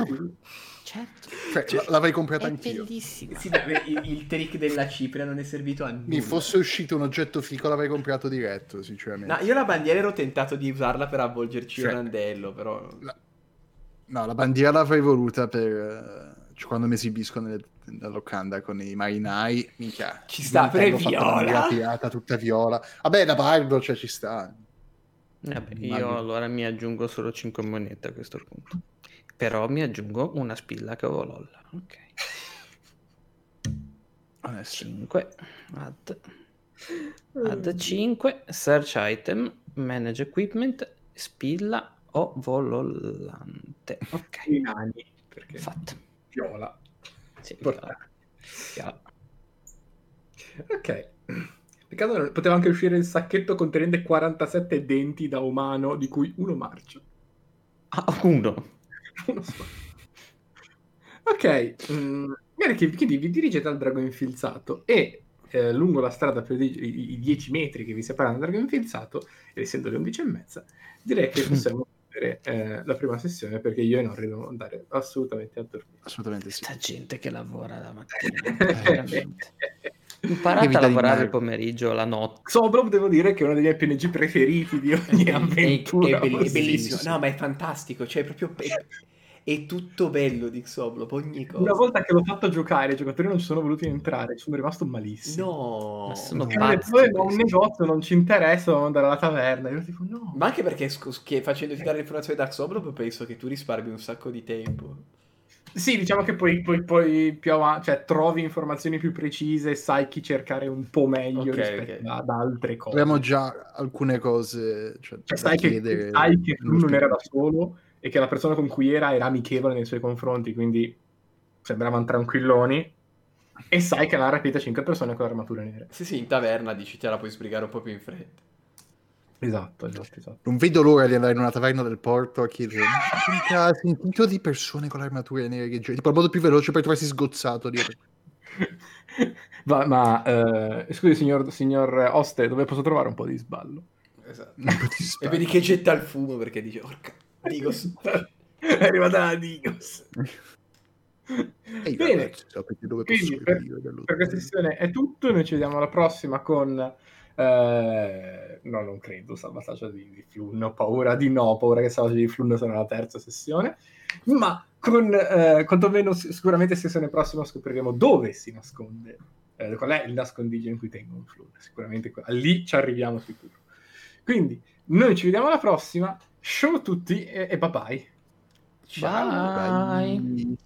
Certo. Cioè, l'avrei comprata È anch'io. bellissima. Sì, il, il trick della cipria non è servito a nulla. Mi fosse uscito un oggetto fico, l'avrei comprato diretto, sinceramente. No, io la bandiera ero tentato di usarla per avvolgerci Cioè- un andello, però... La- No, la bandiera l'avrei voluta per eh, cioè, quando mi esibisco nelle, nella locanda con i marinai. Minchia, Ci sta, una viola. pirata tutta viola. Vabbè, da bardo, cioè ci sta. Vabbè, io Immagino. allora mi aggiungo solo 5 monete a questo punto. Però mi aggiungo una spilla che ho LOL. Ok. Onesto. 5. Add. Add 5. Search item. Manage equipment. Spilla o volollante. Ok. I nani, perché Fatto. viola. Sì, viola. Ok. Peccato poteva anche uscire il sacchetto contenente 47 denti da umano, di cui uno marcio. Ah, uno. Uno solo. Ok, mm, quindi vi dirigete al drago infilzato e eh, lungo la strada per i, i- i 10 metri che vi separano dal drago infilzato, essendo le 11 e mezza, direi che possiamo chiudere eh, la prima sessione perché io e Norri dobbiamo andare assolutamente a dormire. Assolutamente sì. Sta gente che lavora la mattina. veramente. Imparate a lavorare il pomeriggio, la notte. Soblob devo dire che è uno dei miei PNG preferiti di ogni È, avventura. è belli- è possibile. bellissimo. No, ma è fantastico. Cioè, è proprio. È, è tutto bello di Xoblob, ogni cosa. Una volta che l'ho fatto giocare, i giocatori non ci sono voluti entrare, sono rimasto malissimo. No. Ma sono detto, pazzi "Eh, ma un questi." negozio non ci interessa, dobbiamo andare alla taverna. Io tipo, no. Ma anche perché che facendoti dare l'informazione da Xoblob penso che tu risparmi un sacco di tempo. Sì, diciamo che poi, poi, poi più avanti, cioè, trovi informazioni più precise, sai chi cercare un po' meglio Ok, rispetto ok. ad altre cose. Abbiamo già alcune cose cioè, Cioè, da sai, che, sai che lui non era da solo e che la persona con cui era era amichevole nei suoi confronti, quindi sembravano tranquilloni. E sai che la rapita 5 persone con armature nere. Sì, sì, in taverna dici te la puoi sbrigare un po' più in fretta. Esatto, esatto, esatto. Non vedo l'ora di andare in una taverna del porto a chiedere "Ma chi ha sentito di persone con le armature nere che girano?" Tipo il modo più veloce per trovarsi sgozzato dietro. Va, ma eh, scusi, signor, signor Oste, dove posso trovare un po' di sballo? Esatto. Un po' di E vedi che getta il fumo perché dice, orca, Digos. È arrivata la Digos. Ehi, Bene. ragazzi, Quindi, posso per-? Per questa sessione è tutto. Noi ci vediamo alla prossima con. eh, no, non credo. Salvataggio di, di Flun. Ho paura di no. Ho paura che salvataggio di Flun sarà la terza sessione. Ma con eh, quantomeno sicuramente sessione prossima scopriremo dove si nasconde. eh, qual è il nascondiglio in cui tengono Flun. Sicuramente lì ci arriviamo sicuro. Quindi noi ci vediamo alla prossima. Ciao a tutti e, e bye bye. Ciao. Bye. Bye.